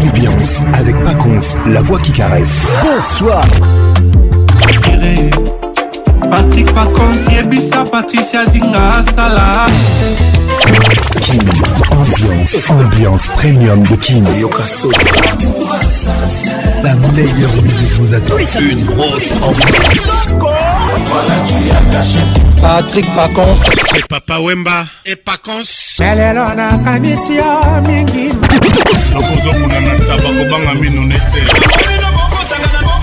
Ambiance avec Paconce, la voix qui caresse. Bonsoir. Patrick Paconce, Yebisa, Patricia Zinga, Salah. Kim, ambiance, ambiance premium de Kim King. La meilleure musique vous attend. Une grosse Voilà, tu as caché. Patrick Pacons. C'est Papa Wemba et Pacons. elelo nakanisi yo mingi nakozokuna na taba kobanga mino nete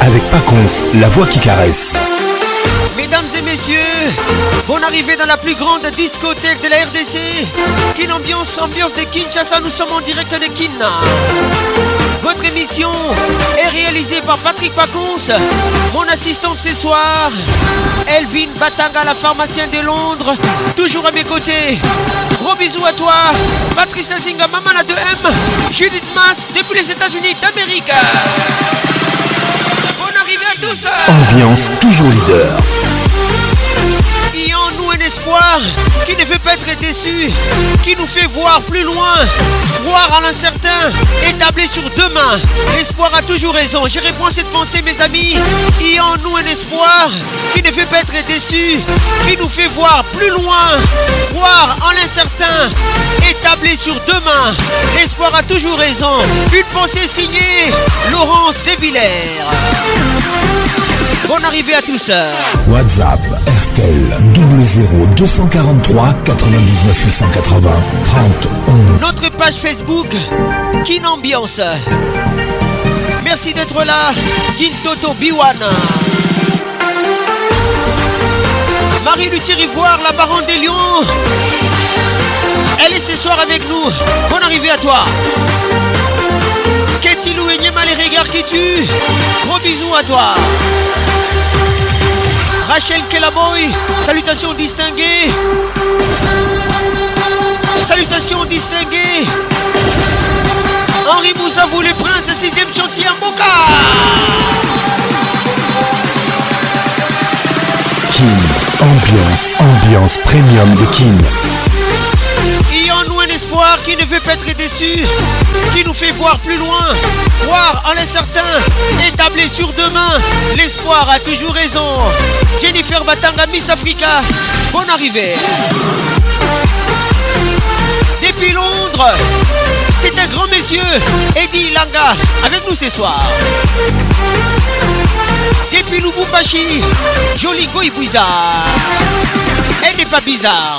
avec Paconce, la voix qui caresse. Mesdames et messieurs, bonne arrivée dans la plus grande discothèque de la RDC. Kin ambiance, ambiance de Kinshasa, nous sommes en direct de Kinna. Votre émission est réalisée par Patrick Paconce, mon assistante ce soir, Elvin Batanga, la pharmacienne de Londres, toujours à mes côtés. Gros bisous à toi, Patrice Azinga, maman la 2M, Judith Mas, depuis les États-Unis d'Amérique. Ambiance toujours leader. et en nous un espoir qui ne fait pas être déçu, qui nous fait voir plus loin, voir à l'incertain, établi sur demain. L'espoir a toujours raison. Je réponds cette pensée, mes amis. et en nous un espoir qui ne fait pas être déçu, qui nous fait voir plus loin, voir en l'incertain, établi sur demain. L'espoir a toujours raison. Une pensée signée Laurence Devillers. Bon arrivée à tous. WhatsApp RTL 00243 99 880 30 Notre page Facebook, Kin Ambiance. Merci d'être là, Kin Toto Biwan. Marie Luther Ivoire, la baronne des lions. Elle est ce soir avec nous. Bonne arrivée à toi. Ketilou et Niema les regards qui tuent. Gros bisous à toi. Rachel Kellaboy. salutations distinguées. Salutations distinguées. Henri Bouza vous les princes, 6ème chantier en Boca. Kim ambiance, ambiance premium de Kim un espoir qui ne veut pas être déçu, qui nous fait voir plus loin, voir en l'incertain, établir sur demain. L'espoir a toujours raison. Jennifer Batanga, Miss Africa, bonne arrivée. Depuis Londres, c'est un grand monsieur, Eddie Langa, avec nous ce soir. Depuis Lubumbashi, Joligo Ibuiza. Elle n'est pas bizarre.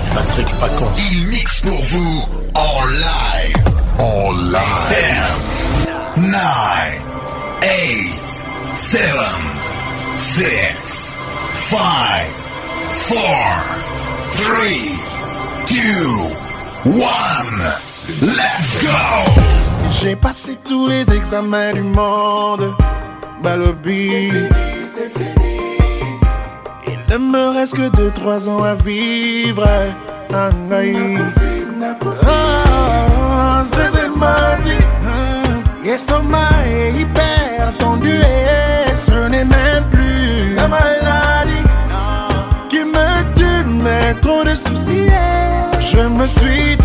Il mixe pour vous en live. En live. 10, 9, 8, 7, 6, 5, 4, 3, 2, 1. Let's go! J'ai passé tous les examens du monde. Balobi. C'est fini, c'est fini. Il me reste que 2-3 ans à vivre. Ah, ah, dit hein. L'estomac est hyper tendu et ce n'est même plus la maladie qui me tue, mais trop de soucis. Je me suis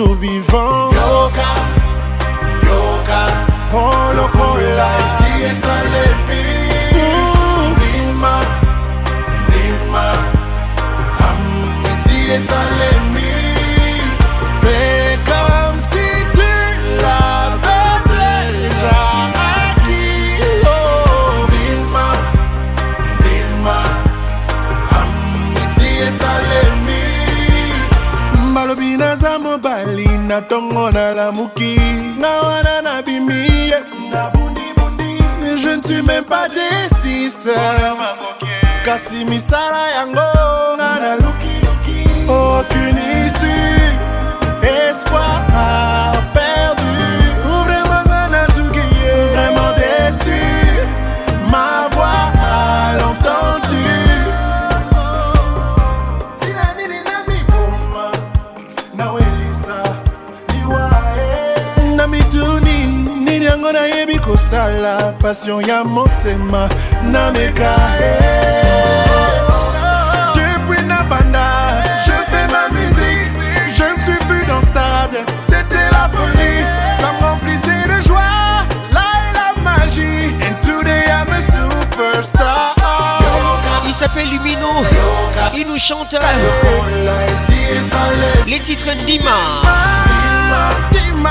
toujours vivant. Yoka, Yoka, Polo Cola, ici est ça mm. Dima, Dima, Ham, ici est ça na ntongo nalamuki na wana nabimi ye je ne suis même pas déciseur kasi misala yango nga nalukiluki aucune issue espoir la passion ya motema mais Naméka eh. depuis Nabana, je fais ma musique je me suis vu dans stade c'était la folie ça m'a brisé de joie là est la magie and today I'm a superstar il s'appelle Lumino. Il nous chante hein. les titres Dima. Dima,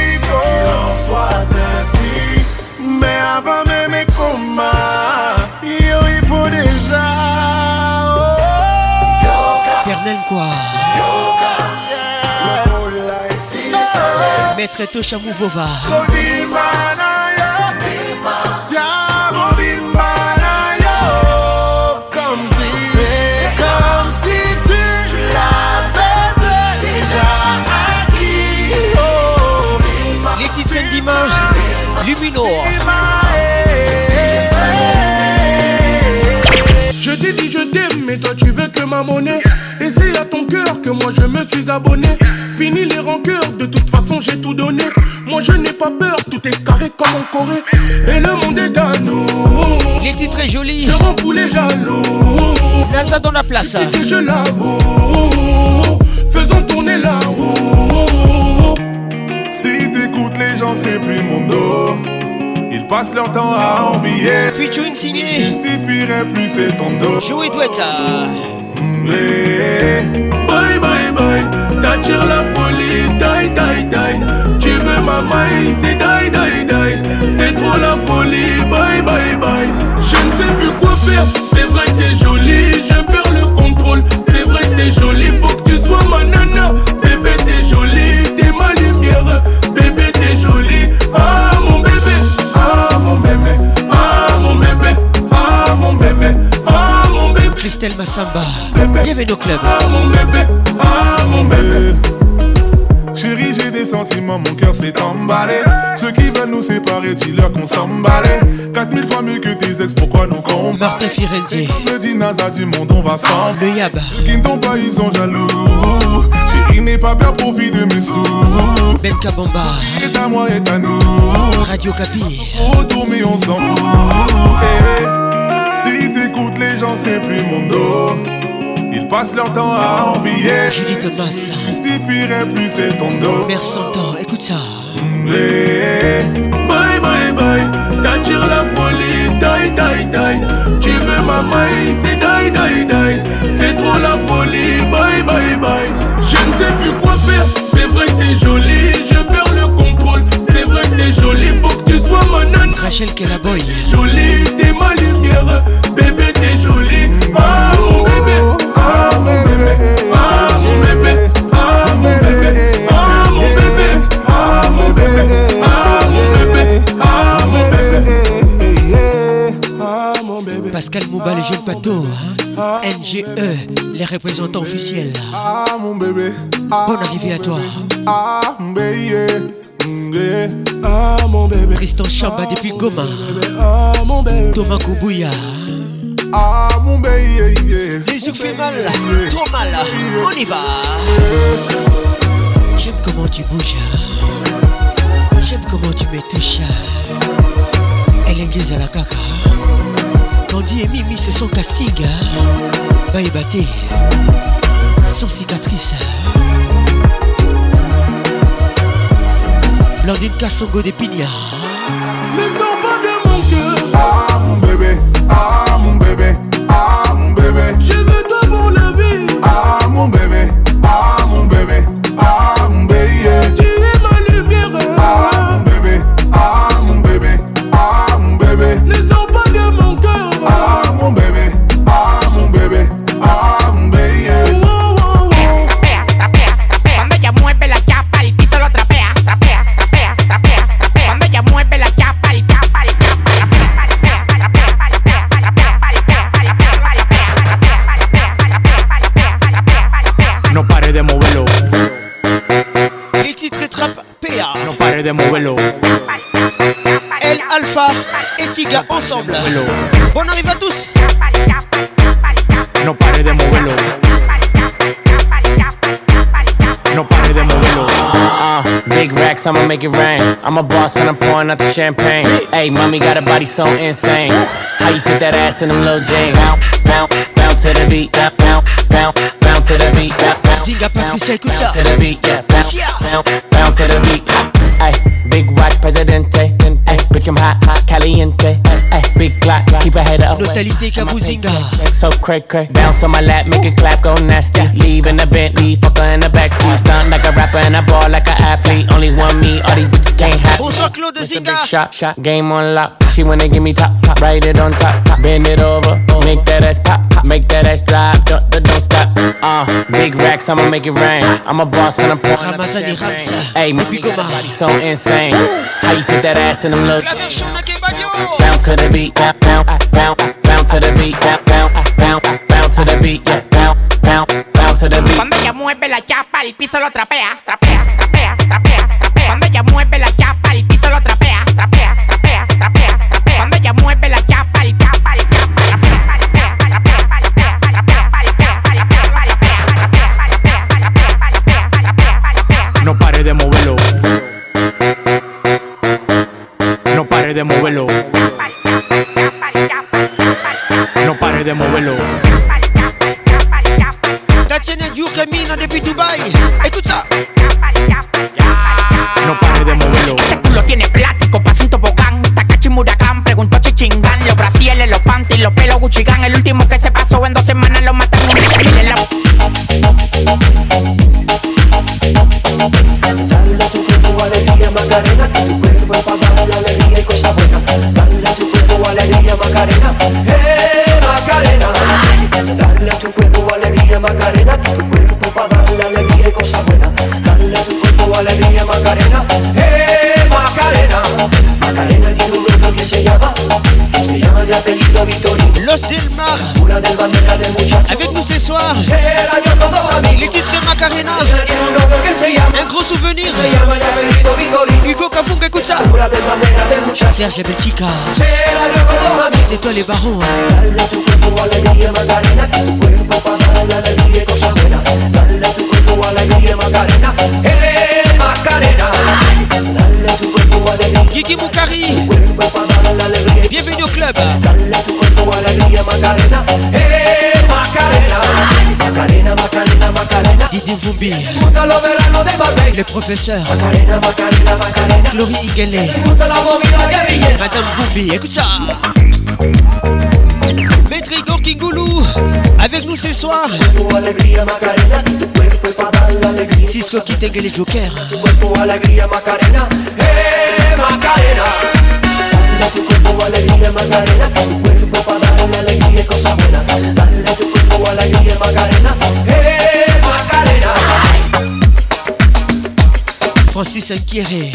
Sois soit ainsi. Mais avant même mes combats, il faut déjà. Oh. Yoga. Pernel quoi? Yoga. Yeah. La bola Maître Mouvova. Je t'ai dit je t'aime, mais toi tu veux que ma monnaie. Et c'est à ton cœur que moi je me suis abonné. Fini les rancœurs, de toute façon j'ai tout donné. Moi je n'ai pas peur, tout est carré comme en Corée. Et le monde est à nous. Les titres est joli. Je rends les jaloux. Là ça dans la place. Je, je l'avoue. Faisons tourner la roue. Si t'écoutes les gens, c'est plus mon dos. Ils passent leur temps à envier. Featuring je Justifierait plus c'est ton dos. et de Mais. Bye bye bye. T'attires la folie. Die die die. Tu veux ma maille. C'est die die die. C'est trop la folie. Bye bye bye. Je ne sais plus quoi faire. C'est vrai, t'es jolie. Je perds le contrôle. C'est vrai, t'es jolie. Faut Christelle Massamba. Bienvenue au club. Ah mon bébé, ah mon bébé. Chérie, j'ai des sentiments, mon cœur s'est emballé. Ceux qui veulent nous séparer, dis-leur qu'on s'emballait. 4000 fois mieux que tes ex, pourquoi nous combattre Martin Firenze. Comme le Naza, du monde, on va s'en. Le Yab. Ceux qui ne t'ont pas, ils sont jaloux. Chérie, n'aie pas peur, profite de mes sous. Ben Bamba, est à moi est à nous. Radio Capi. retournez mais on s'en eh, eh. Si t'écoutes les gens, c'est plus mon dos. Ils passent leur temps à envier. Je dis te passe Justifierait plus c'est ton dos. Mère temps, écoute ça. Bye bye bye, t'attires la folie, taille taille die. Tu veux ma maille, c'est die die die. C'est trop la folie, bye bye bye. Je ne sais plus quoi faire, c'est vrai que t'es jolie, je Rachel boy Jolie, t'es ma lumière, bébé, t'es jolie. Ah mon bébé, ah mon bébé, ah mon bébé, ah mon bébé, ah mon bébé, ah mon bébé, ah mon bébé, ah mon bébé. Pascal Mouba, le jeune bateau, NGE, les représentants officiels. Ah mon bébé, bonne arrivée à toi. Ah mon bébé, ah, mon bébé. Tristan Chamba ah, depuis Goma ah, mon bébé. Thomas Koubouya Ah mon bébé Les yeux fait mal, trop mal, on y va J'aime comment tu bouges J'aime comment tu me touches Elle est à la caca Candy et Mimi c'est son casting Baïbaté Sans cicatrice Blandine Kassongo des Pignards. arrive à tous. No pare de moverlo. No pare de moverlo. Uh, big racks, I'ma make it rain. I'm a boss and I'm pouring out the champagne. Hey, mommy got a body so insane. How you fit that ass in them little jeans? Bounce, bounce, bounce to the beat. Bounce, bounce, bounce to the beat. Bounce, bounce, bounce, bounce, to the beat. Yeah, bounce, bounce, bounce to the beat. Hey, big I'm hot, hot, caliente. Ay, eh, eh, big clap, keep a head up. Notalité Kabuzinga. So cray cray. Bounce on my lap, make it clap, go nasty. Leave in the Bentley, fucker in the backseat. Stunt like a rapper and a ball like an athlete. Only one me, all these bitches can't have. Bonsoir Claude Zinga. Big shot, shot, game on lock. She wanna give me top, top, right it on top, top. Bend it over, make that ass pop, pop. make that ass drop, don't, don't stop. Uh, big racks, I'ma make it rain. I'm a boss and I'm pouring up champagne. Hey, my body so insane. How you fit that ass in them little to the beat, to the beat, to the beat, to the beat. Cuando ella mueve la chapa, el piso lo trapea, trapea, trapea, trapea, trapea. Cuando ella mueve la chapa, el piso lo trapea. pare de moverlo. No pare de moverlo. That's en el UK Mina de Dubai. Escucha. No pare de moverlo. Ese culo tiene plástico, pasa un tobogán. Takachi Muragán, preguntó Chichingán. Los brasiles, los y los pelos Guchigán. El último que se pasó en dos semanas lo mataron. Dale tu cuerpo Macarena, que cuerpo la alegría. Macarena, eh Macarena. Dale a tu cuerpo alegría Macarena, que tu cuerpo para darle alegría y cosas buenas. Dale a tu cuerpo alegría Macarena, eh Macarena. Macarena tiene un nombre que se llama, que se llama de apellido Victoria. Los del Mar. Avec nous ce soir. Les titres de Macarena. Un gros souvenir. Hugo Kafunga, écoute ça. Serge Belchica. C'est toi les barons. Hein. Gigi Mukari. bienvenue au club les Macarena, eh Macarena, Macarena, Macarena, Macarena. Vumbi, Le professeurs Macarena, Macarena, Macarena. la Madame Maître Igor avec nous ce soir. Cisco qui t'aiguille les jokers. Tu Macarena, eh Macarena. Dale a tu cuerpo alegría Macarena, tu cuerpo para darle alegría y cosas buenas. Dale a tu cuerpo alegría Macarena, eh Macarena. Francis Alquiere.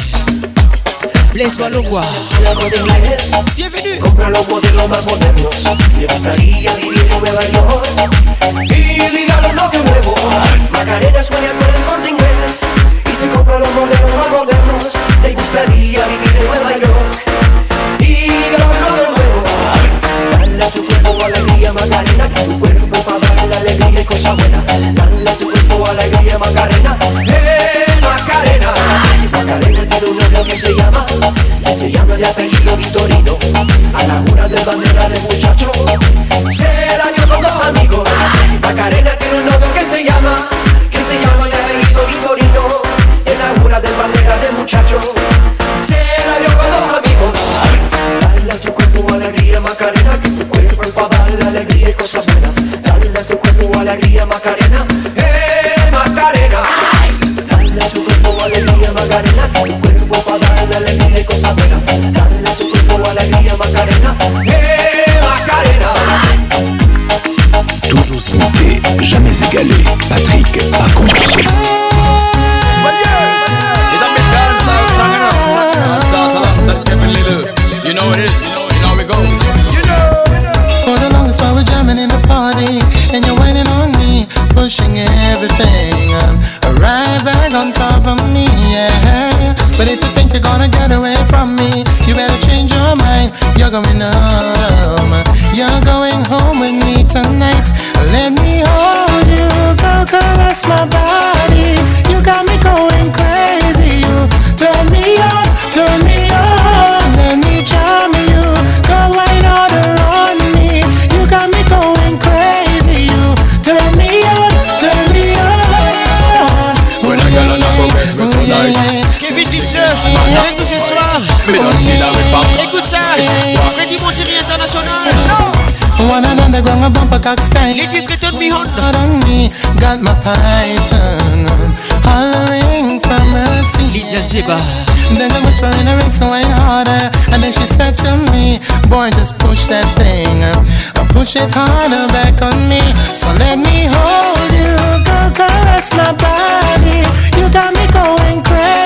Blaise Valois. Bienvenue. Compra los modelos más modernos. Me gustaría vivir en Nueva York. Y dígalo lo que nuevo. Macarena sueña con el corte inglés. Y si compra los modelos más modernos, le gustaría vivir en Nueva York y grabando de nuevo. Dale a tu cuerpo alegría, Macarena, que tu cuerpo para dar la alegría y cosa buena. Dale a tu cuerpo alegría, Macarena, eh, Macarena. Macarena tiene un nombre que se llama, que se llama de apellido Vitorino. A la jura de bandera de muchacho, se la dio con dos amigos. Macarena tiene un nombre que se llama, que se llama de apellido Vitorino. En la jura del bandera de muchacho. cosas a tu cuerpo Macarena. ¡Eh, Macarena! Dale a tu cuerpo Macarena. tu cuerpo cosas Dale tu cuerpo Macarena. ¡Eh, Macarena! Toujours imité, jamais égalé. Patrick Macarena, you're going home. You're going home with me tonight. Let me hold you, go caress my body. peacock sky. Little kitten me hard on me, got my python hollering for mercy. Lydia Jiba. Then I was in a ring, so I harder. And then she said to me, Boy, just push that thing. I'll push it harder back on me. So let me hold you, go caress my body. You got me going crazy.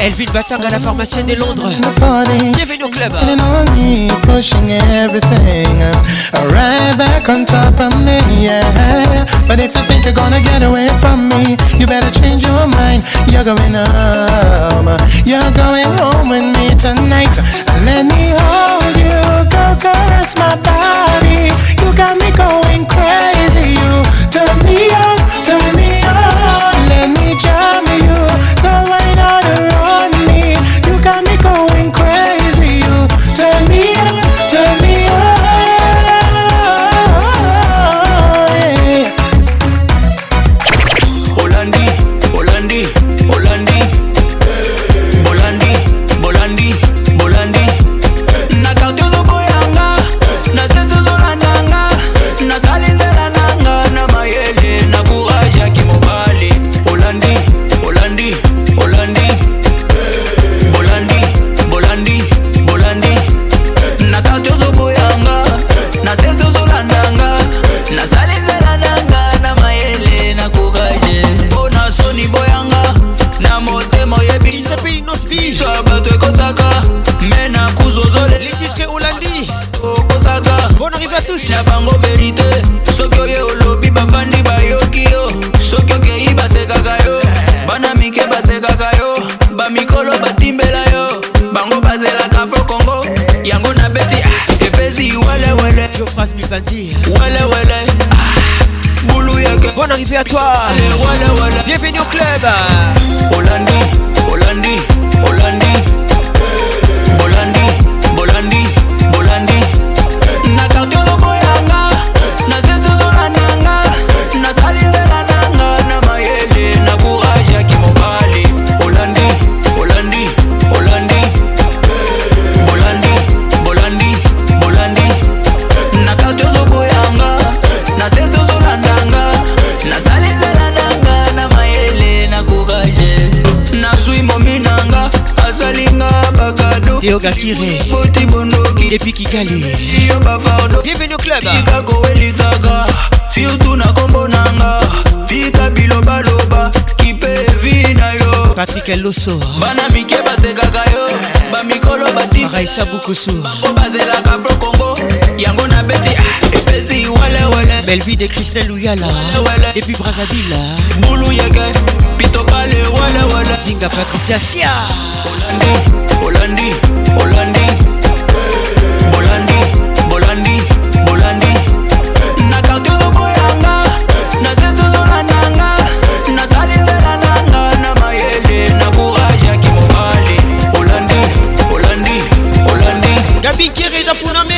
Elvin Batanga, la pharmacienne de Londres. Bienvenue au club. Pushing everything right back on top of me, yeah. But if you think you're gonna get away from me, you better change your mind. You're going home, you're going home with me tonight. Let me hold you, go caress my body. You got me going crazy, you turn me on. bandit. Wale, wale. Ah. Boulou yaka. Bonne arrivée à toi. Allez, wale, wale. Bienvenue au club. Hollandi, Hollandi. Léo Gakiré Depuis Kigali Bienvenue au club surtout na kombo nanga tika bilobaloba kipevi na yo patrik eloso bana mike basekaka yo bamikolo batiraisa bukusu bango bazelaka flo congo yango na beti ah, epesi welewele belvi de christel luyala depuis brazaville bulu yeke pitokale welewele zinga patricia sia olandi olandi bolandi bolandi bolandi bolandi na karti ozoboyanga na zezozo na nanga nazali nzela nanga na mayele na kourage yaki mobali bolandi bolandi bolandi gabikiri dafunami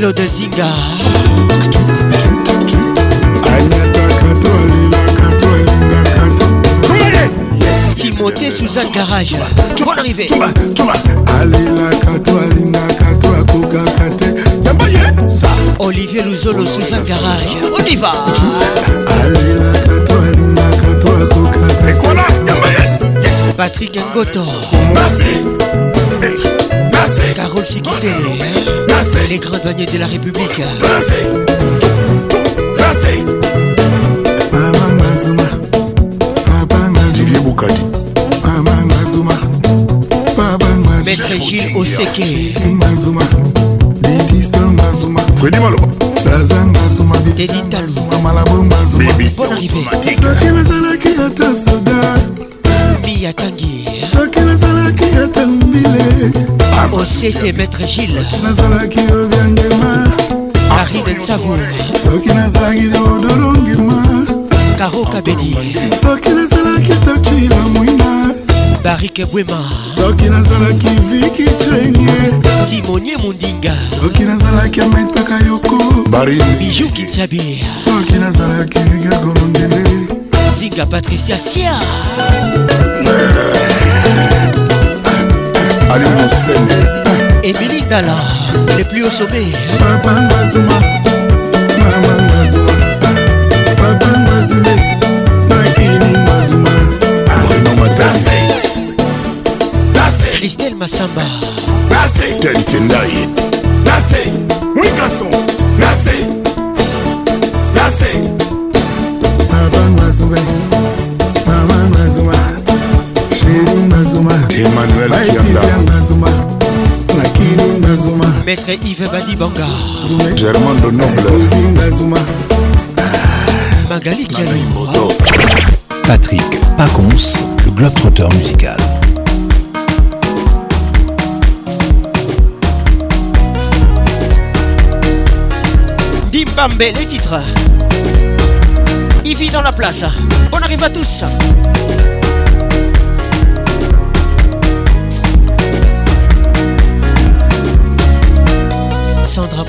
Claude Zinga Timothée un Garage Bonne arrivée Olivier Luzolo un Garage On y va Patrick Ngoto Carole Chiquitele Les grands douaniers de la République Maître Gilles Oseke Freddy Maloba Teddy Bonne arrivée Mia Tanguy soki nazalaki ata mbile osiete maître gile nazalaki yo biangema marie densavour soki nazalaki deodolongima karo kabedi soki nazalaki tatila mwina barike bwema soki nazalaki viki trenie timonie mundinga soki nazalaki ametaka yoko biju kinsabi soki nazalaki ligagolondele zinga patricia sia yeah. alimosene emili dala le plus au sommet babangazuma babangazuma babangazume makiningazuma bruno matase christelle masamba tel kendai oui garçon babangazuma Emmanuel Fianda Maître Yves Badibanga Germain de Noble Magali Kianoimoto Patrick Pacons, le globe-trotteur musical. Dimbambe, les titres. vit dans la place. on arrive à tous.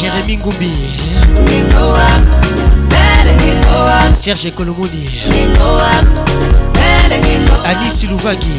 Jérémy ngingowami Serge Kolomoni Alice Louvagui,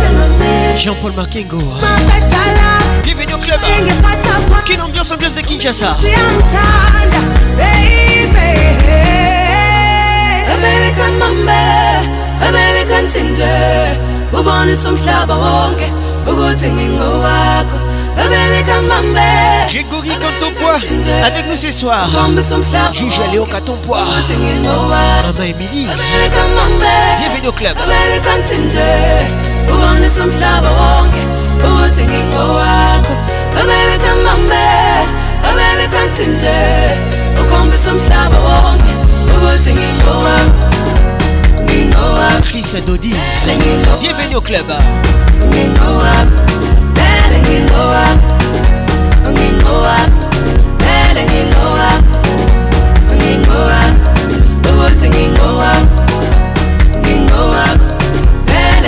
Jean-Paul Makengo Bienvenue au club Quelle ambiance, ambiance de Kinshasa American mama, American tinder Ubonisa umhlaba wonke ukuthi J'ai American quand Grégory Cantonpois avec nous ce soir Juge Léo Cantonpois Maman Emily Bienvenue au club American tinder ubonise umhlaba wonke ukuthi ngingowakho oh baby come on back oh baby wonke ukuthi ngingowakho ngingowakho Dodi Bienvenue au club ngingowakho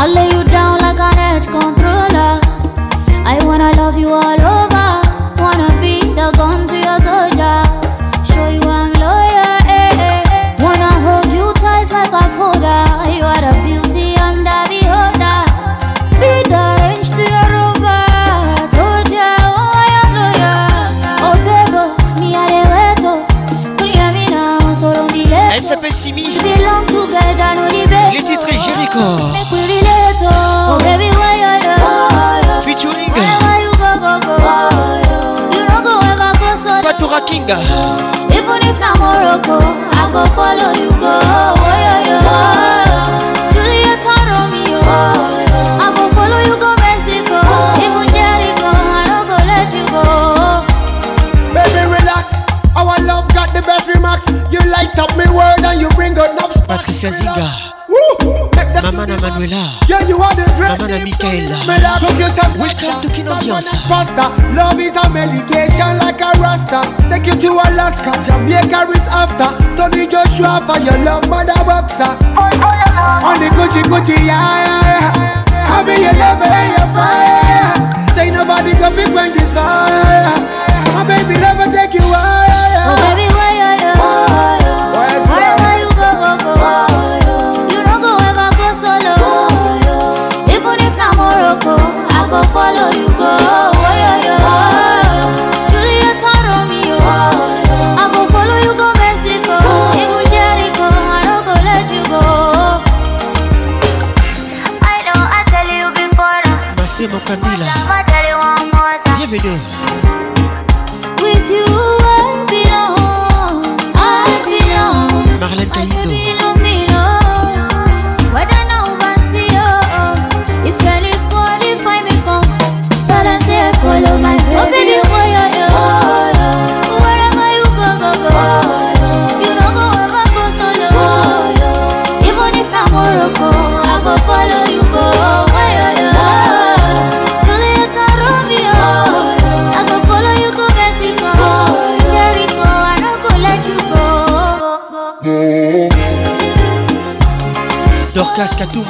I lay you down like an edge controller. I wanna love you all over. Patricia Zinga Mama na Manuela yeah, you are the Mama na Michaela Welcome to Kinongiansa Pasta Love is a medication like a rasta Take you to Alaska, Jamaica is after Tony Joshua for your love mother boxer On the Gucci Gucci, yeah, yeah, yeah I be your lover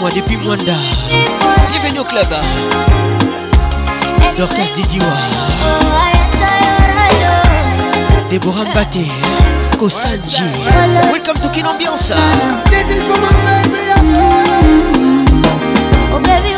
moi depuis Mwanda. Bienvenue au club. Dorcas Didiwa. Déborah Mbate. Kosanji. Welcome to Kin Ambiance. Oh baby,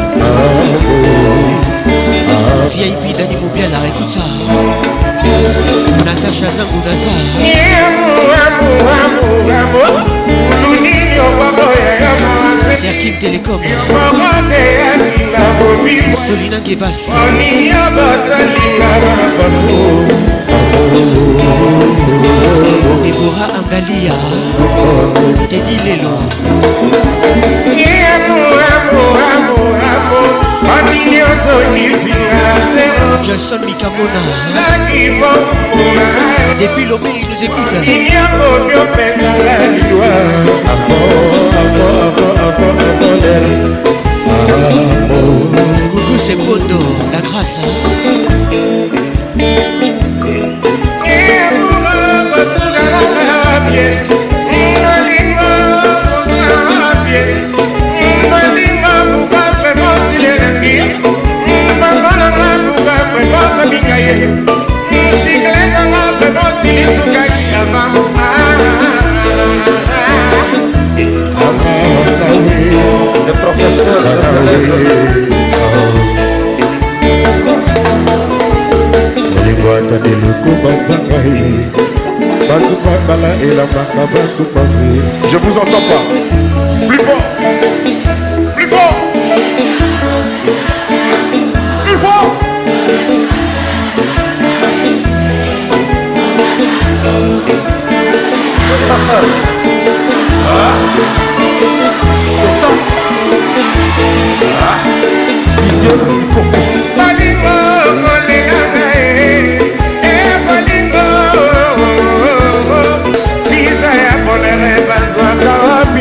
VIP Dani Moubiala, écoute ça. Natacha Zango Naza. C'est Akim Telecom. Solina Gebas. Deborah Angalia Teddy Lelo Johnson Mikamona Depuis Lomé il nous écoute Coucou c'est Pondo, la grâce Lingua tadi luku batang Je vous entends pas. Plus fort. Plus fort. Plus fort. C'est ça. Ah.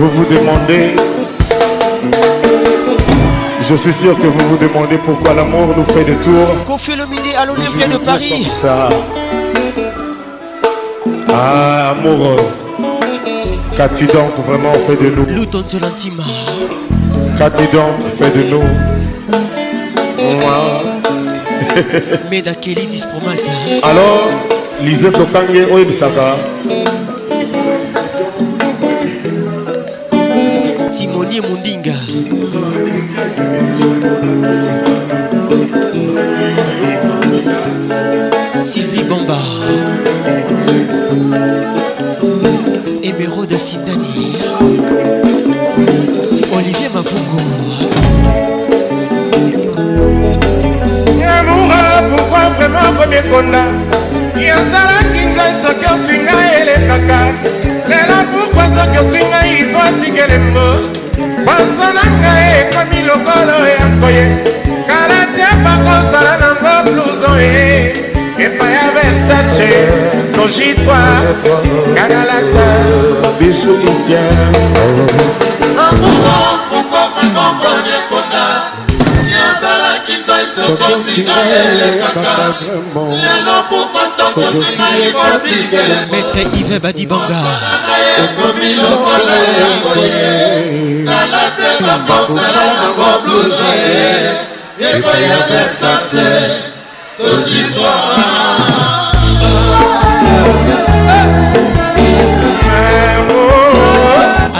Vous vous demandez, je suis sûr que vous vous demandez pourquoi l'amour nous fait des tours. fait le midi à l'Olympia de Paris. Ah, amour, qu'as-tu donc vraiment fait de nous de l'intime. Qu'as-tu donc fait de nous Moi. Meda dis pour Malta. Alors, lisez Oebisaka. kundinga sylvie bomba émeraude sindani olivier mavungu amour pourquoi vraiment komekonda ezalaki ngai soki osinga elekaka lelo pourkua soki osinga ivo atikelemo nyonso na ngai ekomi lokolo ya nkoye kalatia bakosala nango bluzon e epai ya versace kojitwa kangalasa bisulisia amour okokoma mongoni ekonda ozalaki nzoi sokosinga elekaka lelo puko sokosinga ikotikele maître ive badibanga ekomi lokola yango ye tala te bakosala yango bluze ye ekoya versace tojivoire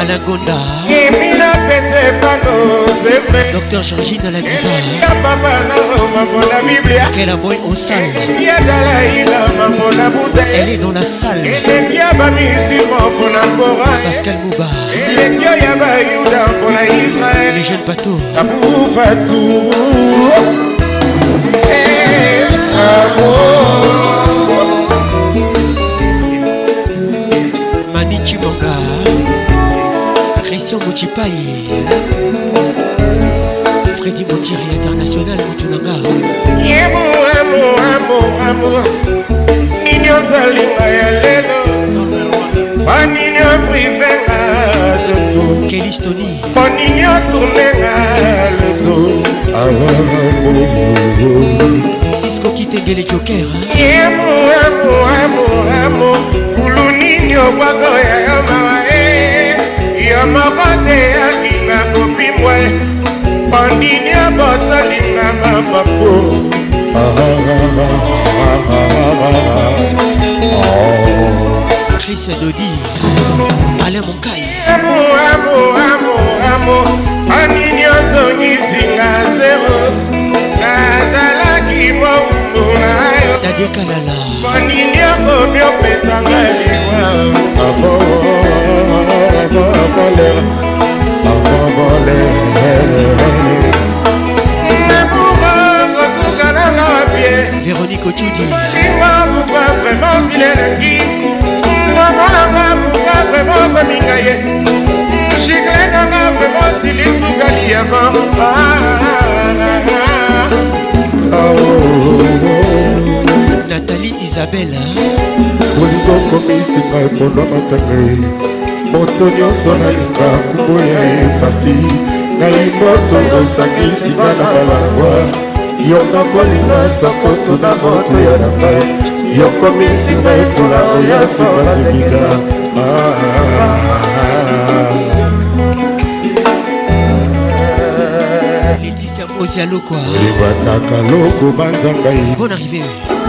Alain Gonda Docteur Georgine de la diva Quel amour au salle Elle est dans la salle Pascal Mouba Les jeunes bateaux Mani Chibanga Christian Boutipaï Freddy Boutiri International Moutunanga Yebo amo amo amo Nini ozalinga ya lelo Panini oprivenga le tout Kelly Stony Panini otournenga le tout Avant Cisco Kitengele Joker Yebo amo amo amo Fulu nini obwako ya yo mawaye yo moko te akima kopimwa pandini abotolinga mamapo Chris Dodi Alain Monkai Amo, amo, amo, amo Anini ozongisinga zero Nazalaki moumbu na yo Dade Kalala Anini okomi opesanga liwa Avo, avo, avo avant voler, avant voler. Véronique Otudi. Pourquoi vraiment s'il est lundi Namonanga pourquoi vraiment kominga ye Chiklenanga vraiment s'il est sougali avant ah, ah, ah, Nathalie Isabelle Olingo komisinga epona matanga ye moto nyonso nalinga nkumbo ya epati ngai moto osangisinga na balangwa yoka kolinga sakotu na moto ya nanga yokomisinga etula oya nsima zilinga ah. libataka loko banzangai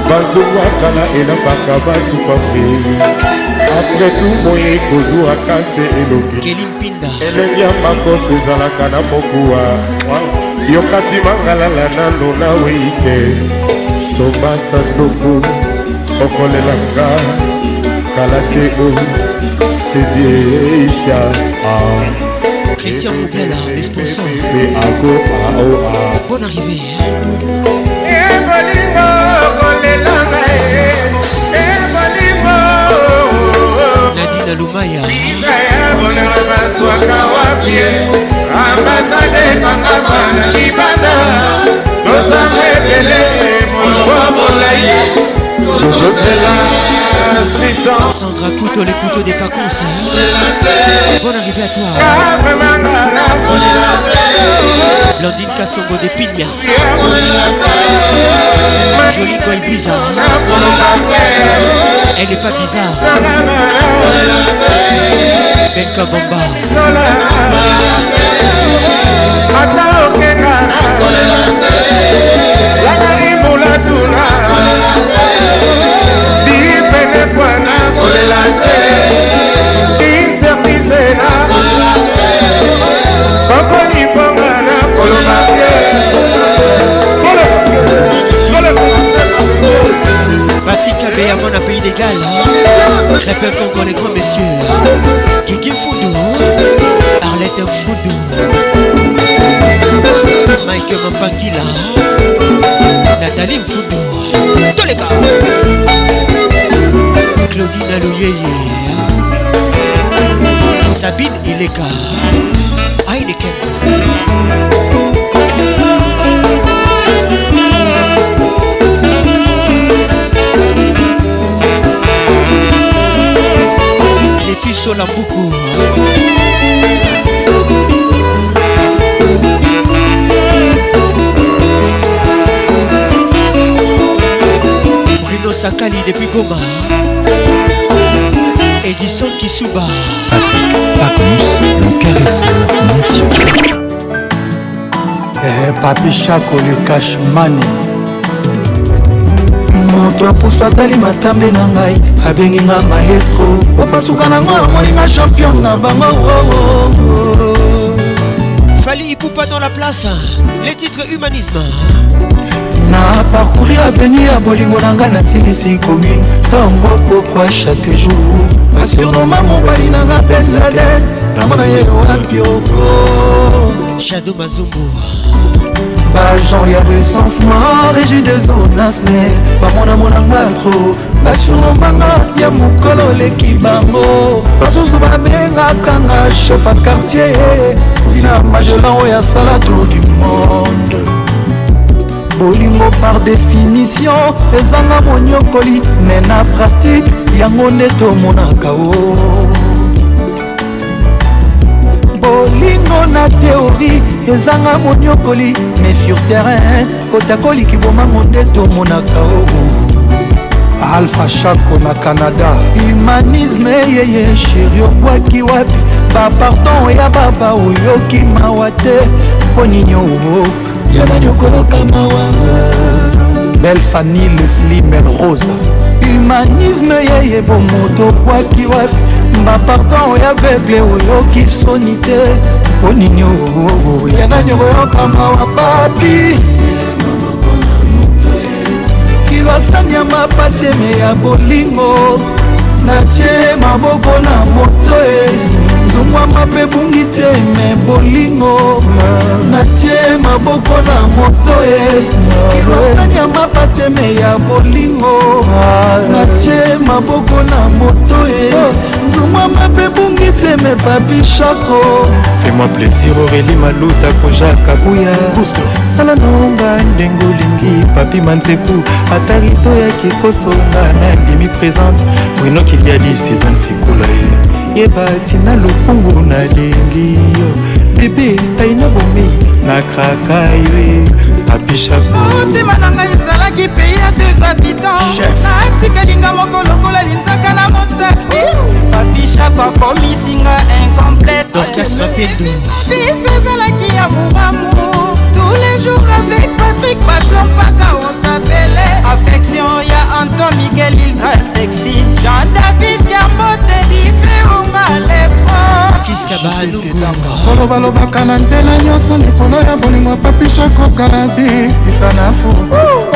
banzungakala elambaka basupa fri apres tout boye kozwa kase elongi elengi ya makoso ezalaka na mokuwa yokati mangalala nano nawei te soba sandoku okolelanga kala te o sedieisia ah. Christian Moubela, les sponsors. Bonne arrivée. nadina lumaya biza ya bonela bazwaka wapie ambasade ekangama na libanda tozanga ebele molobwa molai tozozela Sandra Couteau, les couteaux des vacances. Bonne arrivée à toi. Blandine Kassongo des Pigna. Jolie Goy bizarre. Elle n'est pas bizarre. kabamba Paix à mon à pays Très peu qu'on les grands messieurs Kiki Foudou Arlette Foudou Mike Mampangila Nathalie Foudou Tous les gars Claudine Alouyeye Sabine Ileka Heineken fiso na buku bruno sakali depuis goma édition kisuba patrick pacons le caresseur nation eh, papi chaco le cashmani moto apusu atali matambe na ngai abengi nga maestro kopasuka nango amoninga champion na bango oh, oh, oh, fali ipupa dans la place les titres humanisme na parcouri aveni ya bolingo na ngai nasilisi commune ntango pokwa chaque jour asurnoma mobali nanga benladen namona ye wapio shado mazumbu bagenre sans mar egidezo nasne bamonamonanga tro basuno banga ya mokolo leki bango basusu babengakanga chef a quartier na magelan oyo asala tour du monde bolingo par définition ezanga bonyokoli me na pratique yango nde tomonaka o bolingo bongo na teori ezanga moniokoli mais sur terrain kotakoliki bomango nde tomonaka oo alpha shako na canada humanisme yeye sheri obwaki wapi baparton ya baba oyoki mawa te mpo ninio ya nani okoloka mawa belle fani lesli melrosa humanisme yeye bomoto obwaki wapi baparton ya vegle oyoki soni te mpo nini yana nyoko yokama wa papi kilwasani ya mapateme ya bolingo natie maboko na moto e zungwama mpe bungi te me bolingo natie maboko na moto e kilwasani ya mapateme ya bolingo natie maboko na moto e zungwama mpe bungi te me papishako témoin plaisir aurélie maluta koja kabuya sala nonga ndenge olingi papi manzeku ata rito yaki kosonga nandimi présente bruno kiliadi sidan fikula ye eh. yeba tina lokungu nalingi yo bebe taina bomi nakraka yo eh. motema na ngai ezalaki pei ya deux habitants natikalinga moko lokola linzaka na mosapi papishako akomisinga incomplete biso ezalaki ya moramour tous les jours avec Patrick Bachelor Paca on s'appelait Affection y'a Anton Miguel Ultra sexy Jean-David Garmote Libéo balobalobaka na nzela nyonso likolo ya bolingo papisha kokalabi isa na fuku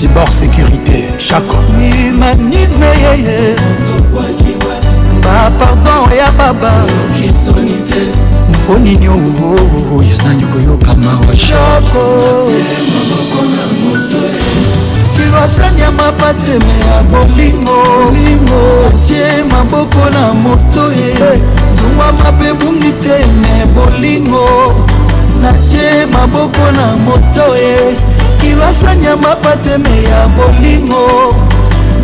cyber sécurité chaque humanisme yeye bapardon ya baba mponini ongo ya nani koyokama washoko kilwasani ya mapateme ya bolingolingo tie maboko na moto ye zungwa mabe bungi teme bolingo natie maboko na moto ye kilasanya mapateme ya bolingo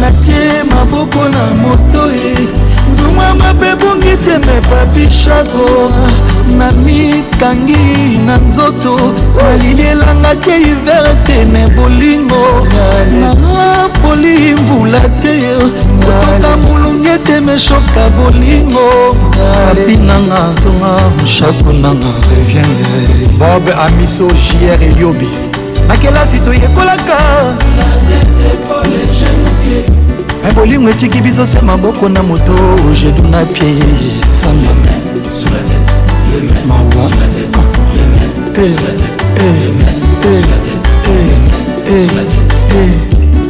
natie maboko na moto e nzuma mabe ebongi teme babishago na mikangi na nzoto alilielanga te hiver te me bolingo napoli mvula te kotoka molungi ete meshoka bolingo apinanga zonga moshakunanga reviene bob amiso jr eliobi na kelasi toyekolaka me bolingo etiki biso se maboko na moto jedu na pie sama mawa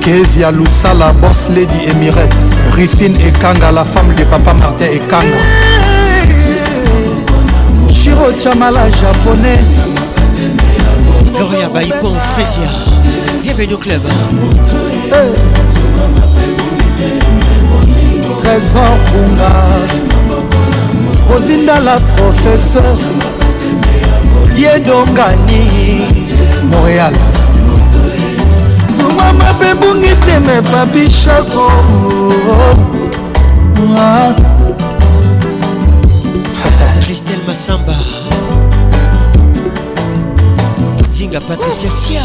kezi ya lusala bos lady emirete rifine ekanga la femme de papa martin ekanga chiro chamala japonais Gloria Baipon, Frésia. Bienvenue au club. Hey. Eh. Trésor Bunga. Rosinda la professeure. Diedongani. Montréal. Zuma mabe bungi teme papi chako. Ah. Christelle Massamba. kinga patricia sia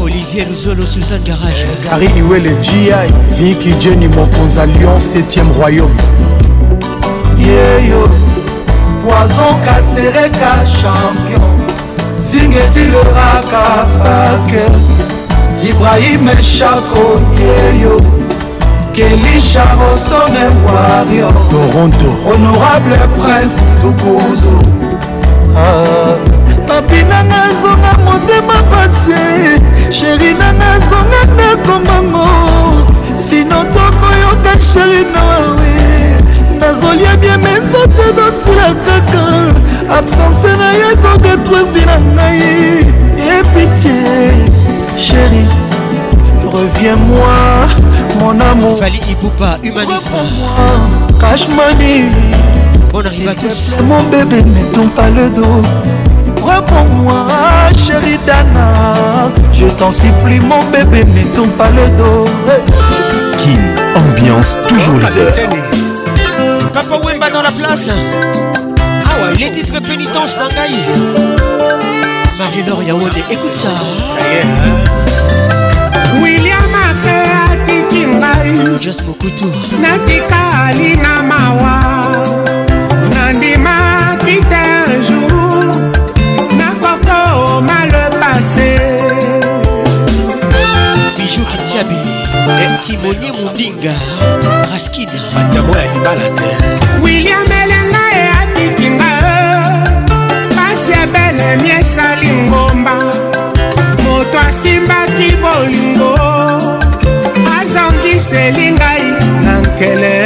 olivier luzolo suzanne garage eh, ari iwele gi viki jeni mokonza lyon 7e royaume yeyo poison kasereka champion zingetiloraka pake ibrahim eshako yeyo kelisha rostone wario toronto honorable prince tukuzu mapinanga ah. azonga motema pasi sheri nanga azonga ndako mango sino tokoyoka sheri nawe nazolia bieme nzoto ezosila kaka absence na yo ezodetruire na ngai epitie sheri reviens moi mon amour Fali Ipupa, humanisme Cash money On arrive à tous Mon bébé ne tombe pas le dos Reprends-moi chérie Dana Je t'en supplie mon bébé ne tombe pas le dos Kin, ambiance toujours oh, leader Papa Wemba dans la place Ah ouais, les titres pénitence Nangaï Marie-Laure écoute ça Ça y est hein. ngai jos mokutu natikali na mawa nandimaki te jour nakokoma le passé bijou atiabi timoni mondinga raskina banyamo ya libala te william elenga e atikinga pasi ebelemi esali ngomba moto asimbaki bolingo eseli ngai na nkele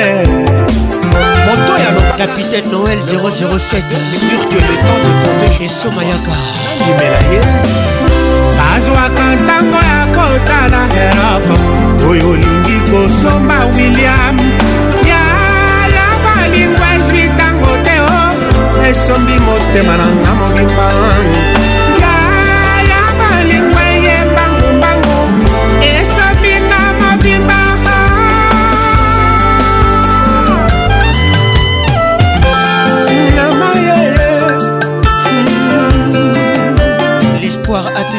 moto ya capitaine noël 007 eso mayaka ndimela ye azwaka ntango ya kotala eloko oyo olingi kosomba william yala balingwa ezwi ntango te o esombi motema nanga mobimba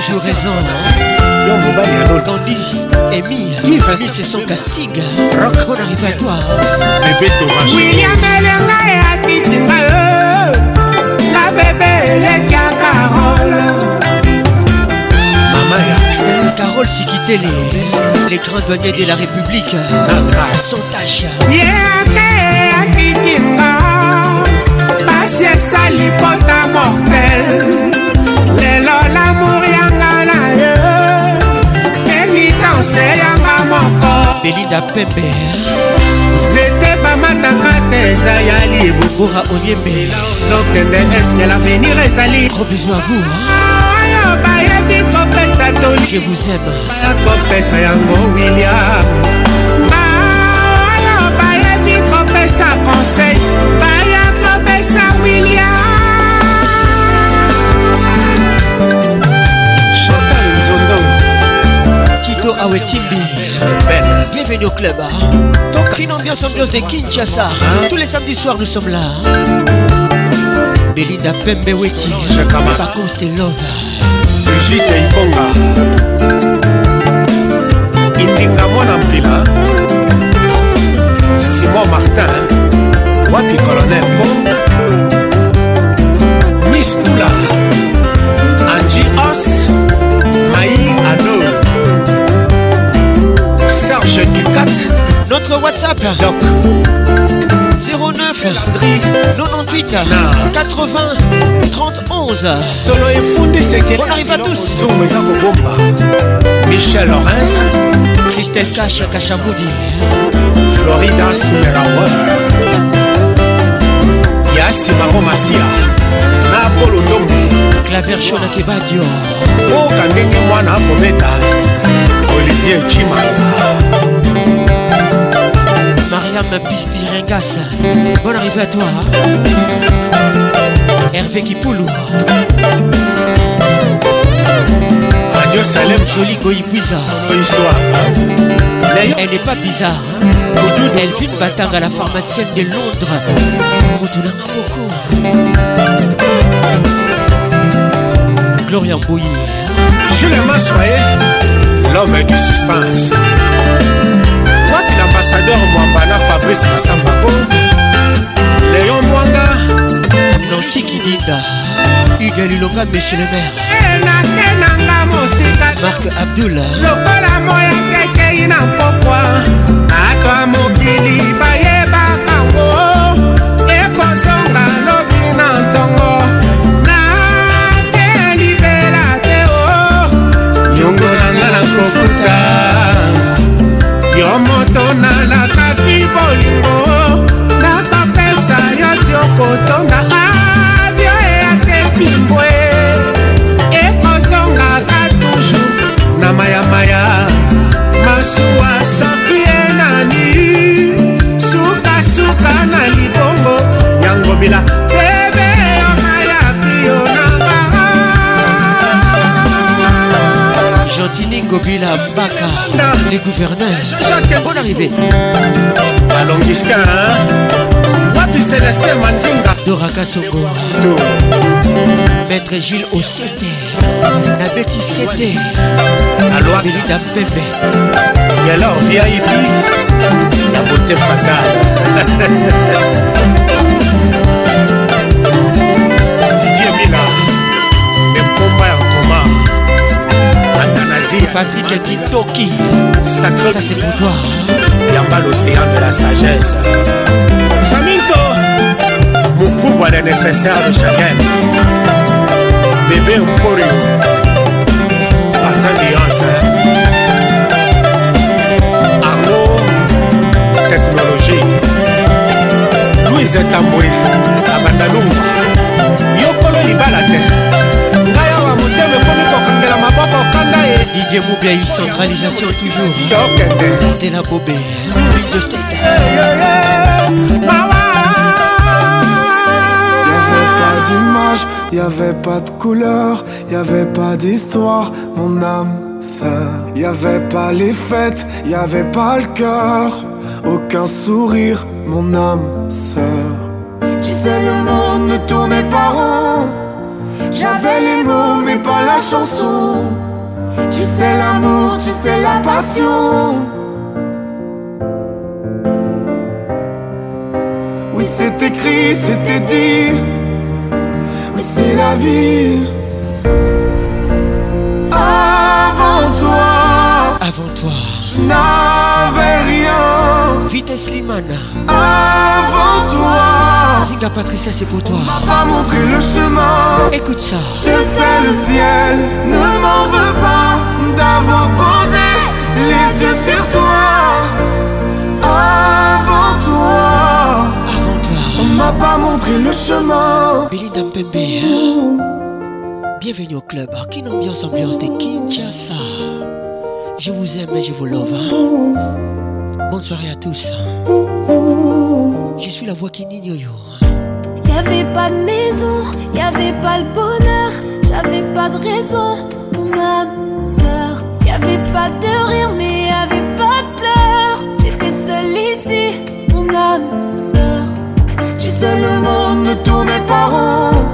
toujours raison. Tandis, Amy, Miss c'est son casting. Rock, on arrive à toi. Bébé Thomas. William qui tu peux. La bébé, elle est Carole. Maman et Axel. Carole Sikitele, les grands douaniers de la République. Nanga. Son tâche. Yéake Akinima. Passer sa ta mortelle. se yanga moko belinda pembe nzete bamataka te eza ya libubura oniembe zokende eske lavenir ezali gros bisou à vous oyo bayebi kopesa toli je vous aime bakopesa yango william baoyo bayebi kopesa conseil baya kopesa william Awe Timbi Bienvenue au club Une ambiance ambiance de Kinshasa Tous les samedis soirs nous sommes là Belinda Pembe Weti Pacons de Love Brigitte Iponga Indinga Mwana Mpila Simon Martin Wapi Colonel Ponga 4 Notre WhatsApp Doc 09 98 80 31 Solo et Fondé On arrive à tous Michel Lorenz Christelle Cache Kachamoudi Florida Soumerawa Yassi Maro Massia Napolo Domi Claver Shona Kebadio Oka Ndenge Mwana Pometa Olivier Chimanga Madame Pispiringas, bonne arrivée à toi. Hein. Hervé Kipoulou. Adieu Salem. Jolie Bonne histoire. Hein. Elle n'est pas bizarre. Hein. Elle vit une à la pharmacienne de Londres. Moutouna beaucoup. Gloria l'aime Jules Massoyer, l'homme du suspense. ambassadeur mwambana fabrice masambako leon mwanga nansi kidinda uge lilonga michelemer enakenanga eh, mosika mark abdula lokola moya tekei na pokwa ato ya mokili bayebakango ekozonga lobi na ntongo nakelibela te o yongo nanga na kofuta yo ekozonga avio eyate pimbo ekozongaka toujours na mayamaya masuwa sapie nani sukasuka na libongo yango bila Gentini Gobila Mbaka, les gouverneurs. Bonne arrivée. Allons, Giscard. papi celestin mandinga doraka sogo maître gile osete na beti sete aloabelida mpembe yalor vip ya bote fatal didie mina epomba ya nkoma antanasi patrik kitoki ça c'est pour toi yamba l'océan de la sagesse kubwa le nécessaire de chacun bébé mpori aza diance arno technologie louise tambwe abandalungwa yokolo libala te ngai awa motema ekomi kokangela maboko kanda ye didie mobia centralisation toujours yokende stela bobe de steda d'image, y avait pas de couleur, y avait pas d'histoire, mon âme sœur. Y avait pas les fêtes, y avait pas le cœur, aucun sourire, mon âme sœur. Tu sais, le monde ne tournait pas rond. J'avais les mots, mais pas la chanson. Tu sais l'amour, tu sais la passion. Oui, c'est écrit, c'était dit. Avant toi Avant toi Je n'avais rien Vitesse Limana Avant toi Zinga Patricia c'est pour toi On pas montré le chemin Écoute ça Je sais le ciel Ne m'en veut pas D'avoir posé Les yeux sur toi m'a pas montré le chemin. Billy Dampembe, hein. bienvenue au club. Ah, qui ambiance, ambiance de Kinshasa. Je vous aime et je vous love. Hein. Bonne soirée à tous. Hein. Je suis la voix qui Y avait pas de maison, avait pas le bonheur. J'avais pas de raison, mon âme sœur. avait pas de rire, mais ne tous pas parents,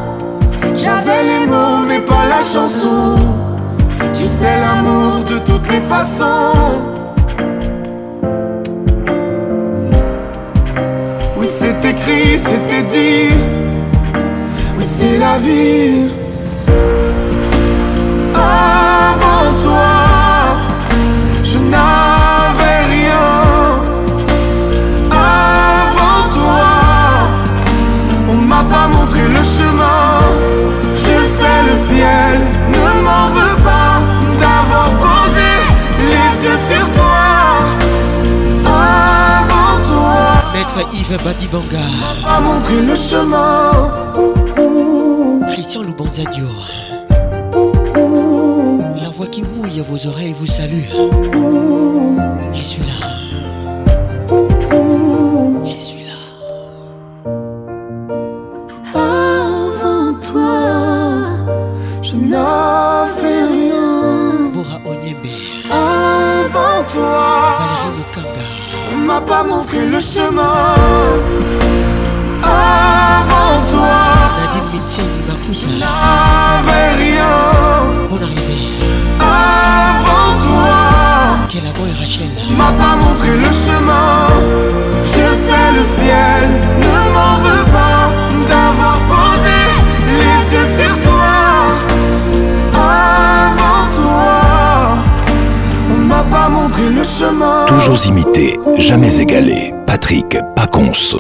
J'avais les mots, mais pas la chanson. Tu sais l'amour de toutes les façons. Oui, c'est écrit, c'était dit. Oui, c'est la vie. Badi Badibanga. a montré le chemin. Christian Loubanza La voix qui mouille à vos oreilles vous salue. Je suis là. Montrer montré le chemin avant toi. Je n'avait rien. Avant toi. Quel et Rachel. M'a pas montré le chemin. Je sais le ciel ne m'en veut pas d'avoir posé les yeux sur toi. Avant toi. On m'a pas montré le chemin. Toujours imité, jamais égalé. Patrick Paconce.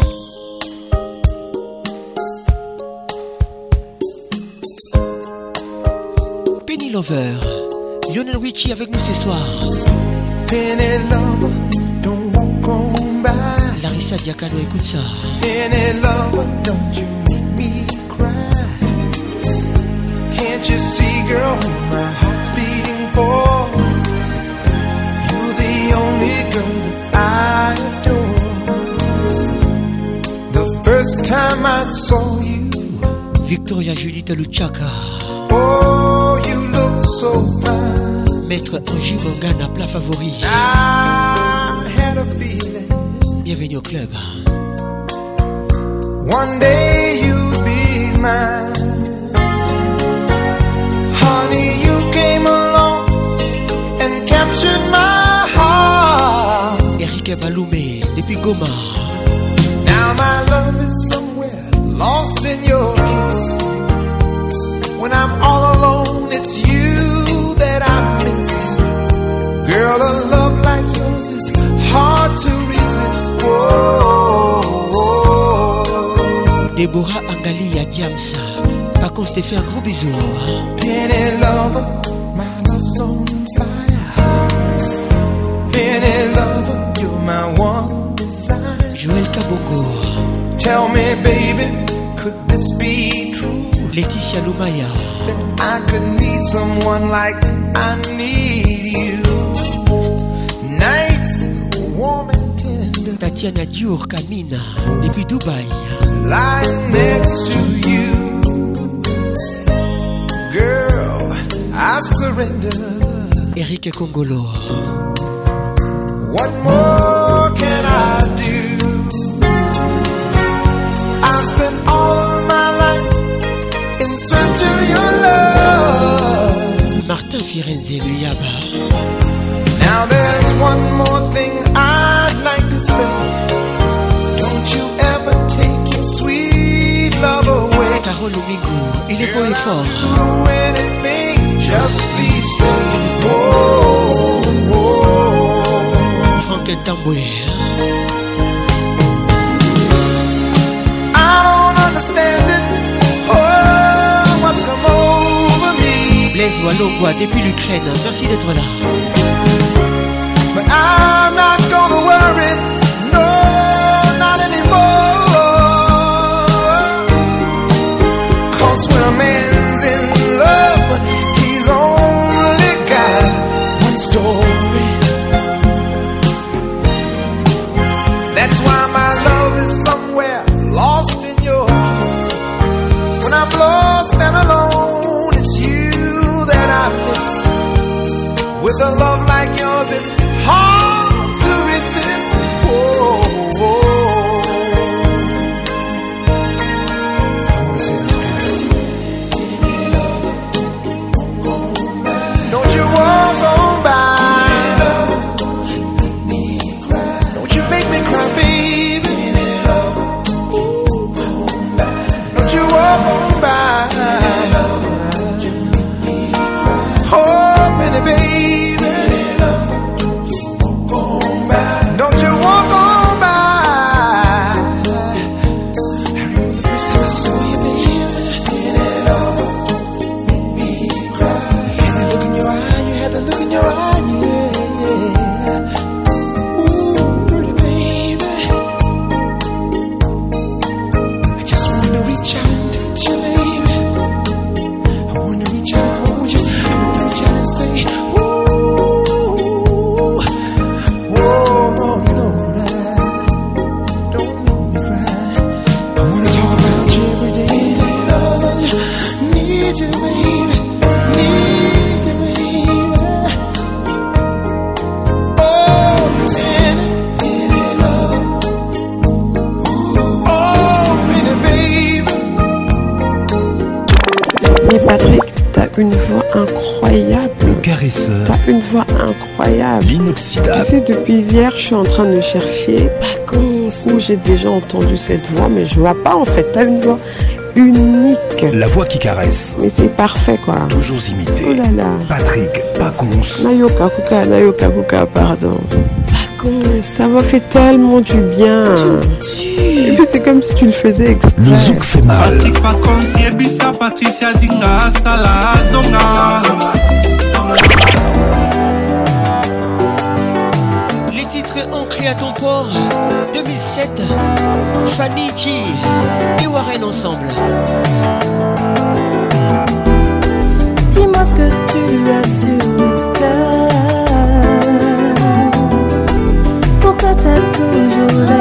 Penny Lover, Lionel Richie avec nous ce soir. Penny Lover, don't walk on Larissa Diacano, écoute ça. Penny Lover, don't you make me cry. Can't you see, girl, my heart's beating for? First time I saw you. Victoria Judith Luchaka. Oh, you look so fine. Maître Angie à plat favori. I had a feeling. Bienvenue au club. One day you'll be mine. Honey, you came along and captured my heart. Eric Baloumé, depuis Goma lost in your kiss. When I'm all alone, it's you that I miss. Girl, a love like yours is hard to resist. Deborah Par contre, fait un gros bisou. Penny hein. lover, my love's on fire. Penny lover, you're my one desire. Joël Kaboko. Tell me, baby, could this be true? Laetitia Lumaya. That I could need someone like I need you. Nights warm and tender. Tatiana Dior Camina, depuis Dubaï. Lying next to you. Girl, I surrender. Eric Kongolo One more. Martin Firenze le Now there's one more thing I'd like to say. Don't you ever take your sweet love away. Carole il est beau et fort. Do anything, just please stay. Oh, oh, oh. Franck les oiseaux bois depuis l'Ukraine. Merci d'être là. Puis hier, je suis en train de chercher où j'ai déjà entendu cette voix, mais je vois pas en fait. T'as une voix unique. La voix qui caresse. Mais c'est parfait quoi. Toujours imité. Oh là là. Patrick Pacons. Nayoka Kuka, Nayoka Kuka, pardon. Pacons. Ça m'a fait tellement du bien. c'est comme si tu le faisais exprès. Le zouk fait mal. Patrick Pacons, Patricia Zinga, titre ancré à ton port 2007 Fanny G et Warren ensemble Dis-moi ce que tu as sur le cœur Pourquoi t'as toujours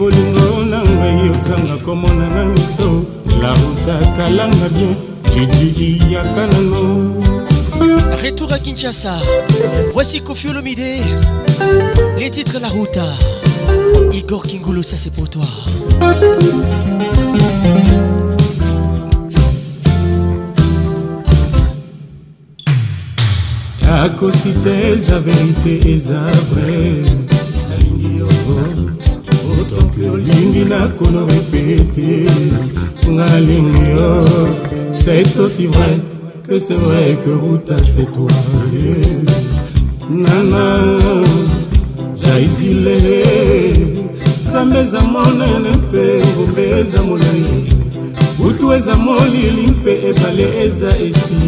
bolingo na ngai osanga komona na miso laruta talanga bien jiji iyaka nano retour à kinshasa voici kofiolomide les titres la ruta igor kingulu ça c'est pour toi akosi te eza verité eza vrai yolingi nakona repete ngalingi yo c'est aussi vrai que c'est vrai que ruta c'est toi nana jaizile nzambe eza monene mpe ngombe eza molai butu eza molili mpe ebale eza esi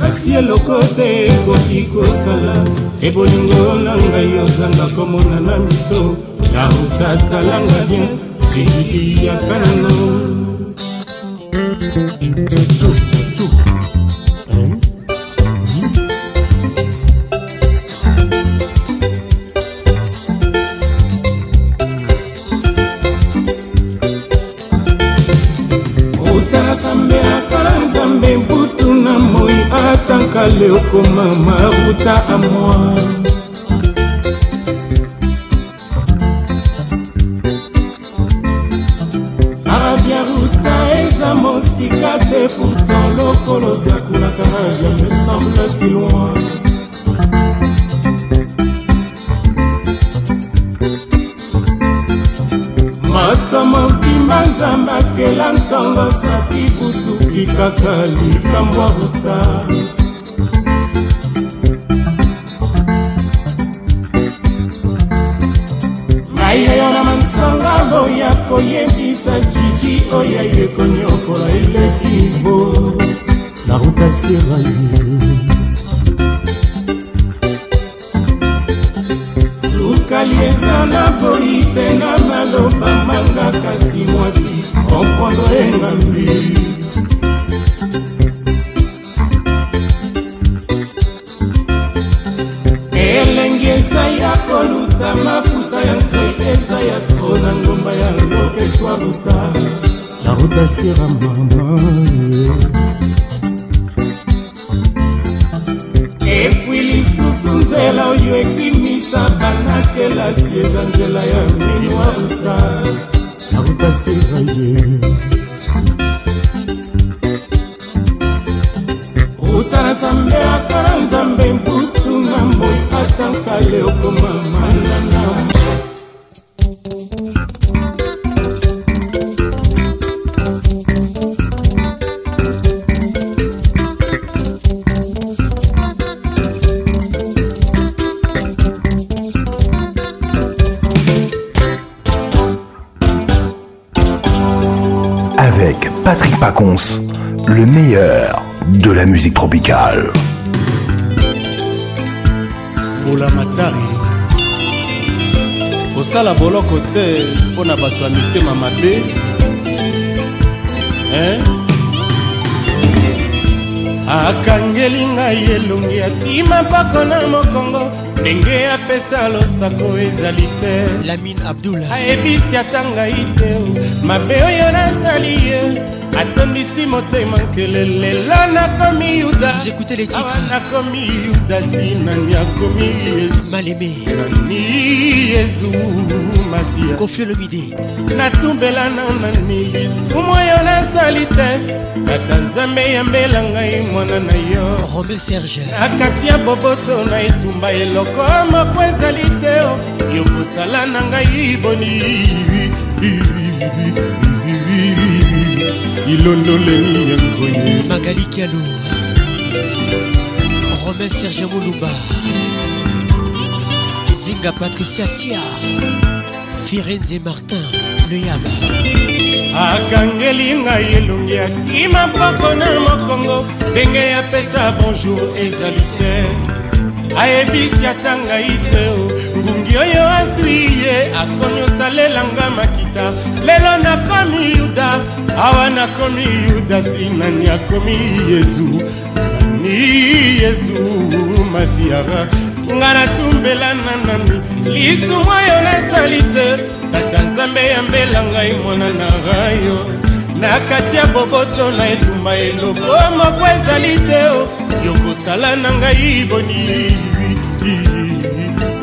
kasi eloko te ekoki kosala te bolingo na ngai ozanga komona na miso naotatalanga bien tridi ya kanana cacu cacu nzambe mbutu na moi atanka le okoma maruta a moi from one. masako ezali te lamin abdula ayebisi ata ngai te mabe oyo nasali ye atondisi motema nkele lela nakomi yuda awa nakomi yuda sinani akomi yesumalemi yesu masia kofiolomide natumbelana nani lisumu oyo nasali te tata nzambe yambela ngai mwana na yo rome serge na kati ya boboto na etumba eloko moko ezali te oh. yokosala na ngai boni ilondoleli yango ye magali kialo romain serge moluba zinga patricia sia firenze martin leyaba akangeli ngai elongi akima mpoko na mokongo ndenge yapesa bonjour ezali te ayebisi ata ngai te ngungi oyo aswi ye akomi osalelanga makita lelo nakomi yuda awa nakomi yudasi nani akomi yezu nani yezu masiara nga natumbela na nami lisumu oyo nasali te tata nzambe yambela ngai mwana na rayo na kati ya boboto na etumba eloko moko ezali te yokosala na ngai boni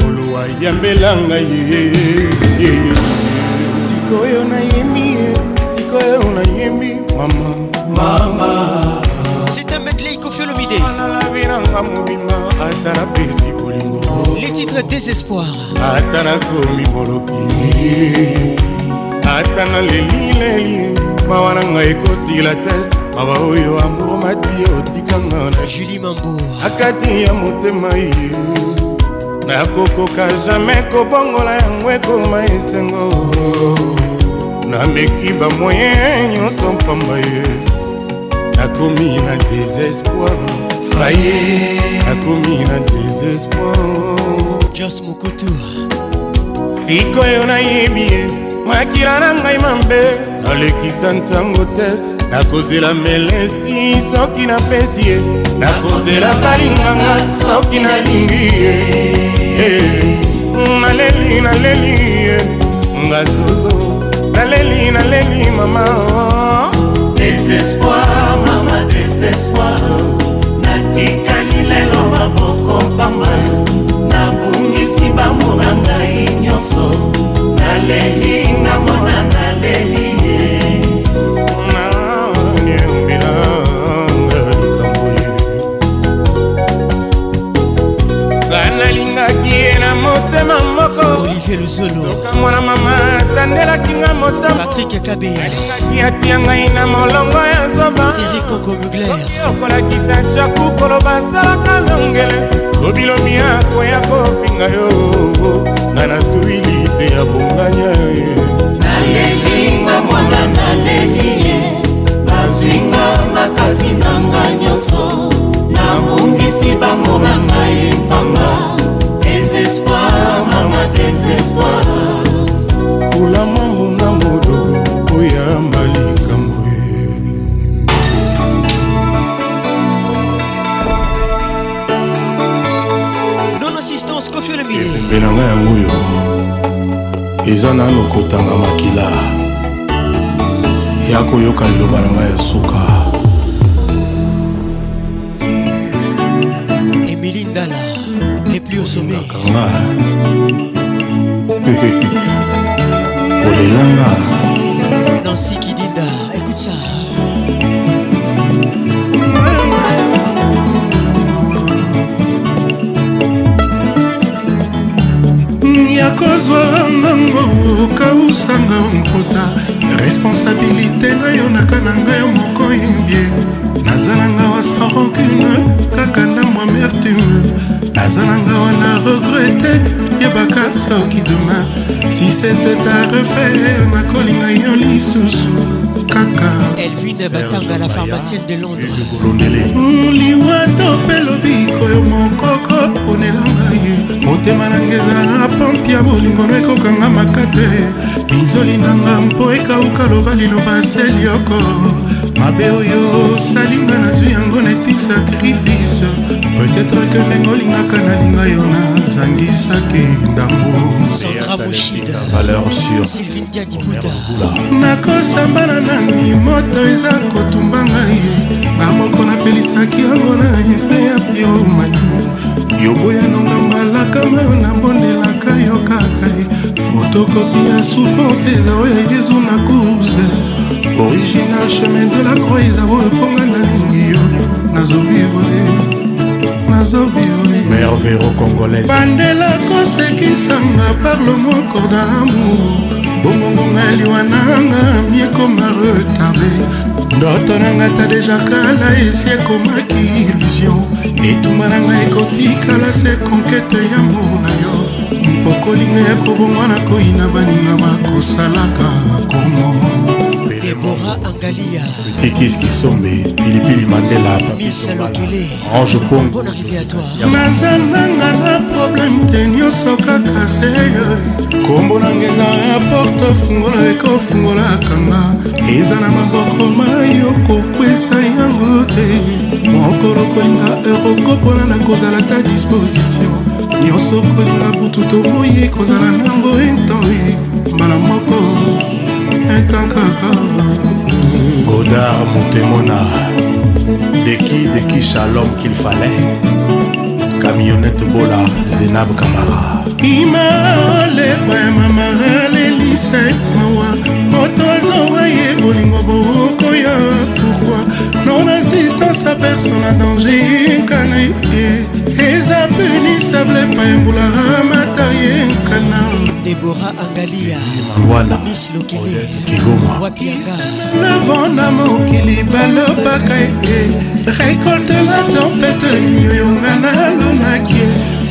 olowa yambela ngai sikoyo nayemi lelo nayembi mama mama sitamedlei kofiolomide nalavi nanga mobima ata napesi bolingo le titre désespoir ata nakomi moloki ata naleli leli mawa na ngai ekosila te mawa oyo amoromati otikanga na julie mambo akati ya motema ye nakokoka jamai kobongola yango ekoma esengo nameki bamoye nyonso mpamba ye nakomi na désespoir fraye nakomi na désespoir jos mokutu sikoyo nayebi ye makila na ngai mabe nalekisa ntango te nakozela melesi soki napesi ye nakozela balinganga soki nalingi ye eh, naleli naleli ye ngazozo naleli naleli mama désespoir mama désespoir natikali lelo maboko pamba nabungisi bamona ngai nyonso naleli ngamona naleli olivier luzolomwana mama atandelaki nga motopatrik kabeyaelingaki atia ngai na molongo ya zobaerikoko muglerokolakisa jaku koloba asalaka longele lobilobi akoya kofinga yo nga na suwili te ya bonga Caldo para ciel de londresliwato mpe lobiko yo mokoko ponelanga ye motema nanga ezalanga pompe ya bolingono ekokanga makate binzoli nanga mpo ekauka loba liloba selioko mabe oyo osalinga nazwi yango neti sakrifise peut-être ke ndenge olingaka nalinga yo nazangisaki ndambonakosambana nani moto eza kotumba ngai nga moko napelisaki yango na instin ya biomani yoboya nonga mbalaka mayo nabondelaka yo kaka fotokopi ya souffrance eza oyo yezu na course original chemin de la croix amour mponga nalingi yo nazovivre nazovivremerveiro congolaise bandela kosekisanga parle moko d'amour bongongonga liwananga miekoma retarde ndoto nanga ta deja kala esi ekomaki illusion etumba na ngai ekotikala se konkete ya mor na yo mpokolinga ya kobongwana koyina baninga bakosalaka komo debora angalia ekis kisombe pilipili mandela miselokele ange pongo nazalanga na probleme te nyonso kaka seyo kombo nanga eza raporte fungola ekofungolakanga eza na maboko mayo kokwesa yango te mokolo kolinga erokopona na kozala ta disposition nyonso kolinga butu tomoyi kozala nango entoye mbala moko etangaka godard motemona deki deki shalom qu'il fallait camionnette bola zenab kamara imalemamamaralelise mawa moto azowa ye bolingo bokoya pourkui non assistance a personne a danger enkana eza punissable pa embolaka mataye nkana debora angaliamis lokelelevant na mokili balobaka ete récolte la tempete yoyonga nalonaki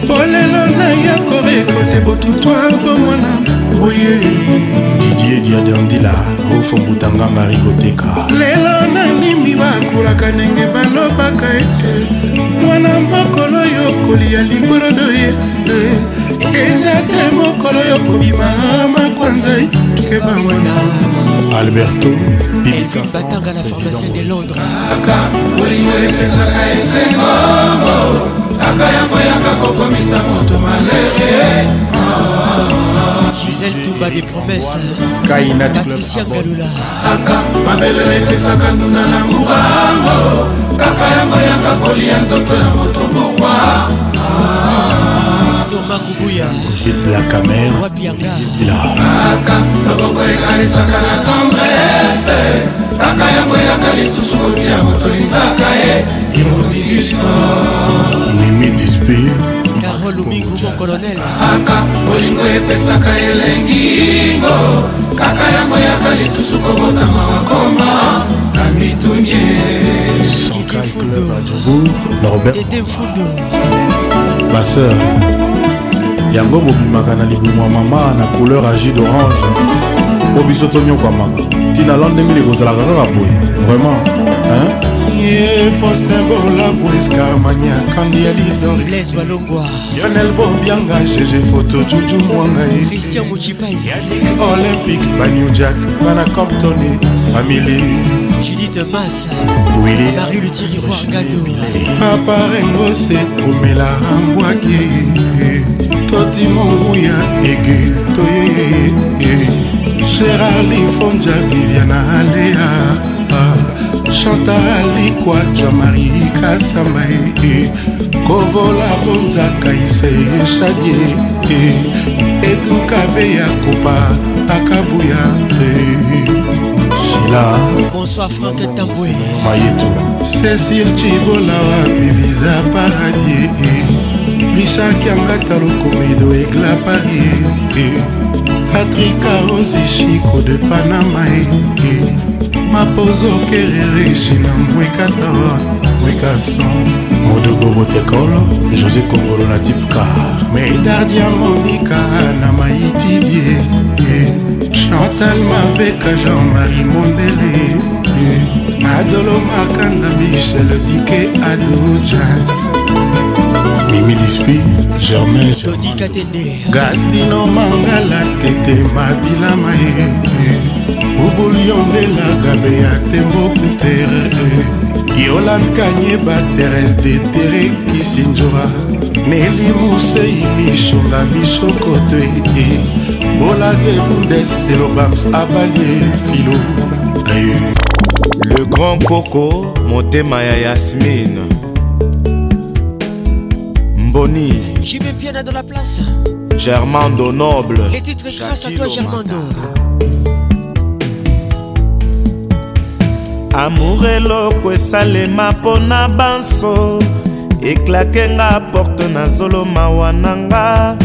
polelo naya korekote botutwa komwana oye didie diadandila ofombutanga mari koteka lelo nanimbi bakulaka ndenge balobaka ete mwana mokolo yo kolia likolodo ye ezate mokolo yo kobima makwanzai keba wana alberto Elvin Batanga, la formation de Londres. Kaka, bolingo epesaka esengo kaka yango yaka kokomisa moto malere Gisèle Touba des promesses Patricia Ngalula kaka mabele epesaka nduna na ngubango kaka yango yaka kolia nzoto ya moto mokwa toma kubuya loboko ekalisaka na tendrese kaka yango eyaka lisusu kotia moto linzaka ye imodigiso mimi dispe kaka bolingo epesaka elengingo kaka yango eyaka lisusu kobotama wakoma na mitunye Robert Mfundo, ma sœur yango bobimaka na likumwa mama na couleur agi d'orange po biso tonyokwamaka ntina londemili kozalaka kaka boye vraiment faustin bolabo escarmania kandi ya lidorionel bobianga gg foto juju mwangaiyalik olympique banew jack bana comptone famili judith mas wili marie lutirivoirgado aparengose komela ambwaki toti monguya ege toye gérard lifonja viviana alea chantalikwa jean-marie kasama e, kovola bonzaka isei eshadie edukabe ya kopa akabuya sila bonsoir frank tambwe mayeto cécile cibola wa biviza paradie risaki yanga talokomedo eglapa eke patrika ozichiko de panama eke mapozo kereresi na mwekata mwekasan modogo botekolo josé kongolo na tipka medardi ya monika na maitidie eh. chantal maveka jean-marie mondele eh. adolo makanda michel dike ado jazz mimi lispi germain gastino mangala tete mabila maete ubuliondelaka be ya tembo kutere giolan kanye bateres de tere kisinjora neli musei mishonda mishoko te bola de bundes elobams abalie filo le grand poko motema ya yasmine Mboni Jimmy Piana dans la place Germando Noble Les titres grâce à toi Germando amour eloko esalema mpo na banso eklake nga porte nazoloma wana nga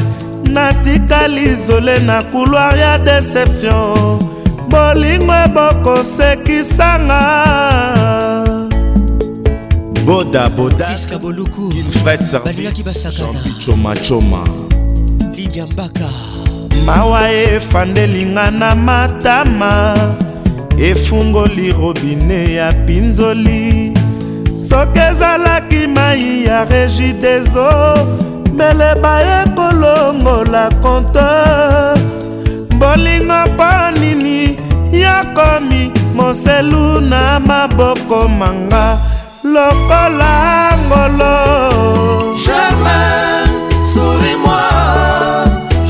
natikali zole na couloir ya deception bolingo ebokosekisanga bodabodaska boluku fred service champichomachoma lidia mbaka mawa efandelinga na matama efungoli robine ya mpinzoli soki ezalaki mai ya regi deso meleba ekolongola konteur bolingo mpo nini yakomi moselu na maboko manga lokola ngolo jamais souris-moi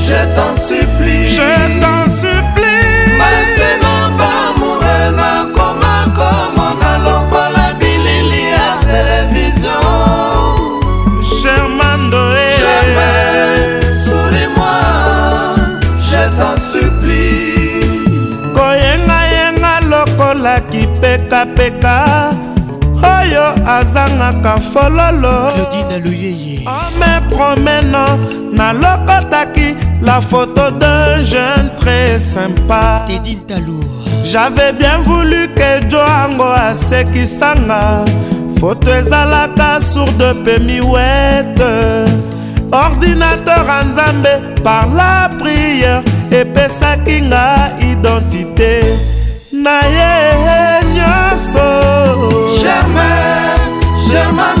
je t'en supplie je t'en supplie masena bamoure nakoma komona lokola bilili ya televizio germandoe jamais souris-moi je t'en supplie koyengayenga lokola kipekapeka azangaka fololo ome promeno nalokotaki la photo d'un jeune très sympa j'avais bien voulu ke joango asekisanga foto ezalaka sourde mpe miwete ordinateur ya nzambe par la prière epesaki nga identité na ye nyonso Jamais. rue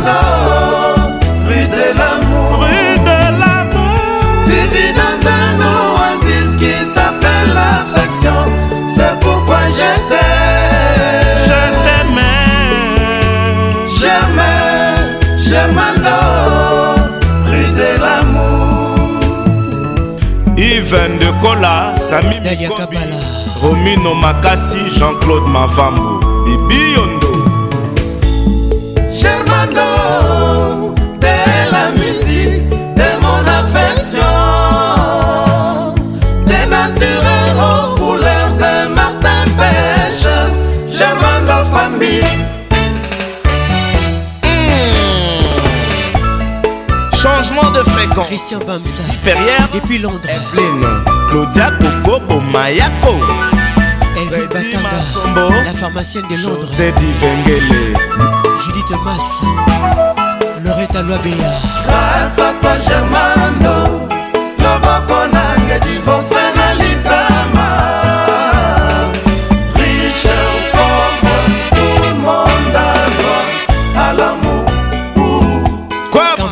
de l'amour. Rue de l'amour. Tu vis dans un oasis qui s'appelle l'affection. C'est pourquoi je t'aime. Je t'aimais. Jamais, jamais rue de l'amour. Even de Cola, Sami Romino Makassi, Jean-Claude Mavambo, Bibi Yondo. changement de fréquence. Christian Bamsa. Perrière. Depuis Londres. Evelyn. Claudia Coco Bomayako. Elvin Batanga. Sombo, la pharmacienne de Londres. José Divengele. Judith Mass. Loretta Loabea. Rasaka Germano. Loboko Nange divorce na litama.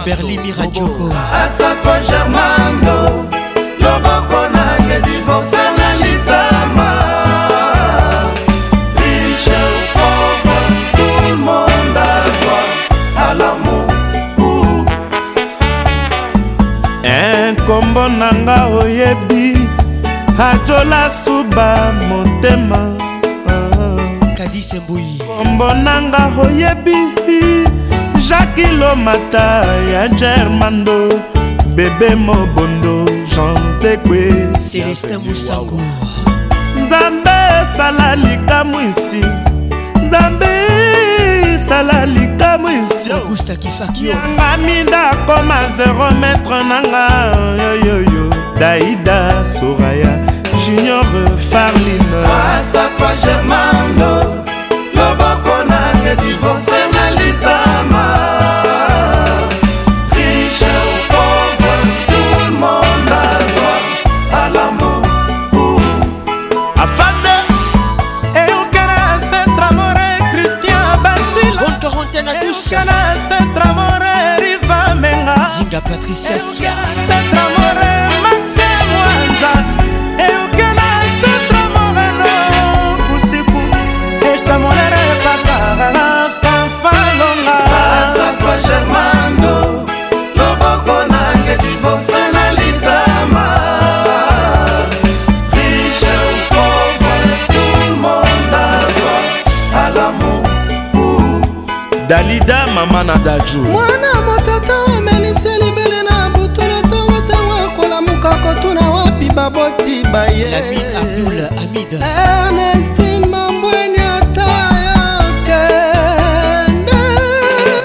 berlimi radioko asako germano loboko nange divorce na litama riche pauvre tout le monde a droit à l'amour enkombo nanga oyebi ajola suba motema kadisembui kombo nanga oyebi jaki lomata ya germando bebe mobondo jean tekwe celestin mosango nzambe esala likamw isi nzambe esala likamw isiyanga minda akoma 0 metre nanga yoyoyo daida soraya junior farlin asakwa germando loboko nanga divorce eske na centre amore erivamenga zinga patricia sia centre amore mama na daju mwana motata omelisi libele na butulu ntongo ntango akolamuka kotuna wapi baboti baye ernestine mambweni ata yokende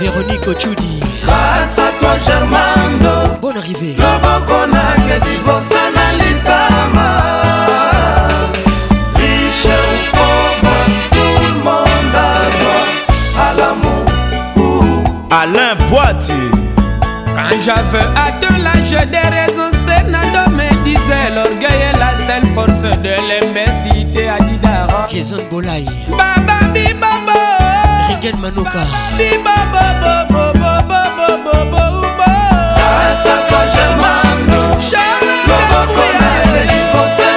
véronique ochudi grâce à toi germando bonne arrivée loboko nange divorsa na litama droite. Quand j'avais atteint l'âge des raisons, Sénado me disait l'orgueil est la seule force de l'imbécilité à Didara. Jason Bolaï. Baba bi babo. Regen Manoka. Baba bi babo bobo bobo bobo bobo. Asa ko jamano. Lobo ko na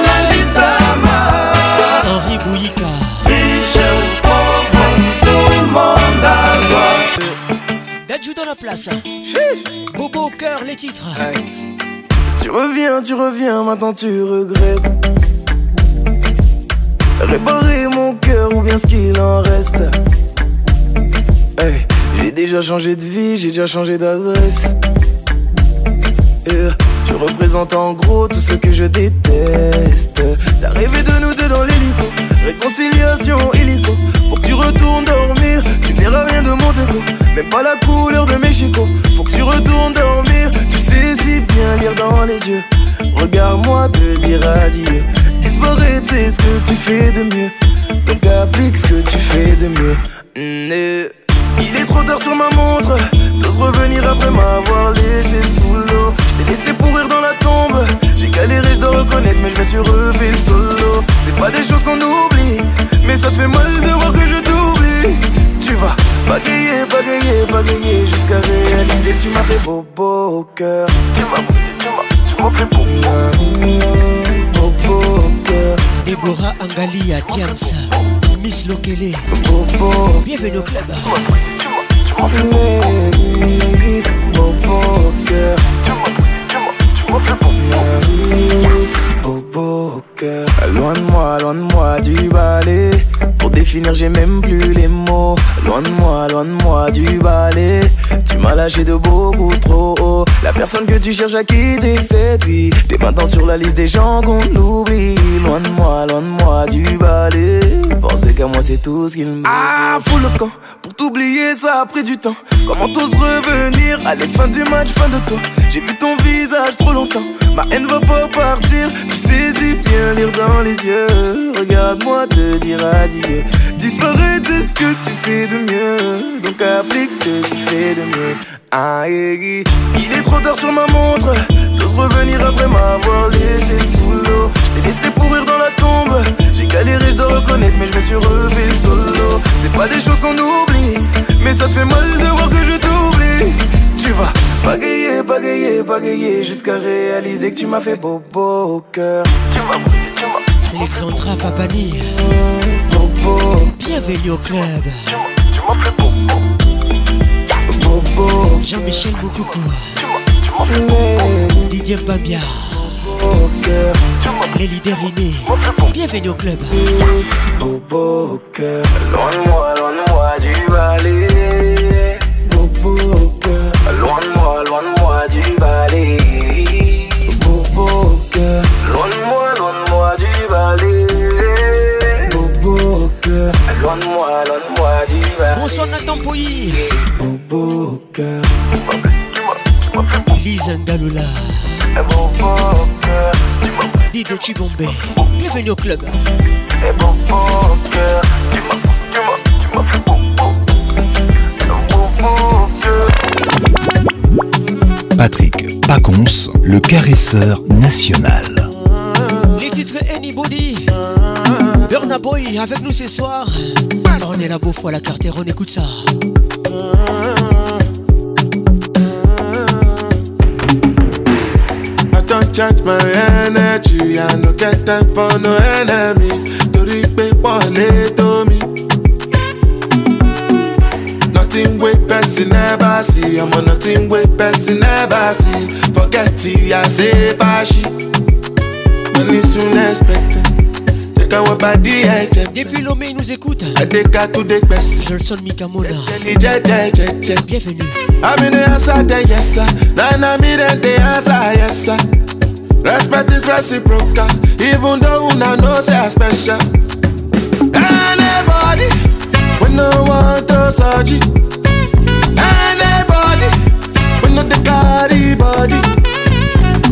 Adjou dans la place. beau beau cœur, les titres. Tu reviens, tu reviens, maintenant tu regrettes. Réparer mon cœur ou bien ce qu'il en reste. j'ai déjà changé de vie, j'ai déjà changé d'adresse. tu représentes en gros tout ce que je déteste. T'as de nous deux dans les lieux Réconciliation illico, faut que tu retournes dormir. Tu n'iras rien de mon dégo, même pas la couleur de mes chicots Faut que tu retournes dormir, tu sais si bien lire dans les yeux. Regarde-moi te dire adieu. Disparaître, c'est ce que tu fais de mieux. Donc applique ce que tu fais de mieux. Mm, eh. Il est trop tard sur ma montre, d'ose revenir après m'avoir laissé sous l'eau. Galéré, je de reconnaître, mais je me suis refait solo. C'est pas des choses qu'on oublie, mais ça te fait mal de voir que je t'oublie. Tu vas bagayer, bagayer, bagayer jusqu'à réaliser. que Tu m'as fait beau, beau cœur. Tu m'as, tu m'as, tu m'as fait beau, beau, beau, beau cœur. Déborah Angalia Tiamsa, Miss Lokele. bienvenue au club. Tu m'as, tu m'as, tu m'as fait beau, cœur. Loin de moi, loin de moi du balai. Pour définir, j'ai même plus les mots. Loin de moi, loin de moi du balai mal j'ai de beaucoup trop haut. La personne que tu cherches à quitter séduit. T'es maintenant sur la liste des gens qu'on oublie. Loin de moi, loin de moi du balai. Pensez qu'à moi c'est tout ce qu'il me Ah, fous le camp. Pour t'oublier, ça a pris du temps. Comment t'oses revenir à la fin du match, fin de toi. J'ai vu ton visage trop longtemps. Ma haine va pas partir. Tu saisis bien lire dans les yeux. Regarde-moi te dire adieu. Disparaître, de ce que tu fais de mieux. Donc applique ce que tu fais de mieux. Il est trop tard sur ma montre, d'ose revenir après m'avoir laissé sous l'eau. Je laissé pourrir dans la tombe, j'ai galéré, je reconnaître, mais je me suis relevé solo. C'est pas des choses qu'on oublie, mais ça te fait mal de voir que je t'oublie. Tu vas bagayer, bagayer, bagayer jusqu'à réaliser que tu m'as fait bobo au cœur. Alexandra Papani, Bienvenue au club. Tu m'as fait bobo. Jean-Michel Moukoukou. Didier Babia. Les leaders innés. Bienvenue au club. Beau, Loin de moi, loin de moi du balai. Beau, Loin de moi, loin de moi du balai. Beau, Loin de moi, loin de moi du balai. Beau, Loin de moi, loin de moi du balai. Bonsoir Nathan Pouilly beau cœur. Chibombe. au club. Patrick Pacons, le caresseur national. Les titres Anybody, Boy avec nous ce soir. On est la beau fois la carte on écoute ça. recharge my energy I no get time for no enemy torí pé pọ̀ tó mi. Nothing wey person never see ọmọ nothing wey person never see forget ti a ṣe fàṣì. Money soon expected. Depuis Lomé, il nous écoute. Je le sonne Mika Mona. Bienvenue. Respect is reciprocal, even though una know say I special. Anybody, when no one to search it. Anybody, we no the carry body.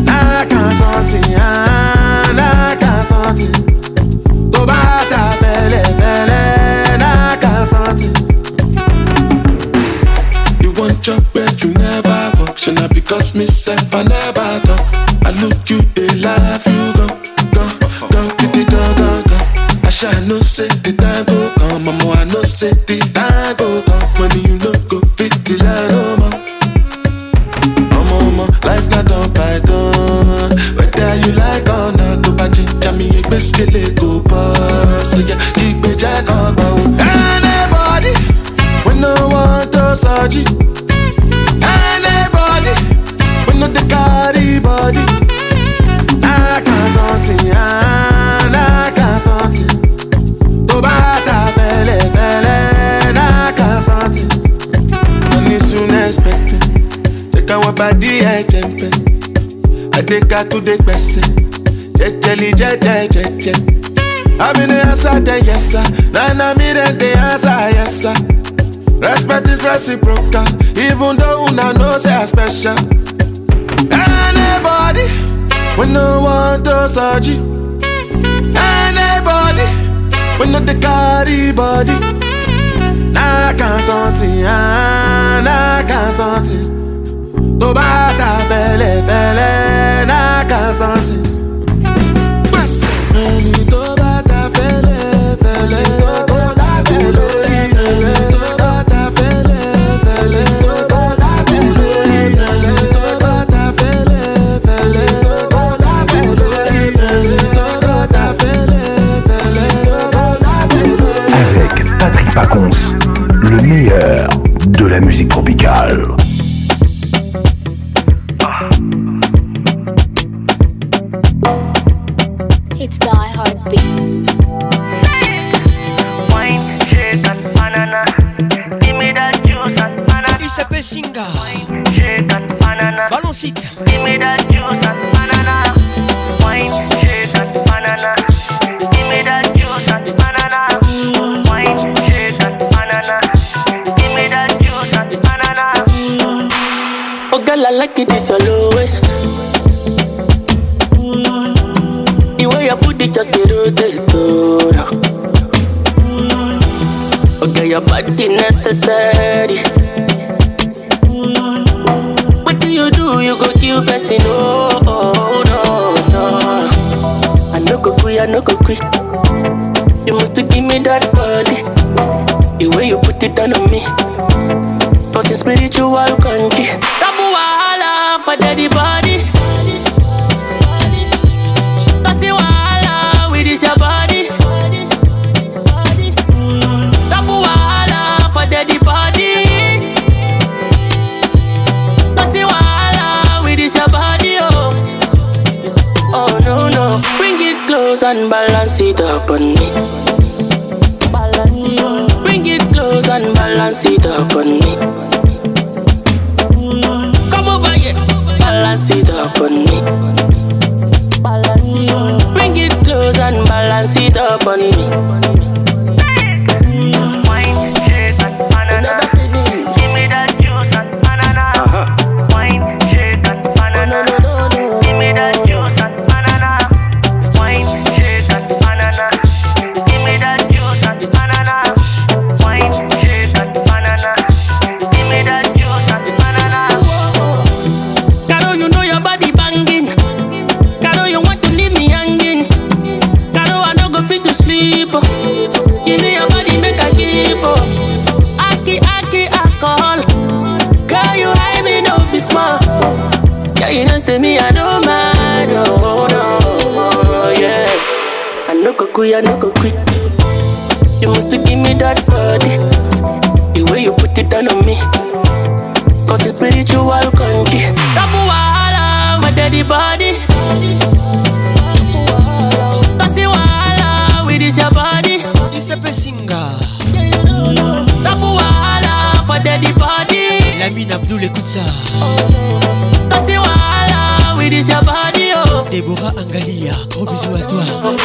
I can't sort something, ah, I can't something. Tó bá ta fẹ́lẹ́fẹ́lẹ́, I can't something. You want your bed, you never walk. Should not because myself, I never you the life you gone, gone, gone, kitty, gone, gone, gone. I shall no say the time go come, mama. I no say the time go come. Money you no go fit the line, no more. No more, more. Life turn. on python. Whether you like or not, go back to me. You best kill it, go boss. So yeah, keep me jack on, anybody when no one does, I kawo eh, badi ẹ̀jẹ̀ ń bẹ adekatunde gbẹ̀sẹ̀ jẹjẹli jẹjẹ jẹjẹ. Abi the answer then yes sir, na na me then the answer yes sir. Respect is reciprocal, even though una no say I special. Anybody when no want to search Anybody when no dey carry body. Na kan something, ah, na kan something. To ta fele na Avec Patrick Pacons, le meilleur de la musique tropicale. It's the heartbeat. Wine, shake and banana. Give me that juice and banana. Il s'appelle Singa. Wine, shake Give me that juice and banana. Wine, shake and banana. Give me that juice and banana. Wine, shake and banana. Give me that juice and banana. Oh girl, I like it this always. The way your it, just they rotate through Okay, your body necessary What do you do? You go kill person, oh, oh no, no I no go quit, I no go quit You must give me that body The way you put it down on me Cause it's spiritual country Tabu wahala for daddy body balance it up on me. Bring it close and balance it up on me. Come over here, balance it up on me. Bring it close and balance it up on me. Make we no go quit. You must give me that body. The way you put it down on me. Cause it's spiritual country. Tabu wala, my daddy body. Cause you wahala with this your body. This a pesinga. Tabu wala, for daddy body. Lamine Abdul écoute ça. Cause you wahala with this your body. Oh. Deborah Angalia, gros bisous à toi. Oh.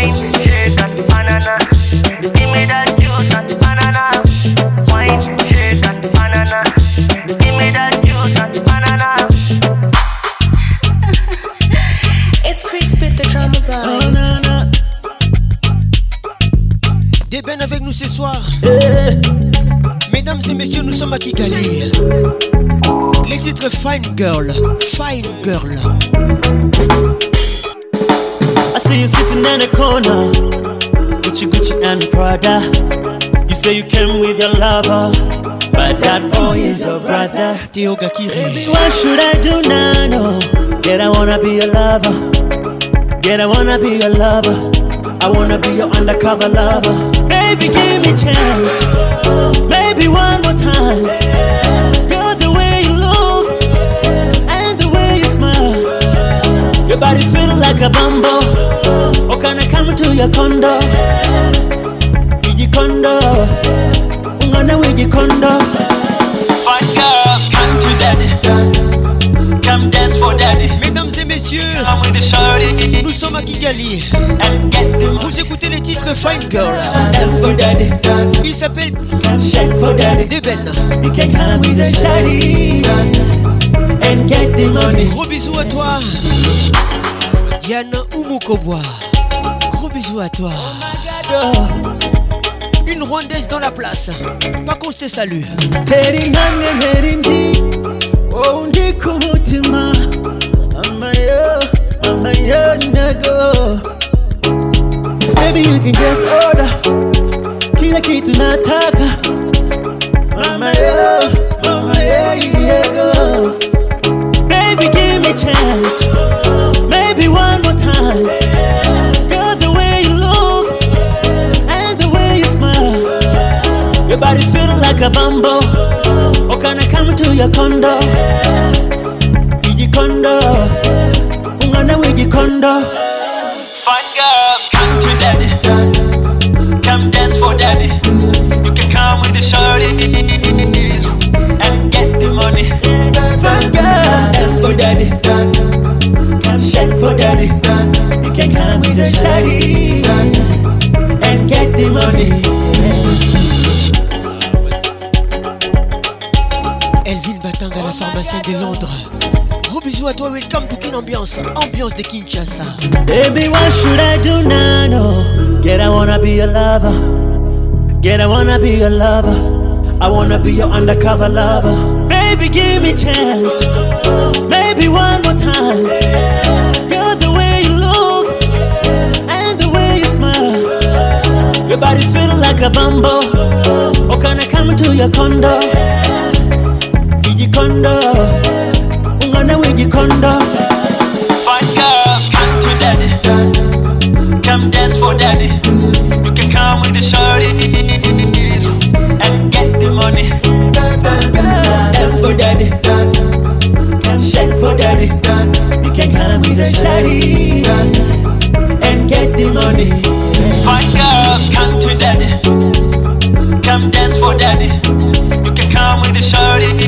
Wine, shake and banana. Give me that juice and banana. Wine, shake and banana. Give me that juice and banana. it's Chris the drama oh, boy. Des ben avec nous ce soir. Mesdames et messieurs, nous sommes à Kigali. Les titres Fine Girl, Fine Girl. in corner. Gucci, Gucci, and Prada. You say you came with your lover, but that boy is your brother. Dioga Kiri. what should I do now? No, yet I wanna be your lover. Yet I wanna be your lover. I wanna be your undercover lover. Baby, give me chance. Maybe one more time. Your body swing like a bumbo Oh, can I come to your condo? Iji condo. Ungana wiji condo. Fine girl, come to daddy. Come dance for daddy. Mesdames et messieurs, nous sommes à Kigali. Vous écoutez les titres Fine Girl. Dance for daddy. Il s'appelle Shakes for daddy. Deben. You can come with a and get the money. Gros bisous à toi, Diana Oumoukobois. Gros bisous à toi. Oh oh. Une rwandaise dans la place, pas qu'on se salue. Oh, Maybe you can just order kila kitu nataka mama yo, mama yo, yeah, go chance. Maybe one more time. Girl, the way you look and the way you smile. Your body's feeling like a bamboo. Oh, can I come to your condo? Iji condo. Ungana wiji condo. dance for daddy. You can come with the shaggy and get the money. Elvin Batang à la pharmacienne de Londres. Gros bisous à toi, welcome to Kin Ambiance, ambiance de Kinshasa. Baby, what should I do now? No. Get, I wanna be your lover. Get, I wanna be your lover. I wanna be your undercover lover. Baby, give me chance. Maybe one more time. Everybody's feeling like a bumble. Oh, can I come to your condo? Iji condo. Ungana your condo. Fine girl, come to daddy. Come dance for daddy. You can come with the shorties and get the money. Dance for daddy. Shakes for daddy. You can come with the shorties and get the money. Fine girl. Come, come to daddy. Come dance for daddy. You can come with the shorty.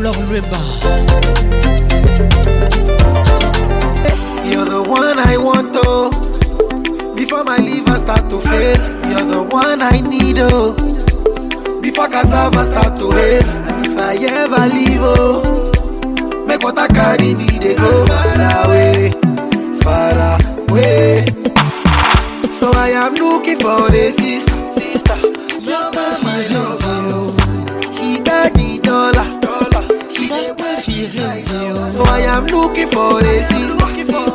Fleur Luemba. You're the one I want, oh. Before my liver start to fail, you're the one I need, oh. Before cassava start to fail, and if I ever leave, oh, make what I carry me they go far away, far away. So I am looking for a sister, sister, love my love. I'm looking for a sister. Oh. Oh.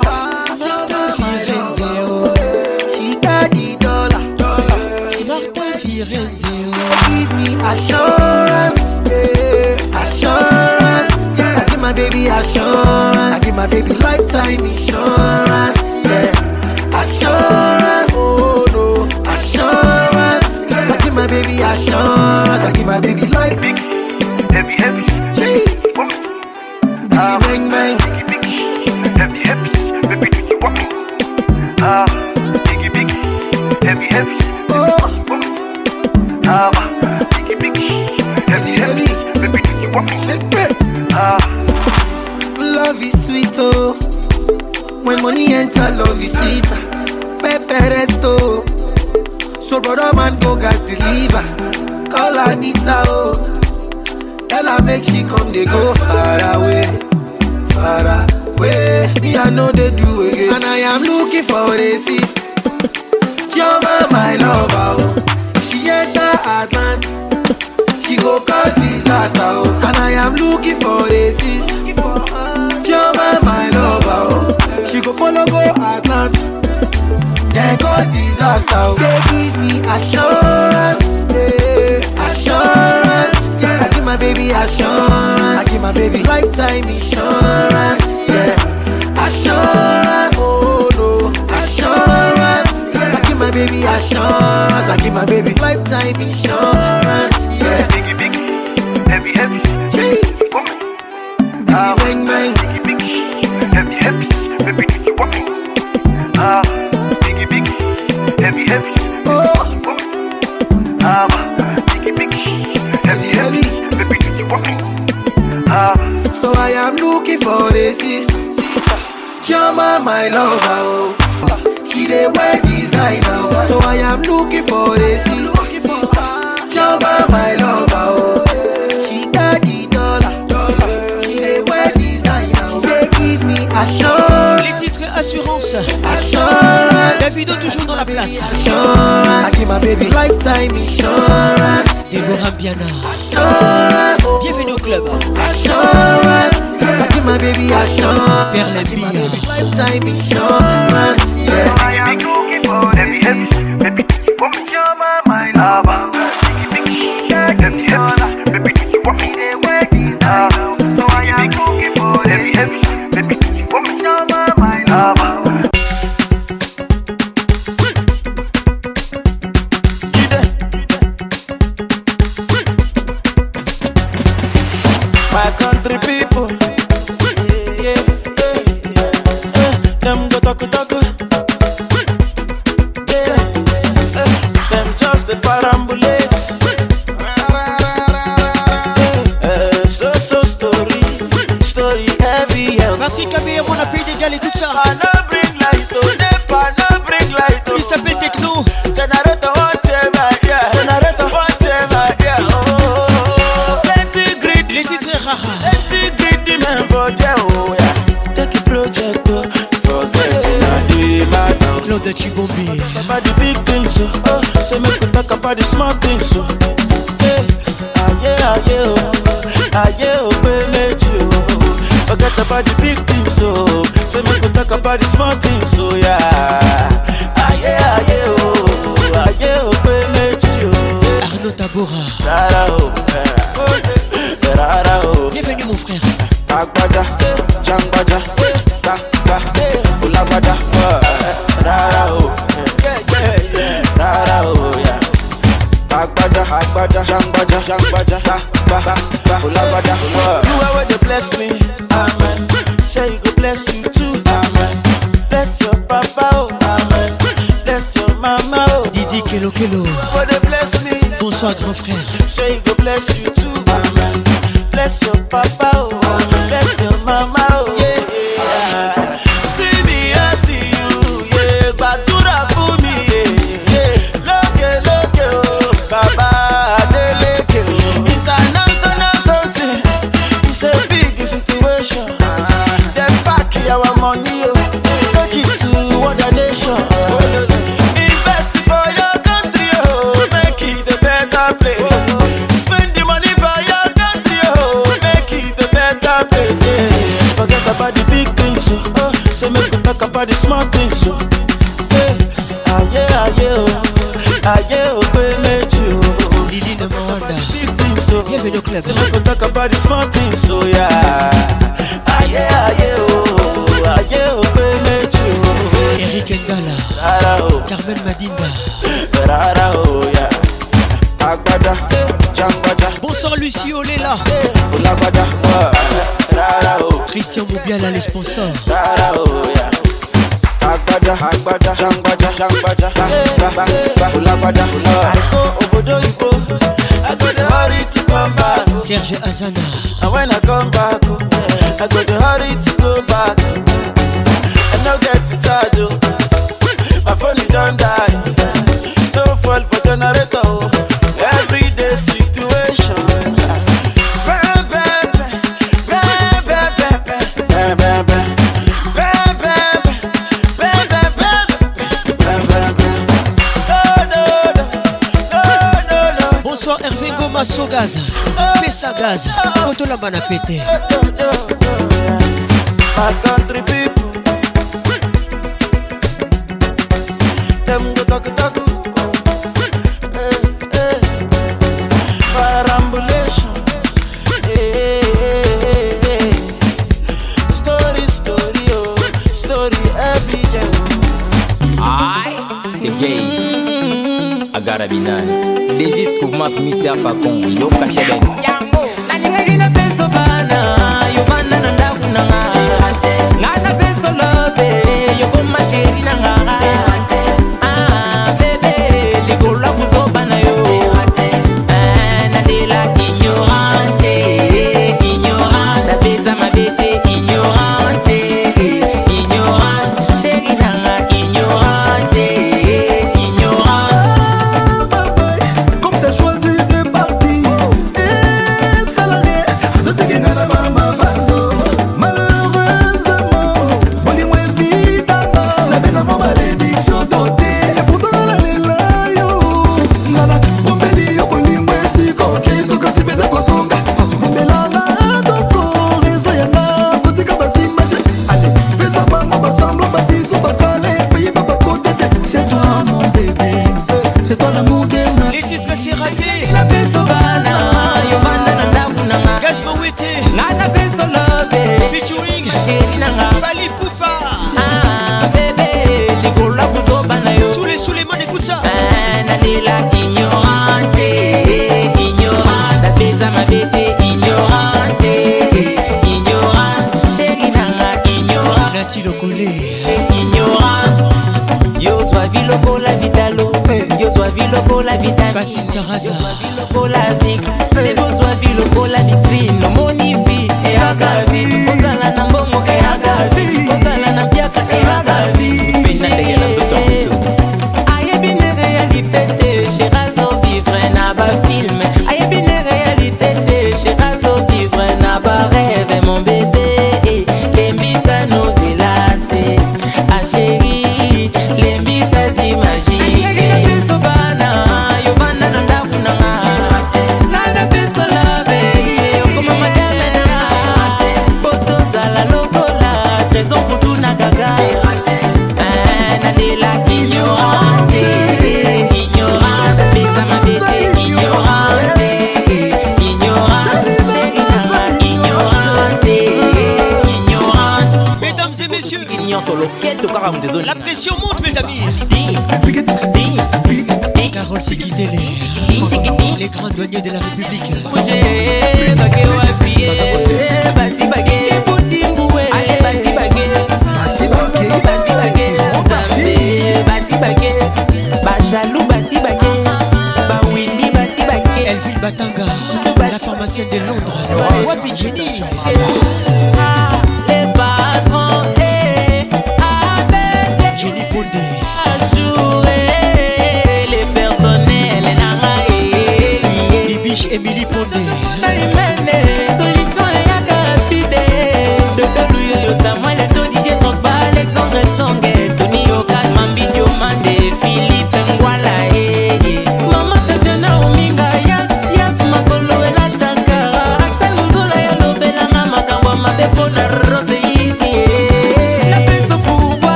Give me assurance, yeah. assurance. I give my baby assurance. I give my baby lifetime insurance, yeah. Assurance, oh no, assurance. I give my baby assurance. I give my baby life. smart thing. padà. àìkó òbòdó ìbò agbẹ́dẹ̀ hurry to come back. Serge Azana. gaza pesa gaza po tolamba na pete Them go talk talk Thomas Mister Facon, yo caché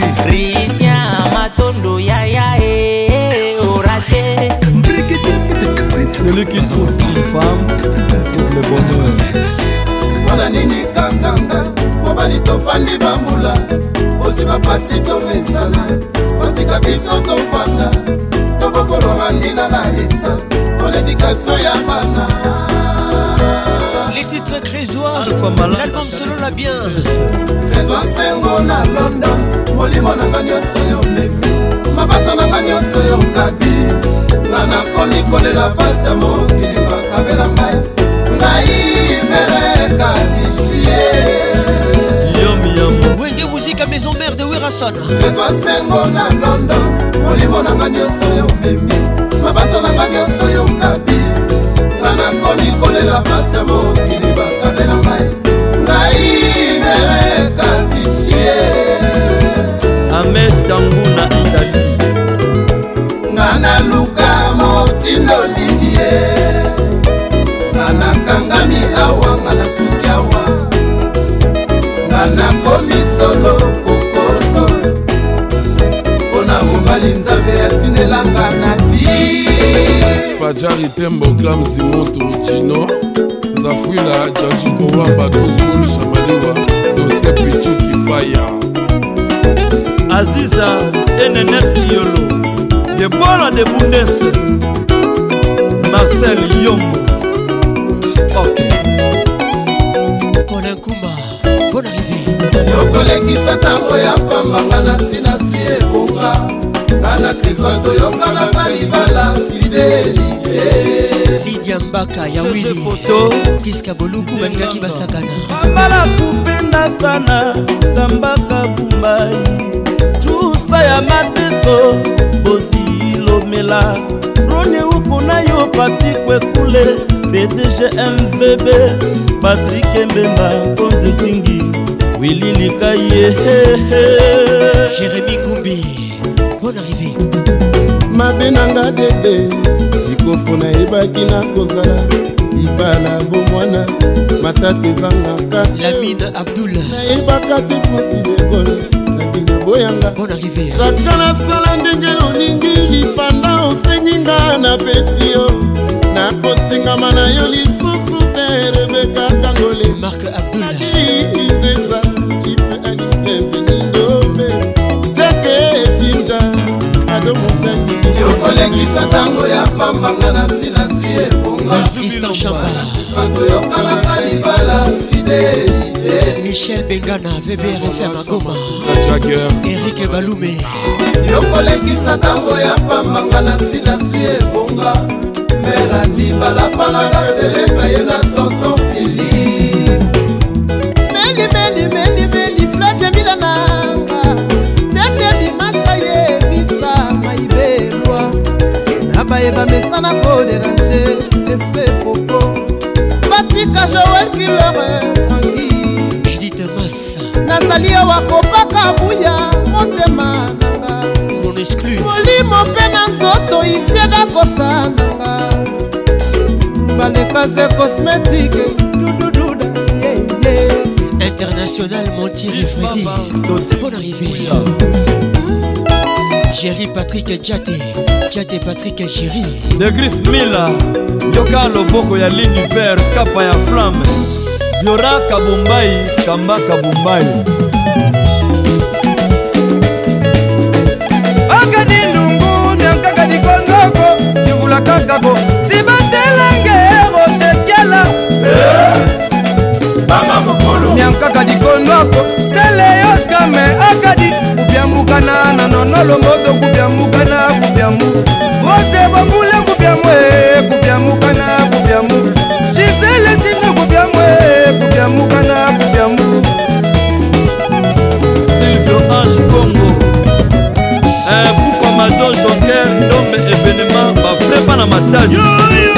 tu risia matondo yaya e, e orate celui qui trouve une femme trouve le bonheur mpona nini kakanga mobali tofandi bambula osi bapasi tomesana otika biso tofanda tobokolorandina na esa olendikaso ya bana titre Trésor l'album solo la bien trésor nsengo na london molimo na nga nyonso yo memi mabata na nga nyonso yo kabi nga nakomi kolela pasi ya mokili makabela ngai ngai vere kabisie wenge muzika maison mare de wirason trésor nsengo na london molimo na nga nyonso yo memi mabata na nga nyonso yo kabi nga nakomi kolela pasa mokili bakabela ngai ngai mere kabisie ametanguna itali nga naluka motindo nini ye nga nakangami awa nga nasuki awa nga nakomi solo kokolo mpo na mobali nzambe atinelanga na bajari tembo clamsi moto jino zafwila jajikowamba dozulu shamaliwa dostepichuki faya aziza enenet iyolo debola de bundese marcel yombo ok kona nkumba kona rive yokolekisa ntango ya pambanga na sinasi ebonga bana kristo toyokana palibala fidelite lidia mbaka ya wili foto priska bolungu balingaki basakana ambala kupenda sana tambaka bumbai cusa ya mateso bozilomela drone uko na yo patikwekule pdg mvb patrik mbemba kontetingi wili likai yehehe jeremi kumbi bonne arrivée mabe na nga dede likofu nayebaki na kozala libala bomwana matata ezangaka lamine abdul nayebaka te fonsi degole nakina boyanga saka nasala ndenge olingi lipanda osengi nga na pesi yo nakotingama na yo lisusu te rebeka kangole mark abdul nzeza nakisa ntango ya pambanga na sinasi ebongatoyokanaka libala fidelite michel bengana vbrfm agoma erike balume yokolekisa ntango ya pambanga na sinasi ebonga merandi balapanaka seleka ye na tonton bayeba mesana po derange despe popo batika joel kilore tranki judite masa nazali awa kobaka buya motema nanga molimo mpe na nzoto isieda kota nanga balekaze cosmétique dudududa yeye international montier fredi bon arrivé yeah. Jerry Patrick Djate Djate Patrick Jerry De Griff Mila yoka loboko ya l'univers kapa ya flamme Diora Kabumbai Kamba Kabumbai akadi ndungu miankaka dikondoko kivula kakako sibatelenge roshekela eh, miankaka dikondoko sele yoskame akadi kubyambukana na nonolombo tokubyambukana kubyambu bose bambule kubyamwe kubyambukana kubyambu gisele sine kubyamwe kubyambukana kubyambu silvio h congo eh, bukomado joker ndombe evenema bafrepa na matadi yeah, yeah.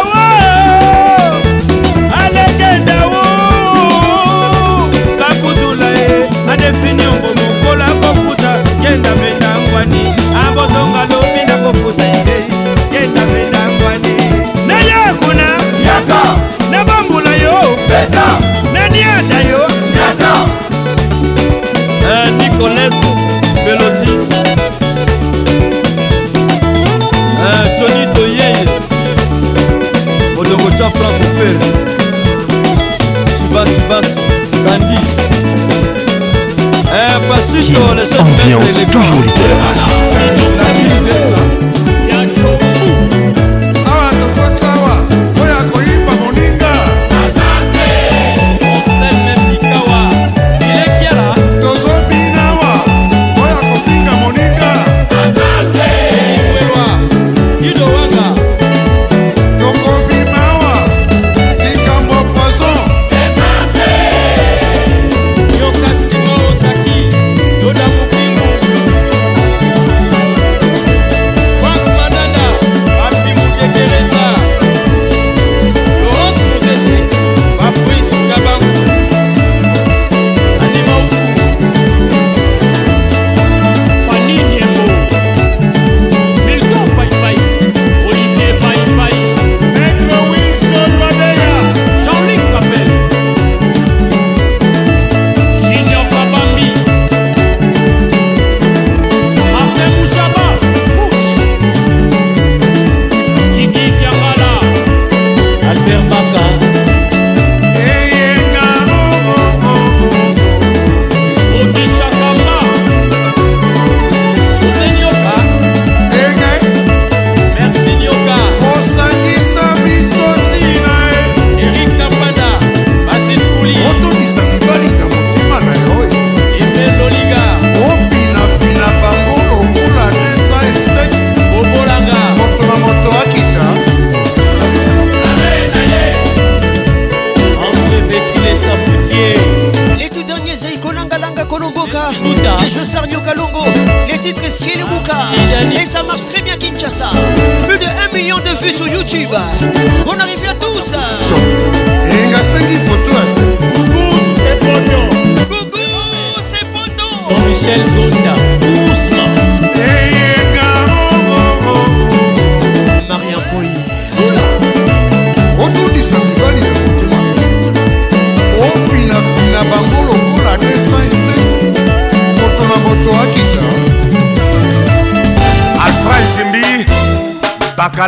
beta nani ada yo nyata eh, nicoleto beloti eh, joni toyeye odongo tya franco fere chibachibas kandi pasito eh, les ambiance toujours leader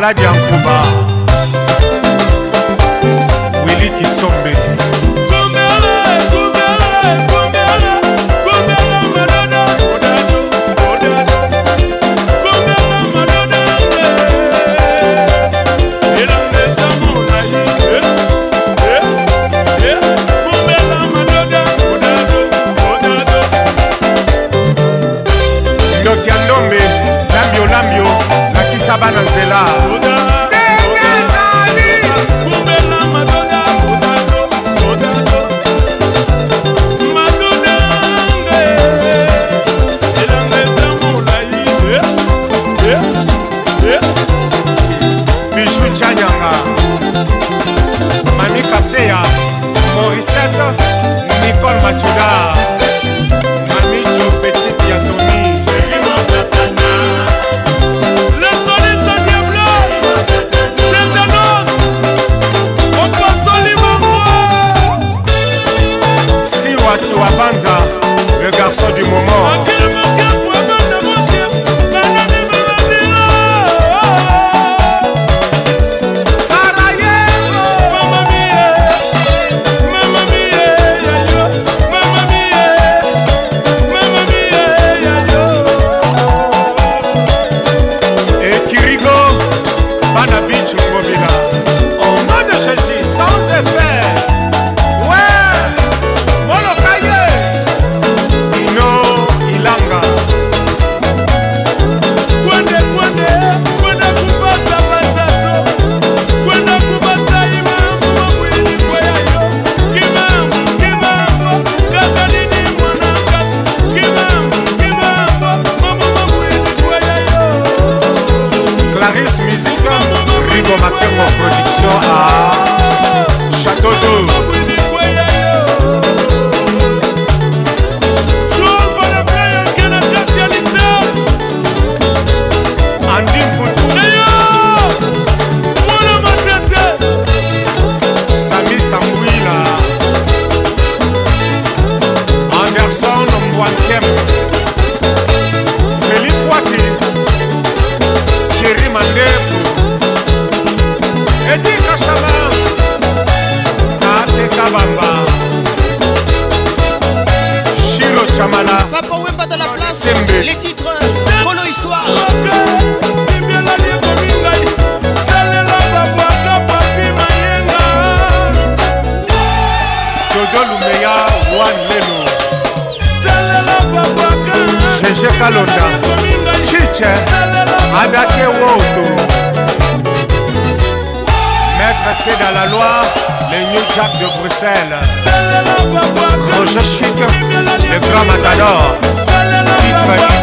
kuba. Jacques de Bruxelles. Roger Chic, le grand matador. Titre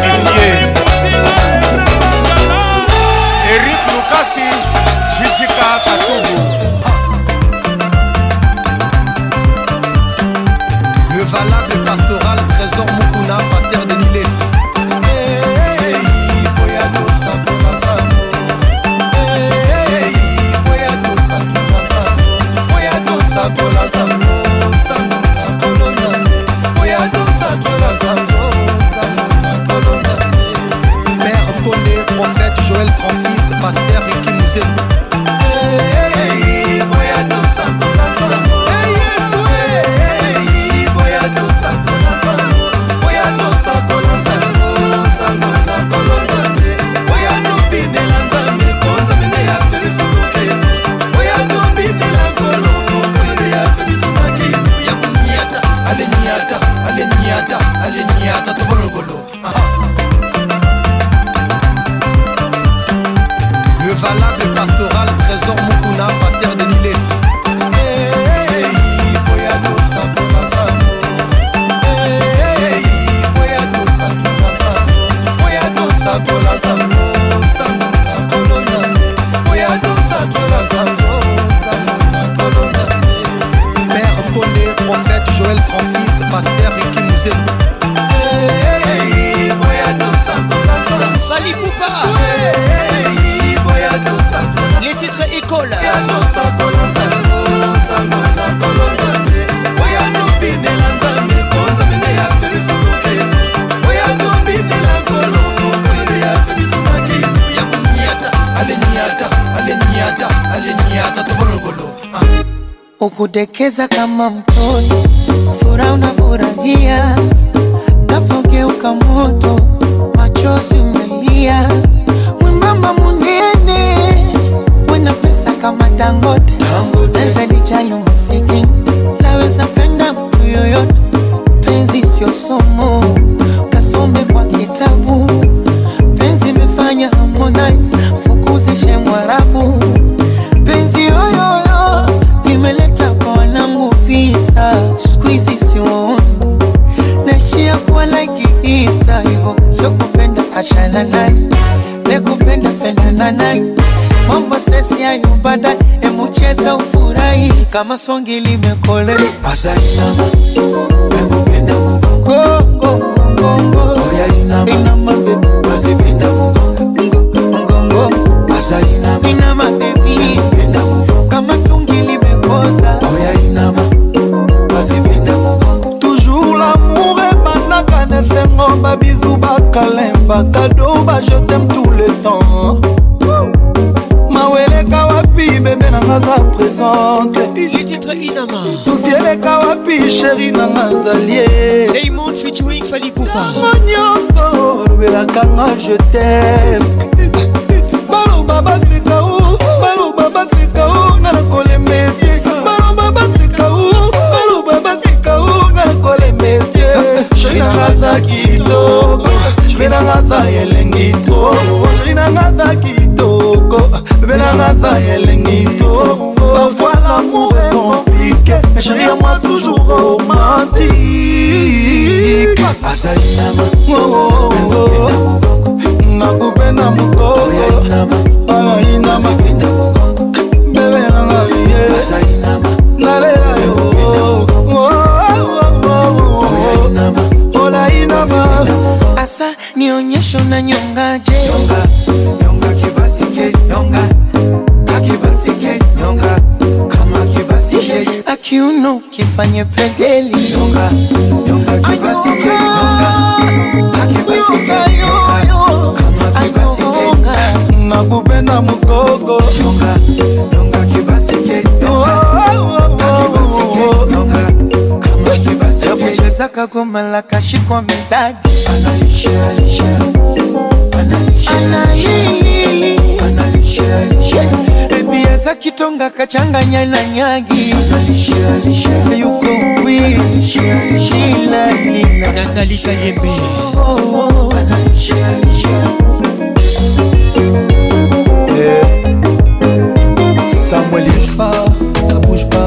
kama swangili balobanga je tem baloba bafika o baloba bafika o nga na kolemete baloba bafika o baloba bafika o nga na kolemete sheri nanga aza kitoko sheri nanga aza elengi to sheri nanga aza kitoko bebe nanga aza elengi to parfois l'amour est compliqué mais chérie à moi toujours romantique azali na bango nifanye pedeli na bubena mugogo nyonga nyonga kibasi nyonga oh, oh, oh, kama kibasi ya kucheza kagoma kashikwa midadi anaisha anaisha anaisha anaisha anaisha anaisha anaisha natali kayembe samuel pas ça bouge pas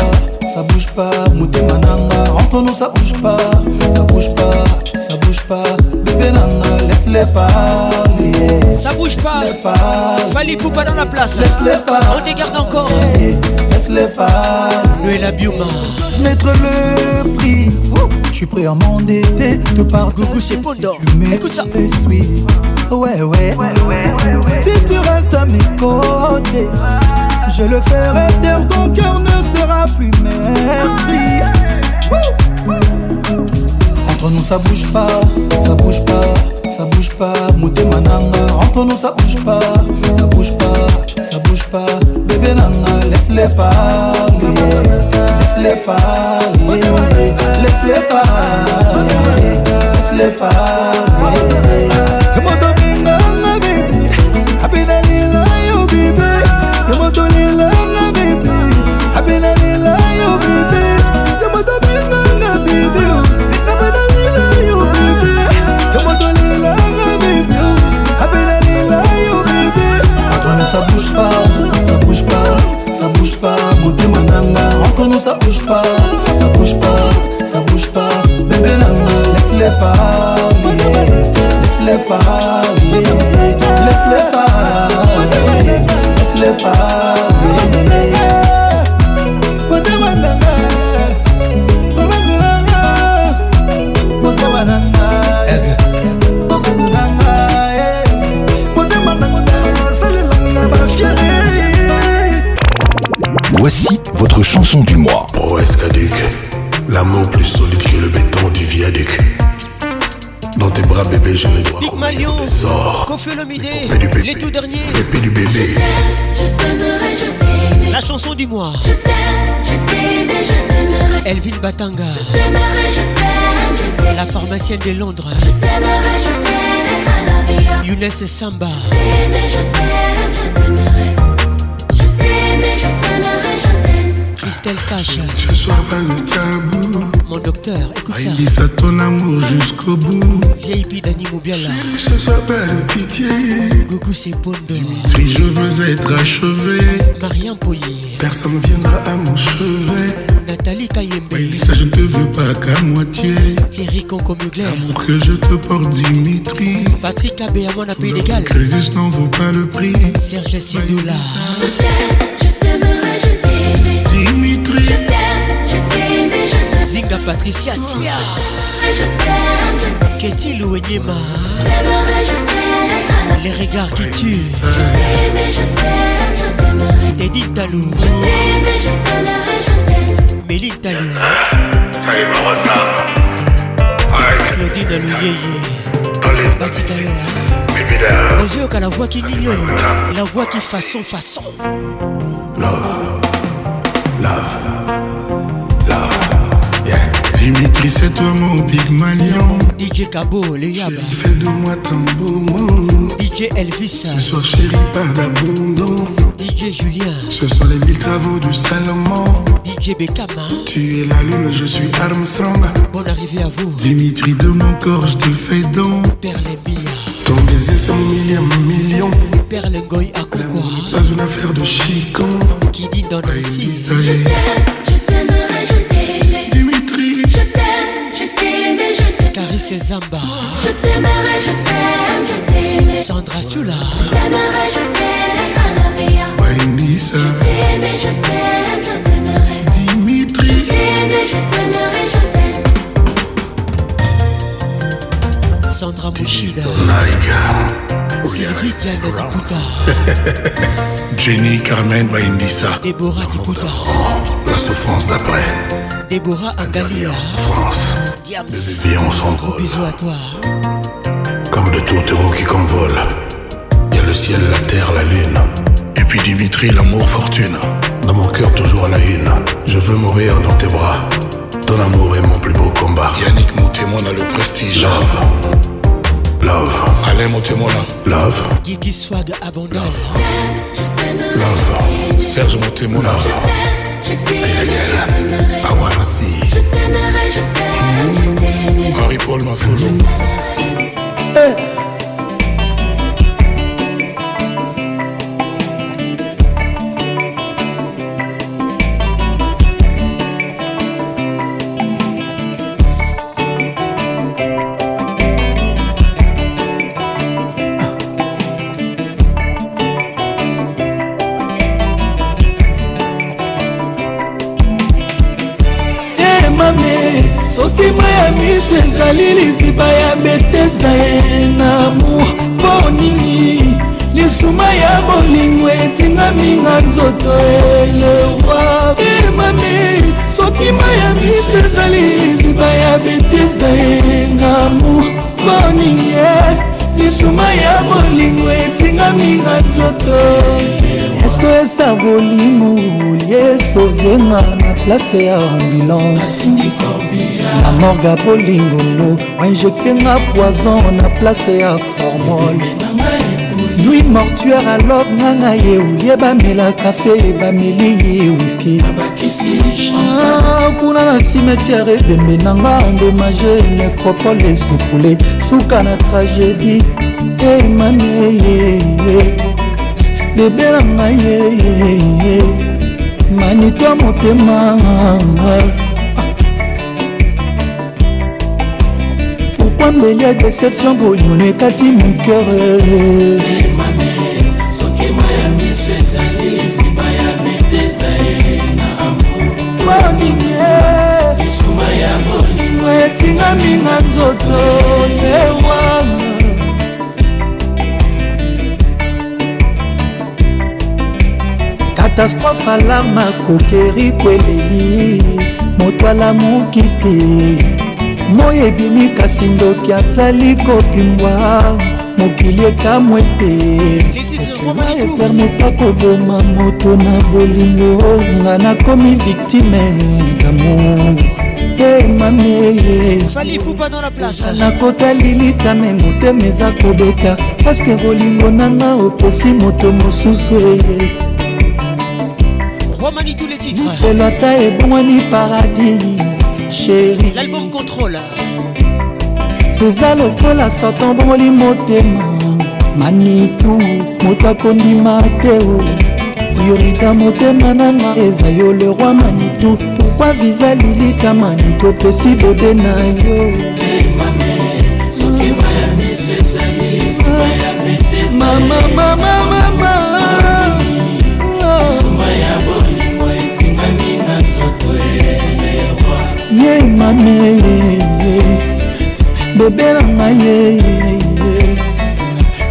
ça bouge pas motema nanga entre nous ça bouge pas ça bouge pas ça bouge pas bebe nanga leflepa bouge pas. Fallait pas dans la place. laisse-les pas On garde encore. Laisse-les pas. Lui et la bioma. Mettre le prix. Je suis prêt à m'endetter. Te par Gougou, c'est dormir Écoute ça. Ouais, ouais. Si tu restes à mes côtés, je le ferai taire. Ton cœur ne sera plus merdi. Entre nous, ça bouge pas. Ça bouge pas. ça bouge pas, motema nanga Antono ça bouge pas, ça bouge pas, ça bouge pas Bébé nanga, laisse-les parler, laisse-les parler Laisse-les parler, laisse-les parler Laisse-les parler, laisse-les parler, laisse-les parler. Voici votre chanson du mois. pro Escaduc, l'amour plus solide que le béton du viaduc tes bras, bébé, je ne dois combien de trésors. Confie l'homme idée les tout derniers. Bébé du bébé. Je t'aime, je t'aimerai, je t'aimerai. La chanson du mois. Je t'aime, je t'aime je t'aimerai. Elvin Batanga. Je t'aimerai, je t'aime, je t'aime. La pharmacienne de Londres. Je t'aimerai, je t'aime à la vie. Younes Samba. Je t'aime, je t'aime, je t'aimerai. Je t'aime, je t'aime. Christelle Ce soir, pas le tabou. Mon docteur, écoute ça. Ah, ça. dit ça ton amour jusqu'au bout. Vieille là. que Ce soit pas le pitié. Goku c'est Bondo. Si je veux être achevé. Marien Poyer. Personne viendra à mon chevet. Nathalie Kayembe. ça, je ne te veux pas qu'à moitié. Thierry Concomugler. L'amour que je te porte, Dimitri. Patrick Abé, à mon appel égal. Crésus n'en vaut pas le prix. Serge Sidoula. Patricia Sia Ketilou et et Les regards qui tuent Teddy Talou Méline Talou Claudine Alouyeye Batikayola qu'à la voix qui n'ignore La voix qui façon façon Dimitri, c'est toi mon Big Malion. DJ Cabo, le Yaba. Fais de moi ton beau mot. DJ Elvis. Ce soir, chérie, pas d'abandon. DJ Julien. Ce sont les mille travaux du Salomon. DJ Bekama. Hein. Tu es la lune, je suis Armstrong. Bonne arrivée à vous. Dimitri, de mon corps, je te fais don. Perle Bia. Ton baiser, c'est mon millième million. Perle Goy à Pas une affaire de chicon. Qui dit dans le 6. Je Je t'aimerai, je t'aime, je t'aime. Sandra Sula. Je t'aimerai, je t'aime. Je je t'aime, je Dimitri. Je je t'aimerai, je t'aime. Sandra Mouchida. Oh, Jenny Carmen Baindissa. Déborah Dipouta. La souffrance d'après. Déborah France. à toi. Hein. Comme de héros qui Il Y a le ciel, la terre, la lune. Et puis Dimitri, l'amour, fortune. Dans mon cœur, toujours à la une. Je veux mourir dans tes bras. Ton amour est mon plus beau combat. Yannick, mon témoin, a le prestige. Love. Love. Alain, mon témoin. Love. Guigui Swag, abondant. Love. Love. Serge, mon témoin. Love. C'est légal. I wanna see. Je t'aimerai, je t'aime, je t'aime. Marie-Paul m'a foulé. Hey. Eh. ya miso ezali liziba ya betesa ye na amour mpo nini lisuma ya bolingo etingami na nzoto eleroi emami eh, soki ma ya miso ezali liziba ya betesa ye na amour mpo nini lisuma ya bolingo okaminga nzoto yesu esa bolimo yesu ovenga na place ya ambulance na morga polingolo bainjektenga poison na place ya formol lui mortuare alor nanga ye olie bamela kafe bameli ye wiski ah, kuna na cimetiare ebembe nanga endomage necropole esekule suka na tragédie emami eyeye bebe na ngai eyeye manito ya motema pourkui mbeli ya déception bolimono ekati moker ezali liziba ya vitese na amour esinga minga nzoto ewanga katastrophe alarma kokeri kweleli moto alamuki te moi ebimi kasi ndoki azali kopimbwa mokili ekamwe te efer moto akoboma moto na bolingo nga nakomi victime damour motema meyezala kotali litame motema eza kobeta paske bolingo nanga opesi moto mosusu eye mofelo ata ebongwani paradis sheri eza lokola satan bongoli motema manitu moto akondima te priorita motema nanga eza yo le roi manitu pourkui viza lilitamani topesi bode na yo mama mama mama ye mami bebe na ngai ye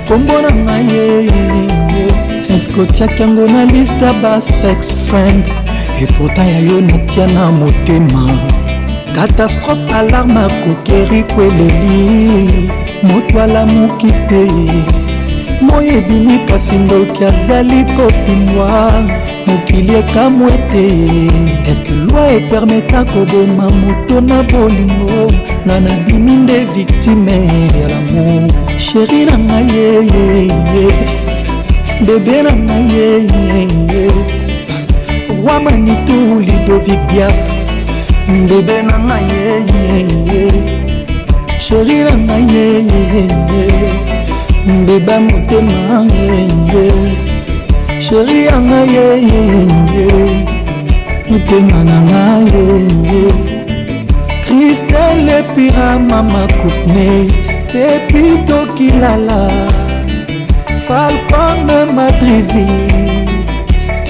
kombo na ngai ye eske otiaki yango na liste ya basex friend epota ya yo natia na motema katastrophe alarme akokeri kweleli moto alamuki te moi ebimi kasi ndoki azali kopimwa mokili ekamwe te eske loi epermeta koboma moto na bolingo nga nabimi nde victime ya lamour sheri na ngai yeye bebe na ngai yeye wa manitu lidovic biart mbebe na ngai yeyeye sheri na ngai yeyeye mbeba motema yeye sheri ya ngai yeyeye motema na ngai yeye kristel epira mama courtney epi tokilala falcone madrizi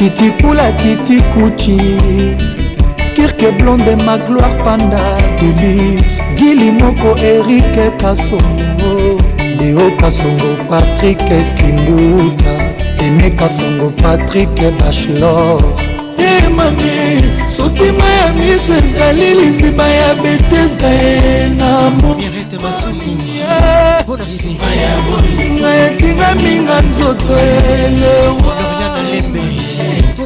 titi kula titi kuchi kirke blonde ma gloire panda deluxe gili moko erike kasongo deo kasongo patrik kinduta eme kasongo patrik bachelor emami sotima ya miso ezali liziba ya betesda ye na mbonga etingaminga nzoto elewa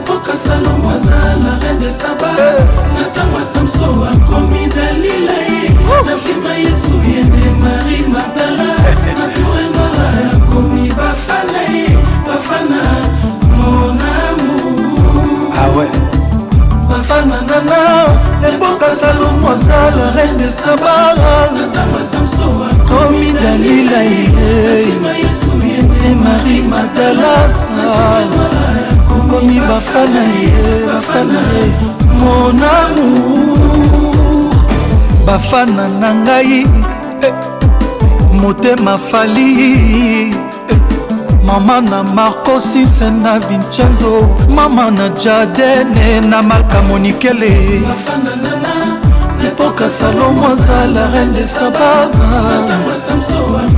lepoka salomo aza la reine de saba na ntango ya samso akomi dalila ye na filma yesu ye nde marie magdala na toure noira akomi bafana ye bafana monamu awe ah bafana nana lepoka salomo aza la reine de saba na ntango ya samso akomi dalila ye na filma yesu ye nde marie magdala na toure noira okomi bafana ye bafana ye mon amour bafana na ngai eh. motema fali eh. mama na marco sise na vincenzo mama na jardene na malka monikele lepoka salomo azala reine de sababa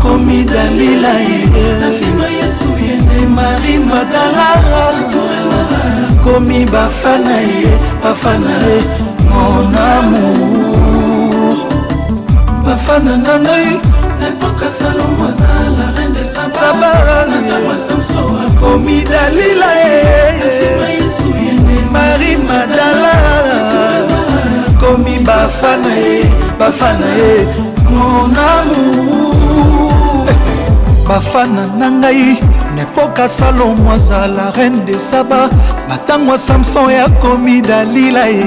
komi dalila ye eh. marie madalara komi bafana ye bafana ye mon amour bafana nangai lepoka salomo azala reine de sababasamso akomi dalila ye marie madalara komi bafana ye bafana ye mon amour bafana na ngai nepoka salomo azala reine de saba batango samson yakomi dalila ye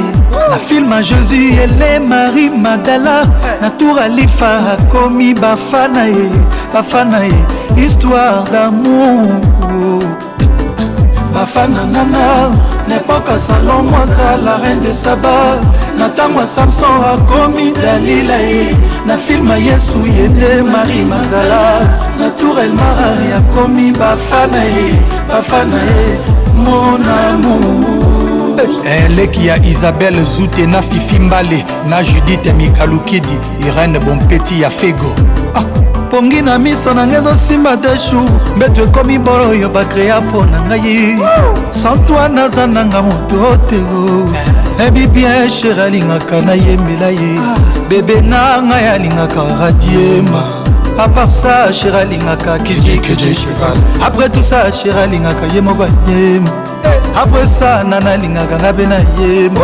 na filme jésus ele marie magdala na tour alifa akomi bafana ye bafana ye histoire d'amour bafana nana nepoka salomo azala reine de saba na ntango ya samson akomi dalila ye na filma yesu ye nde mari magala na tour elmarari akomi bafana ye bafana ye monamour eleki eh, eh, ya isabel zute na fifi mbale na judite mikalukidi irene bompeti ya fego ah. pongi na miso na ngai ezosimba te shu mbeto ekomi bolo oyo bakrea mpo na ngai santoine aza nanga moto te ebibien sher alingaka nayembela ye ah. bebe na ngai alingaka radiema apart ça sher alingaka kedikeje cheval après tout ça sher alingaka ye moko ayema eh. après ça nana alingaka nga mpe nayema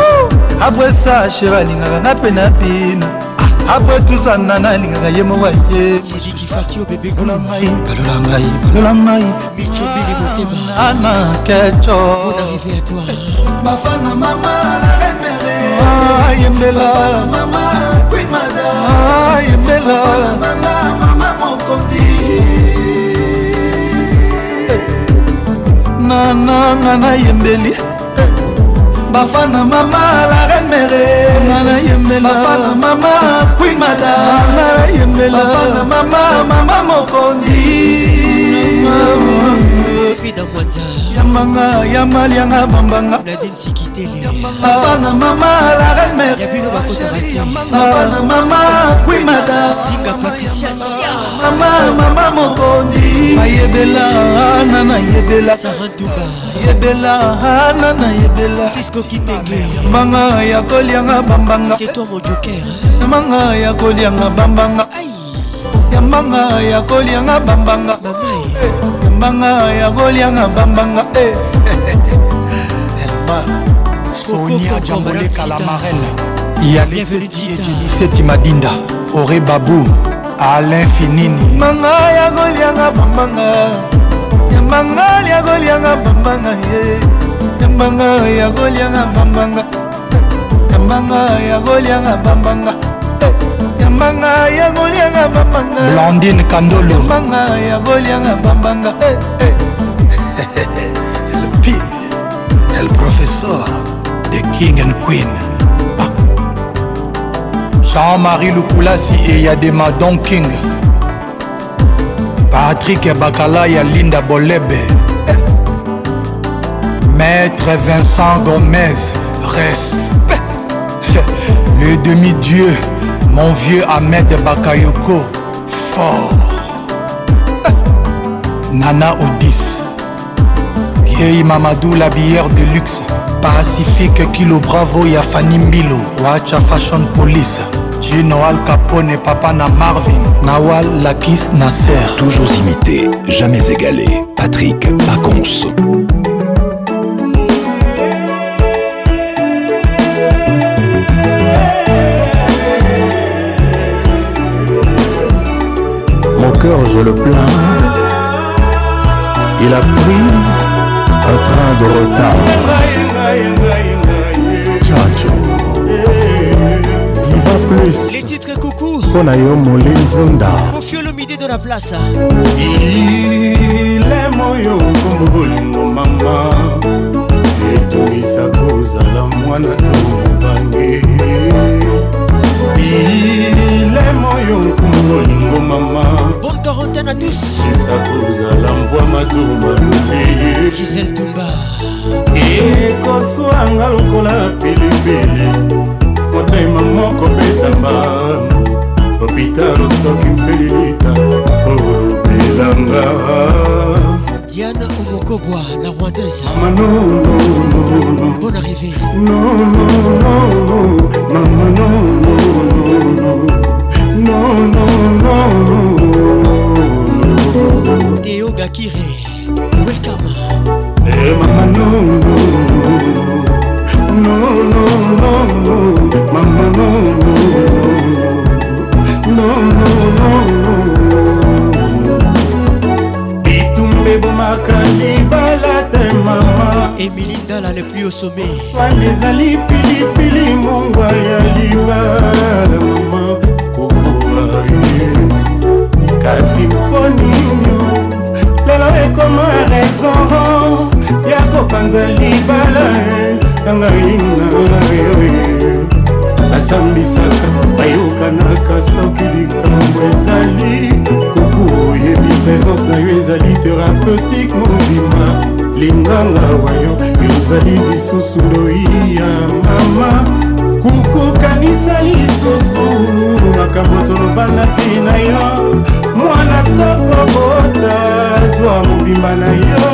après ça sher alingaka nga mpe na bino ah. après tout ça nana alingaka ye moko ayebalola ngai mm. balola ngai balola ngai ana keco bafana mamala yembela yembela nananga nayembeli bafana mama la reine mere nana yembela bafana mama queen mada nana yembela bafana mama mama mokonzi yambanga yamalianga bambanga nadine sikiti afana mama la reine mère ya bino bakota batiafana mama kwimada sika patricia mama mama mokondi ayebela ana nayebela sarantuba yebela ana nayebela sisko kitenge manga ya kolianga bambanga seto mojoker manga ya kolianga bambanga yambanga ya kolianga bambanga yambanga eh. ya kolianga bambanga eh. sonia jamboleka la marelle yalefeti ejiliseti madinda ore babu alain finini manga ya kolianga bambanga yambanga ya kolianga bambanga ye yambanga ya kolianga bambanga yambanga ya kolianga bambanga yambanga ya kolianga bambanga blandine kandolo yambanga ya kolianga bambanga eh, eh. el pibe el profesor the king and queen jean-marie lukulasi eyadema don king patrik bakala ya linda bolebe maître vincent gomez respect le demi-dieu mon vieux ahmed bakayoko fort nana odis vieille mamadou la bière de luxe pacifique kilo bravo ya fani mbilo wacha fashion police Gino Al Capone, Papa na Marvin, Nawal Lakis Nasser. Toujours imité, jamais égalé. Patrick Pacons. Mon cœur, je le plains. Il a pris un train de retard chacho diva plus les titres coucou mpo na yo molinzinda ofiolomide de la place dilema oyo kombo bolingo mama etolisa kozala mwana to mobange dilema oyo kombo bolingo mama Corentin à tous isakozala mvwa matumba gisel tumba ekoswanga lokola pilipili motema moko betamba hopitalo soki mpelilita olobelanga diana omokobwa la rwandaise bon arrivé mama no, no, no, no. Kire Oga Kire Welcome Eh mama no no no no no no mama no no no no no bitumbe bomaka libala te mama Emily Dala le plus au sommet fan ezali pilipili mongwa ya libala mama kokoa kasi mponi lelo ekoma raison ya kopanza libala na ngai na asambisaka bayokanaka soki likambo ezali kuku oyebi présence na yo ezali thérapeutique mobima linganga wayo yozali lisusu loi ya mama kokokanisa lisusu makambo tolobana te na yo mwana toko botazwa mobimba na yo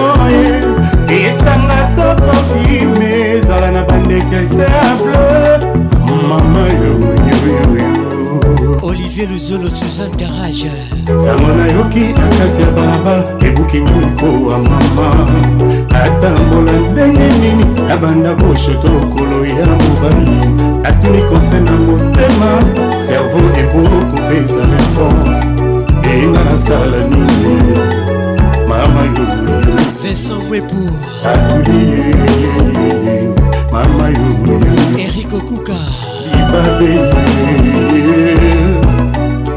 esanga tokokime ezala na bandeke simple mama yoyoyo olivier luzolo suzan darage sango nayoki na kati ya balabala ebuki nguikowa mama atambola ndenge nini nabanda boshoto okolo ya mobali natuni konse na motema servo eporo kopesa reponse eyinga nasala nini mama vincent wepour atuli mama yo eric okuka babeli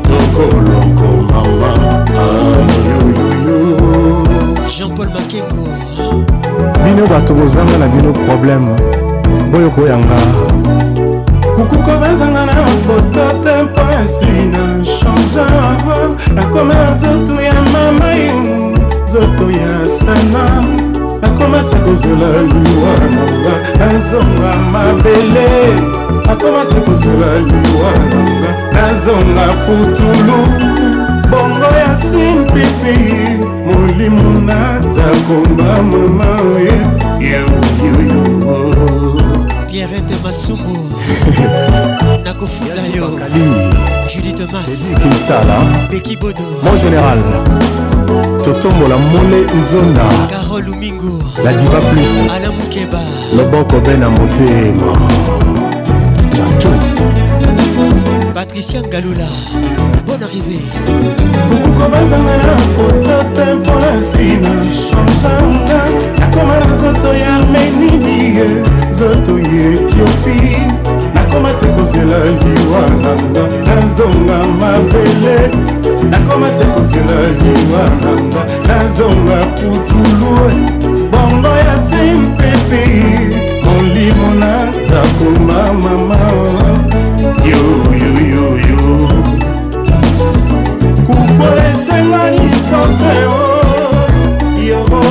tokolongo mawa ah, jean-paul makengo bino bato bozanga na bino probleme boyo koyanga kukuko bazanga na foto te mpasi na changeur nakoma na nzoto ya mama yo nzoto ya sana akomasi kozola liwa nanga nazonga mabele akomasi kozola liwa nanga nazonga putulu bongo ya simpipi molimo natakomba mama yauyoyo pierrete masumbu nakofunda yo judite mas kinsala beki bodo mon général totombola mole nzonda la diva plus loboko be na motema chacho patricia galula bonne arrivée okokobatanga na foto mpe mpona nsina changanga nakoma na nzoto ya armenidie nzoto ya etiopi nakomasi kozela liwa nanga nazonga mabele nakomasi kozela liwa nanga nazonga putulu bongo ya simpepi molimo naza koma mama yoyoyoyo kuko esenga distance yoro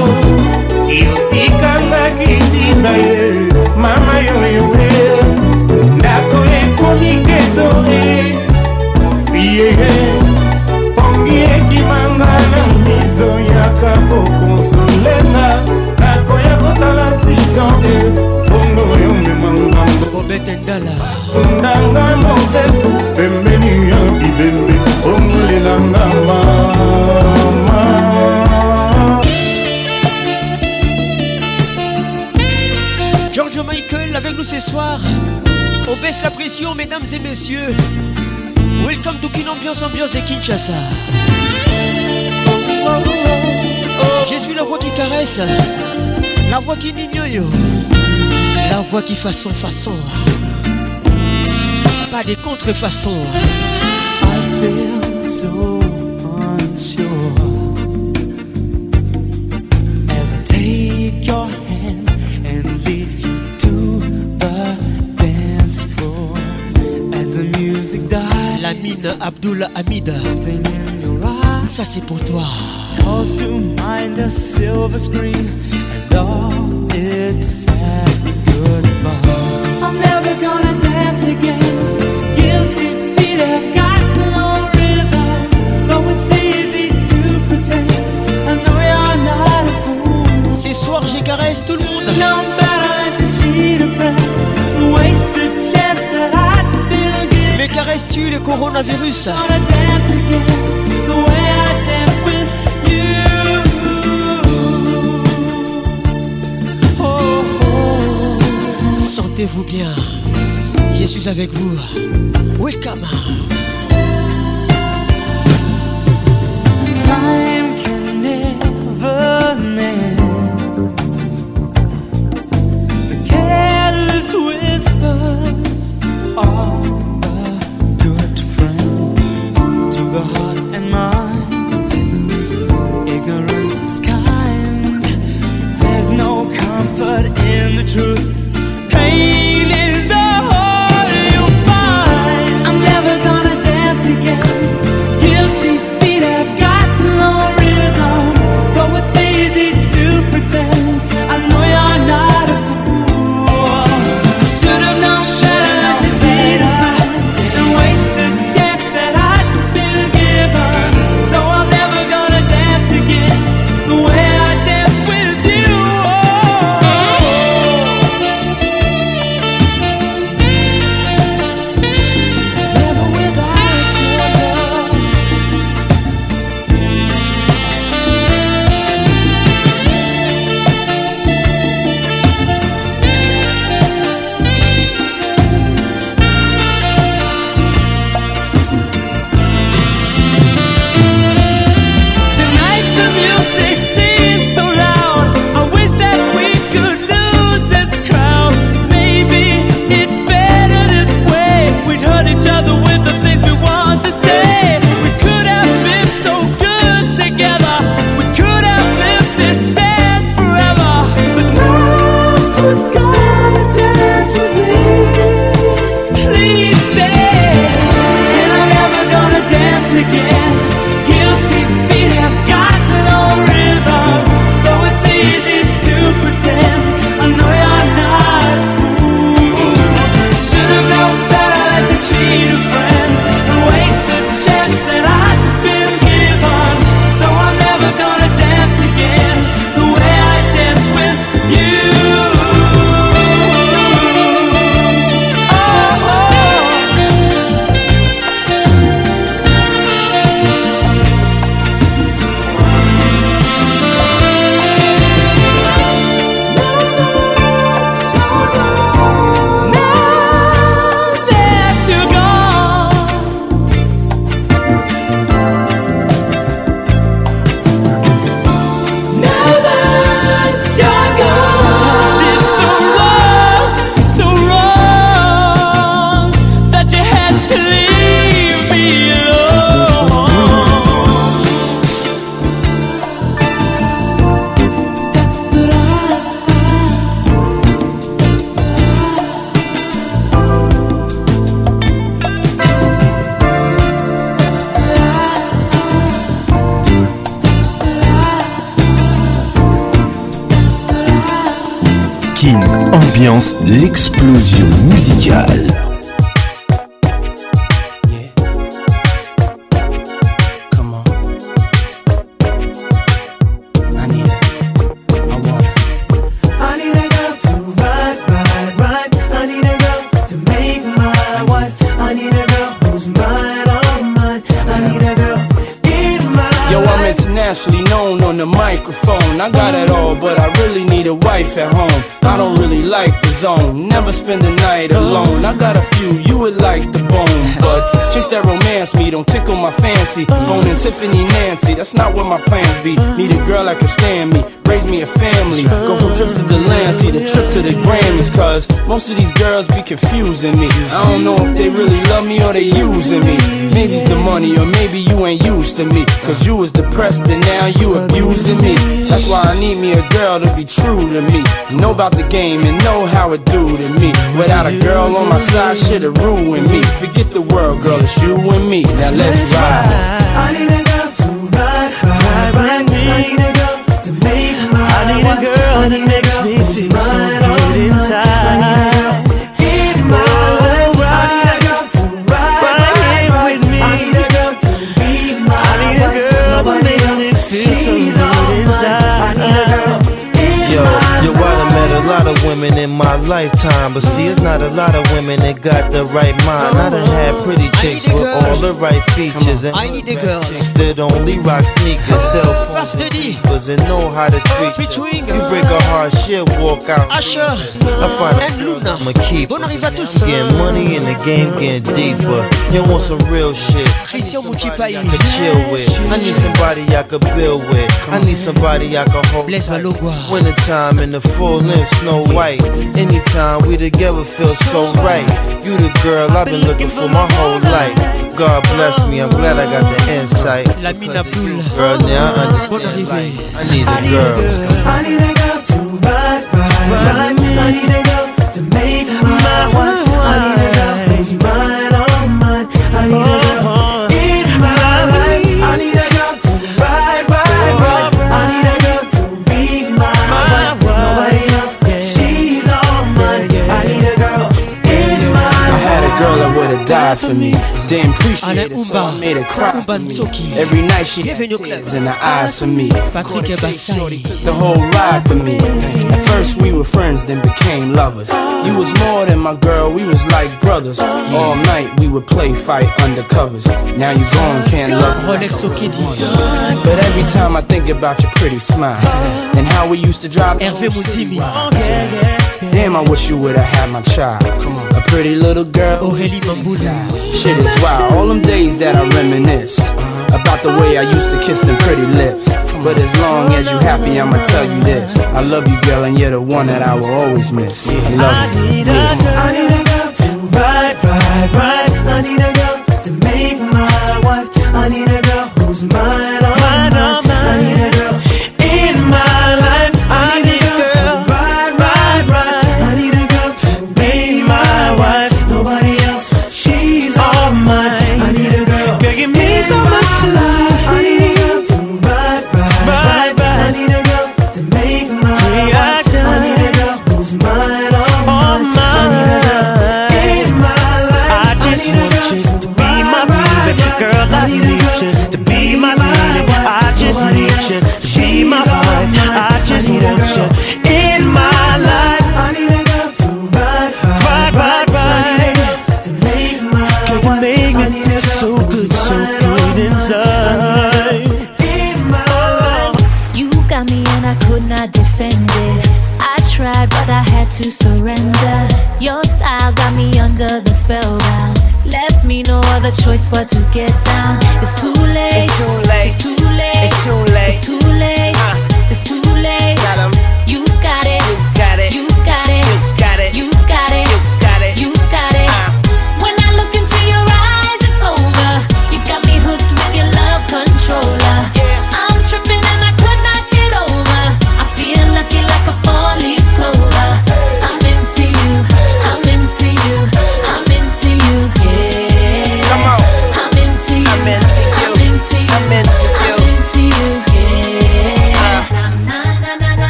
yotikangaki ntina ye mama yoyoe amore ye pongi ekimanga na miso yaka kokonsolenga nakoya kosala titande bongo yo memangangoondanga motesu pembeni ya bibembe bongolelanga mama George Michael avec nous ce soir On baisse la pression, mesdames et messieurs. Welcome to Ambiance, ambiance de Kinshasa. Je suis la voix qui caresse, la voix qui n'ignore, la voix qui façon façon. Pas des contrefaçons. Marine Abdul Hamid. Ça c'est pour toi. Calls to mind a silver screen and all its sad goodbye. I'm never gonna dance again. Guilty feet have got no rhythm. Though it's easy to pretend. I know you're not a fool. Ce soir, j'écaresse tout le monde. No better to cheat a friend. virus tu le coronavirus. Sentez-vous bien, Jésus avec vous. Welcome. about the game and know how it do to me. Without a girl on my side, shit it ruin me. Forget the world, girl, it's you and me. Now let's ride. I need a girl to ride, ride, ride me. I need a girl to make my I need a girl to make got a lot of women that got the right mind. I done had pretty chicks with all the right features. And I need a girl chicks that only rock sneakers, oh, cell phones, and beepers, and know how to oh, treat you. You break a heart, she'll walk out. Usher I find and Luna. I'm a keeper. Bon arrive à tous. Getting money in the game, getting deeper. You want some real shit. Christian Muchipai. I could chill with. I need somebody I could build with. I need somebody I could hold. Bless Valogua. Winter time in the full length, Snow White. Anytime we together feel so right. You the girl I've been looking for my whole life. God bless me, I'm glad I got the insight. La mina Girl, now I understand life. I need a girl. I need a girl to ride, ride, ride. I need a girl to make my one. I need a girl who's mine. died for me. Didn't appreciate it, so I made her cry for me. Every night she had tears in her eyes for me. Patrick Ebassai. The whole ride for me. At first we were friends, then became lovers. You was more than my girl, we was like brothers. All night we would play fight undercovers. Now you gone, can't love me. But every time I think about your pretty smile and how we used to drive. Hervé Moutimi. Damn, I wish you would've had my child. Come on. A pretty little girl. Oh, Heli Bambuda. Shit is wild. All them days that I reminisce uh-huh. about the way I used to kiss them pretty lips. But as long as you happy, I'ma tell you this. I love you, girl, and you're the one that I will always miss. I love you. I need a girl. I need a girl to ride, ride, ride. I need a girl.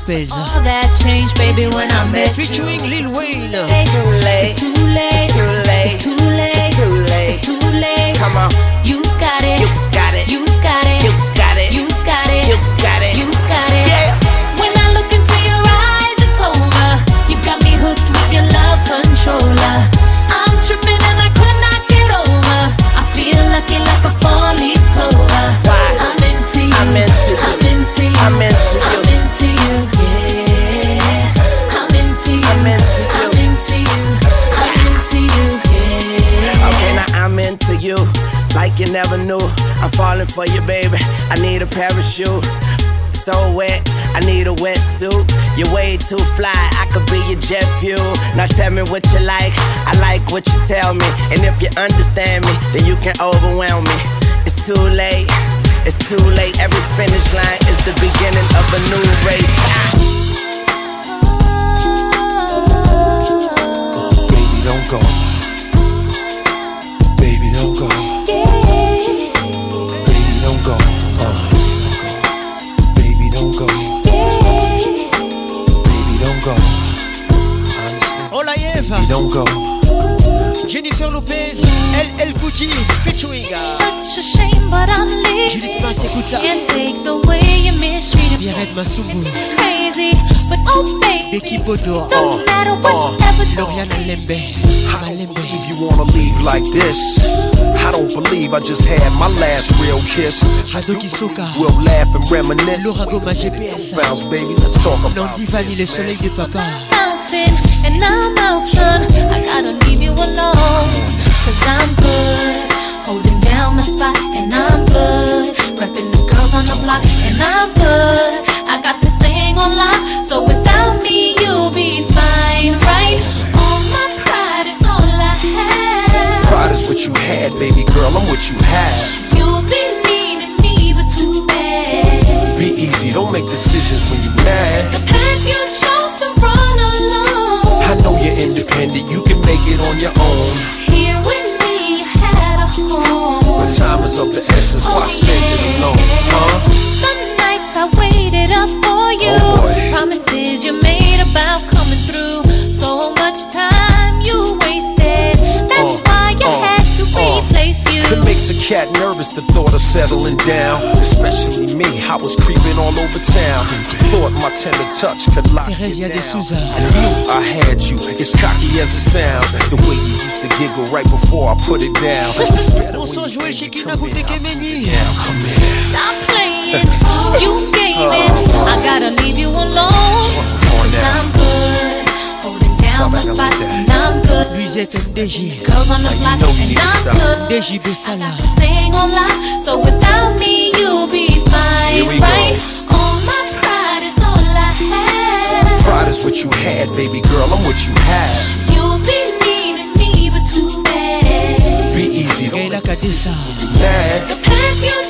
no can overwhelm me. It's too late, it's too late. Every finish line Masumbu It's crazy, but oh baby Becky Bodo No oh, matter what oh. ever Loriana Lembe I don't believe you wanna leave like this I don't believe I just had my last real kiss Adoki Soka We'll laugh and reminisce Laura Goma GPS Bounce baby, let's talk about Nandi Vanille, le soleil de papa Bouncing and I'm bouncing. I gotta leave you alone Cause I'm good Holding down my spot and I'm good repping the girls on the block and I'm good I got this thing on lock, so without me you'll be fine, right? All my pride is all I have. Pride is what you had, baby girl, I'm what you have. You'll be needing me, but too bad. Be easy, don't make decisions when you're mad. The path you chose to run alone. I know you're independent, you can make it on your own. Here with me, I had a home. But time is of the essence, oh, why yeah. spend it alone, huh? it up for you. Oh Promises you made about coming through. So much time you wasted. That's uh, why you uh, had to uh, replace you. It makes a cat nervous, the thought of settling down. Especially me, I was creeping all over town. Thought my tender touch could lock you down. I knew I had you, it's cocky as it sounds. The way you used to giggle right before I put it down. It's better when you come in. Come in. Stop you you gaming. I gotta leave you alone. Cause I'm good. Holding down my spot, and I'm good. Girls on the block, and I'm good. I got Staying on lock, so without me, you'll be fine. Right? All my pride is all I have. Pride is what you had, baby girl. I'm what you have. You'll be needing me, but too bad. Be easy, don't let this The path you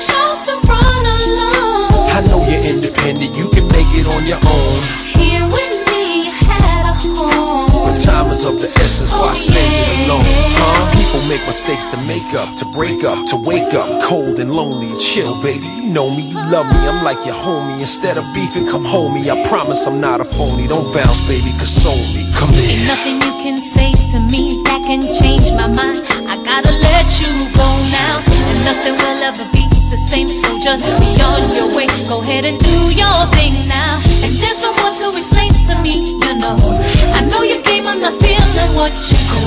and that you can make it on your own. Here with me, you have a home. But time is of the essence, oh, why spend yeah. it alone? Huh? People make mistakes to make up, to break up, to wake up cold and lonely. Chill, baby, you know me, you love me, I'm like your homie. Instead of beefing, come home me. I promise I'm not a phony. Don't bounce, baby, console me. Come in. Ain't Nothing you can say to me that can change my mind. I gotta let you go now, and nothing will ever the same, so just be on your way. Go ahead and do your thing now. And there's no more to explain to me, you know. I know your game, I'm not feeling what you do.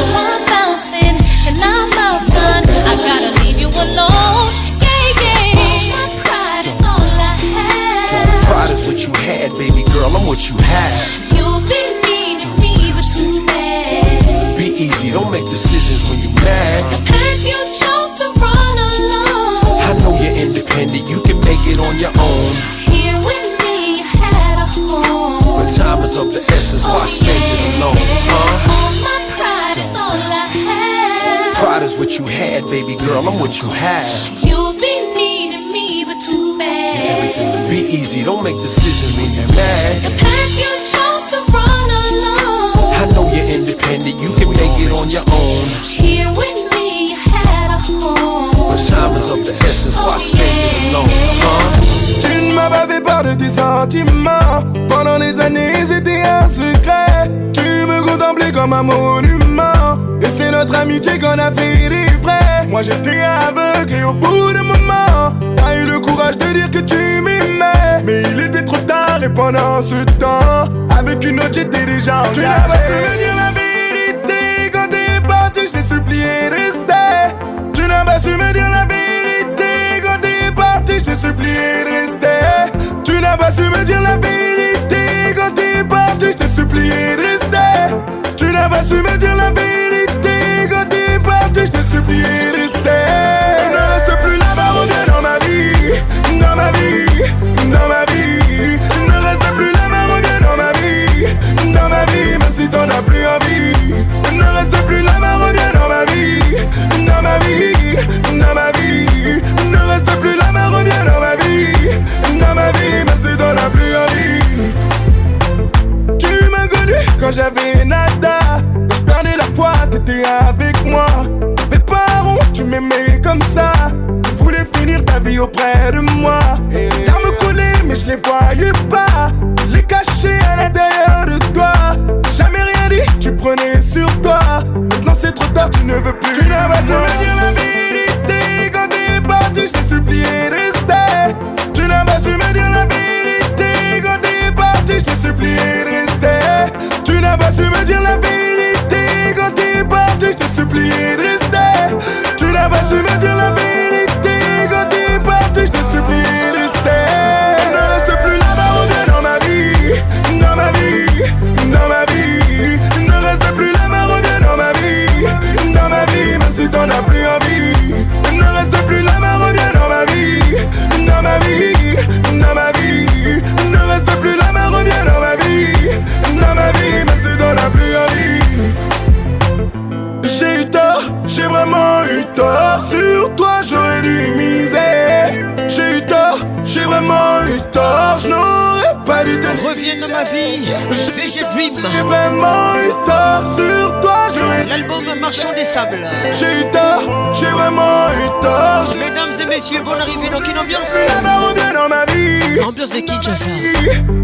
So I'm bouncing and I'm out, son. I gotta leave you alone. Yeah, yeah. My pride is all I have. Pride is what you had, baby girl. I'm what you had. You'll be mean to me, but too bad. Be easy, don't make decisions when you're mad. The path you chose know you're independent, you can make it on your own. Here with me, you had a home. But time is of the essence, why oh, spend yeah. it alone? Huh? All my pride is all I have. Pride is what you had, baby girl, I'm what you have. You'll be needing me, but too bad. Get everything to be easy, don't make decisions when you're mad. The path you chose to run alone. I know you're independent, you can make it on your own. Here with Tu ne m'avais fait part de tes sentiments Pendant des années c'était un secret Tu me contemplais comme un monument Et c'est notre amitié qu'on a fait vrais Moi j'étais aveugle et au bout d'un moment T'as eu le courage de dire que tu m'aimais Mais il était trop tard et pendant ce temps Avec une autre j'étais déjà Tu n'as pas la vérité Quand t'es parti je t'ai supplié tu su me dire la vérité quand t'es parti, je t'ai supplié de rester. Tu n'as pas su me dire la vérité quand t'es parti, je t'ai supplié de rester. Tu n'as pas su me dire la vérité quand t'es parti, je t'ai supplié de rester. Ne reste plus la bas reviens dans ma vie, dans ma vie, dans ma vie. Ne reste plus la bas reviens dans ma vie, dans ma vie, même si t'en as plus envie. Ne reste plus là-bas, reviens dans ma vie, dans ma vie. Ne reste plus la mais reviens dans ma vie, dans ma vie, même si t'en as plus envie. Tu m'as connu quand j'avais nada. Je perdais la foi, t'étais avec moi. par parents, tu m'aimais comme ça. Tu voulais finir ta vie auprès de moi. Elle me connaître, mais je les voyais pas. Les cachais à l'intérieur de toi prenais sur toi. Maintenant c'est trop tard, tu ne veux plus. Tu vas me dire la vérité. Quand es parti, je t'ai supplié de rester. Tu su jamais dire la vérité. Quand es parti, je t'ai supplié de rester. Tu su jamais dire la vérité. Quand es parti, je t'ai supplié de rester. Tu su jamais dire la vérité. Tort sur toi, j'aurais dû miser. J'ai eu tort, j'ai vraiment eu tort, je Reviens dans ma vie, VG Dream. J'ai vraiment eu tort sur toi, L'album Marchand des Sables. J'ai eu tort, j'ai vraiment eu tort. Mesdames et messieurs, bonne arrivée dans une ambiance La dans ma vie. Ambiance de Kinshasa.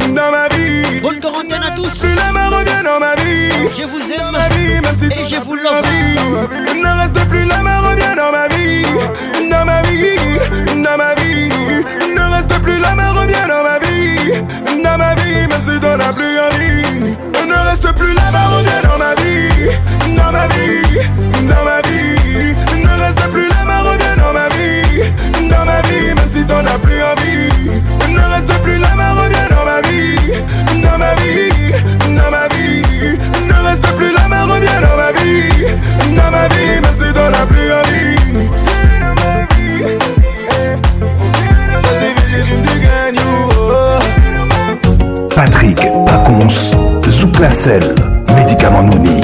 Dans ma vie. Bonne quarantaine à tous. dans ma vie. Je vous aime. même si et je vous l'envie. Il ne reste plus la main, reviens dans ma vie. Dans ma vie, dans ma vie. ne reste plus la main, revient dans ma vie dans ma vie, même si t'en as plus envie. ne reste plus la bas dans ma vie. dans ma vie, dans ma vie. ne reste plus la bas dans ma vie. dans ma vie, même si t'en as plus envie. ne reste plus la bas dans ma vie. Dans ma vie, dans ma vie. ne reste plus la bas reviens dans ma vie. Dans ma vie, même si t'en as plus envie. Patrick, Pacons, Zouklacel, Médicament Nouni.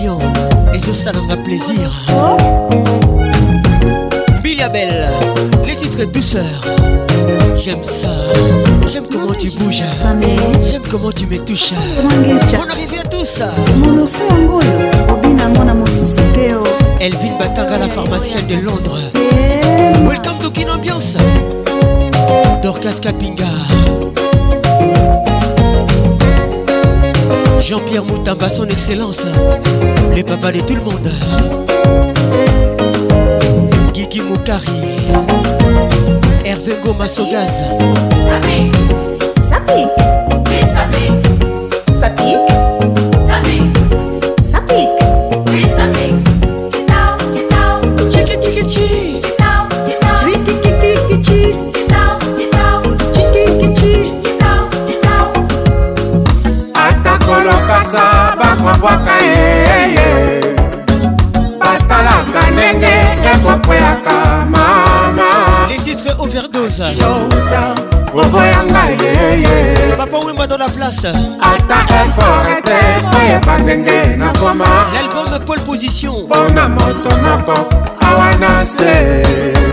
émission ezosalanga plaisir Biliabel, les titres douceur J'aime ça, j'aime comment tu bouges J'aime comment tu me touches On arrive à tous Elvin Batanga, la pharmacienne de Londres Welcome to Kin Ambiance Dorcas Kapinga Jean-Pierre Moutamba, son excellence, le papa de tout le monde. Guigui Moukari, Hervé Goma Sogaz. Sapi, Sapi, Sapi. Vegas ata effort ete koyeba ndenge nakoma l'album pole position mpona moto moko awa na se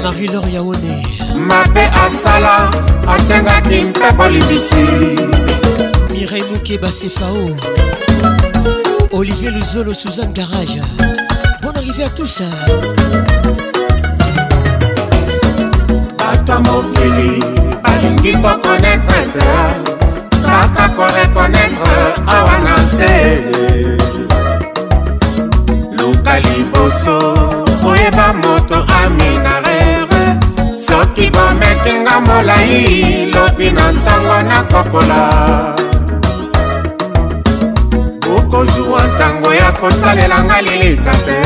marie lor yaone mabe asala asengaki mpe bolimbisi mirei mokeba sefao olivier luzolo suzanne garage bonne arrivée à tous bato mokili balingi kokonetre akoka korekonetre awa na se luka liboso oyeba moto aminarere soki bomekinga molai lobi na ntango nakokola okozwa ntango ya kosalelanga lilita te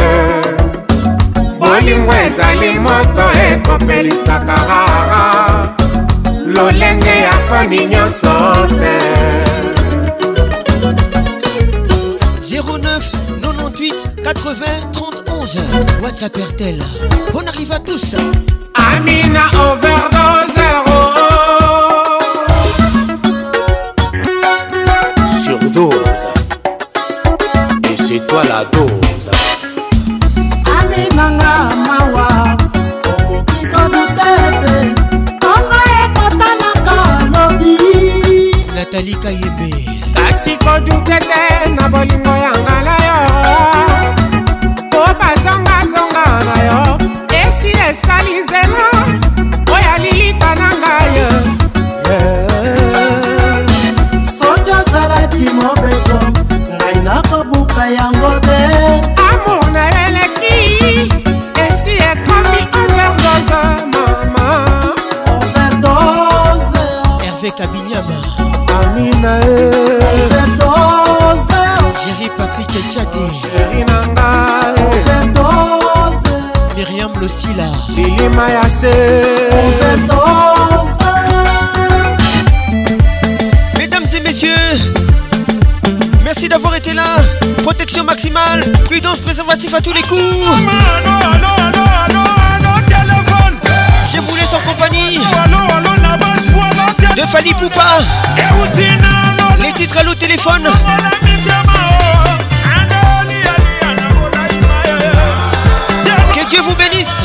bolingo ezali moto ekopelisaka rara mignon 09 98 80 31 WhatsApp RTL. On arrive à tous. Amina overdose. Sur oh, oh, oh. Surdose. Et c'est toi la dose. prudence, préservatif à tous les coups. Je vous laisse en compagnie de Fanny Poupa. Les titres à l'eau téléphone. Que Dieu vous bénisse.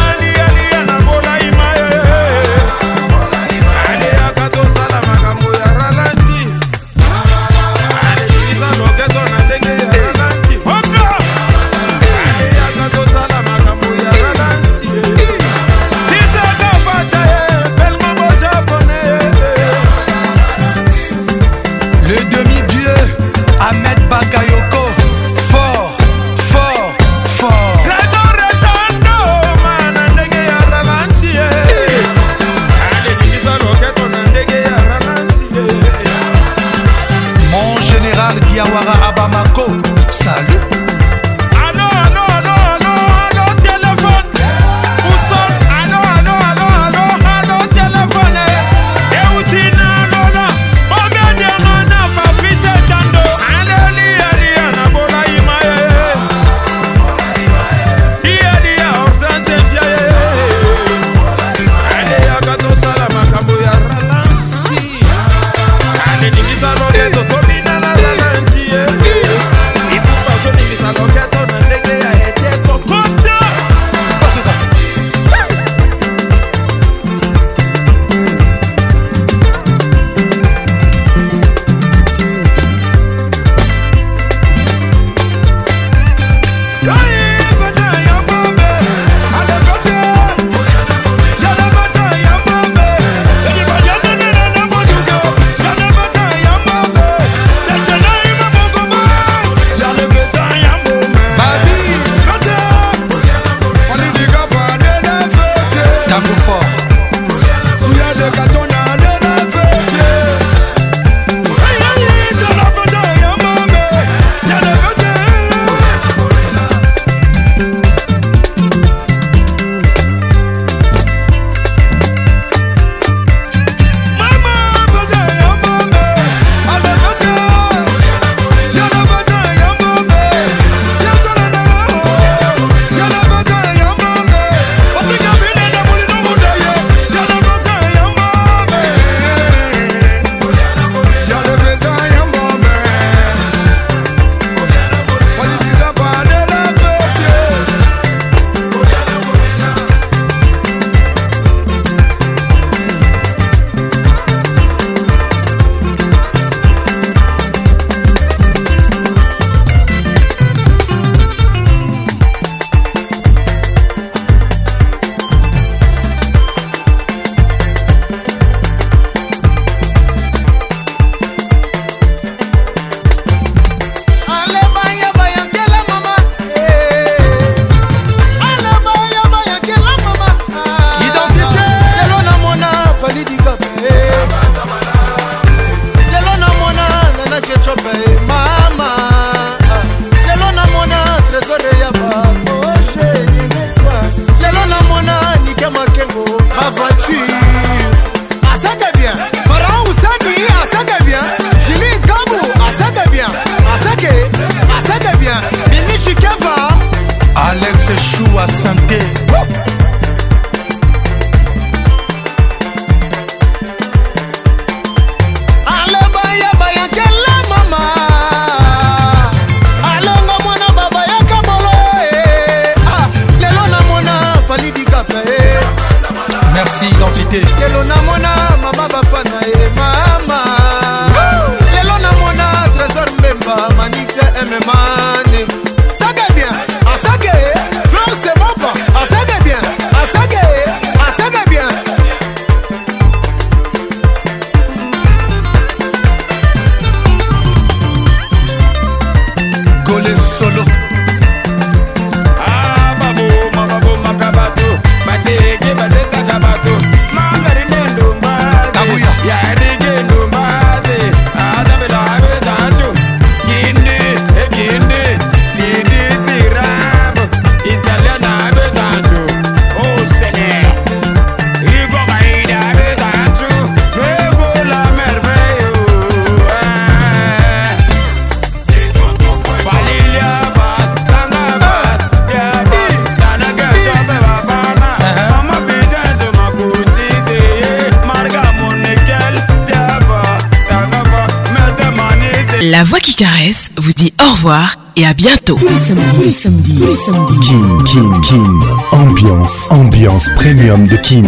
Tous les samedis, tous les samedis, tous les samedis. Kin, Kin, Kin. Ambiance, ambiance premium de Kin.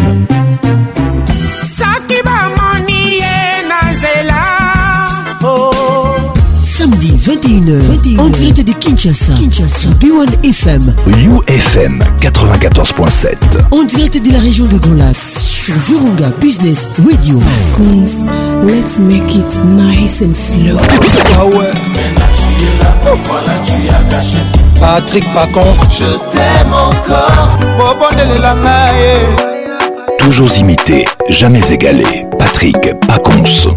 Oh. Samedi 21h, 21h, en direct de Kinshasa, Kinshasa, B1 FM, UFM 94.7, On direct de la région de Grand sur Virunga Business Radio. Coons, let's make it nice and slow. Ah ouais. Patrick Pacons. Je t'aime encore. Eh. Toujours imité, jamais égalé. Patrick Pacons.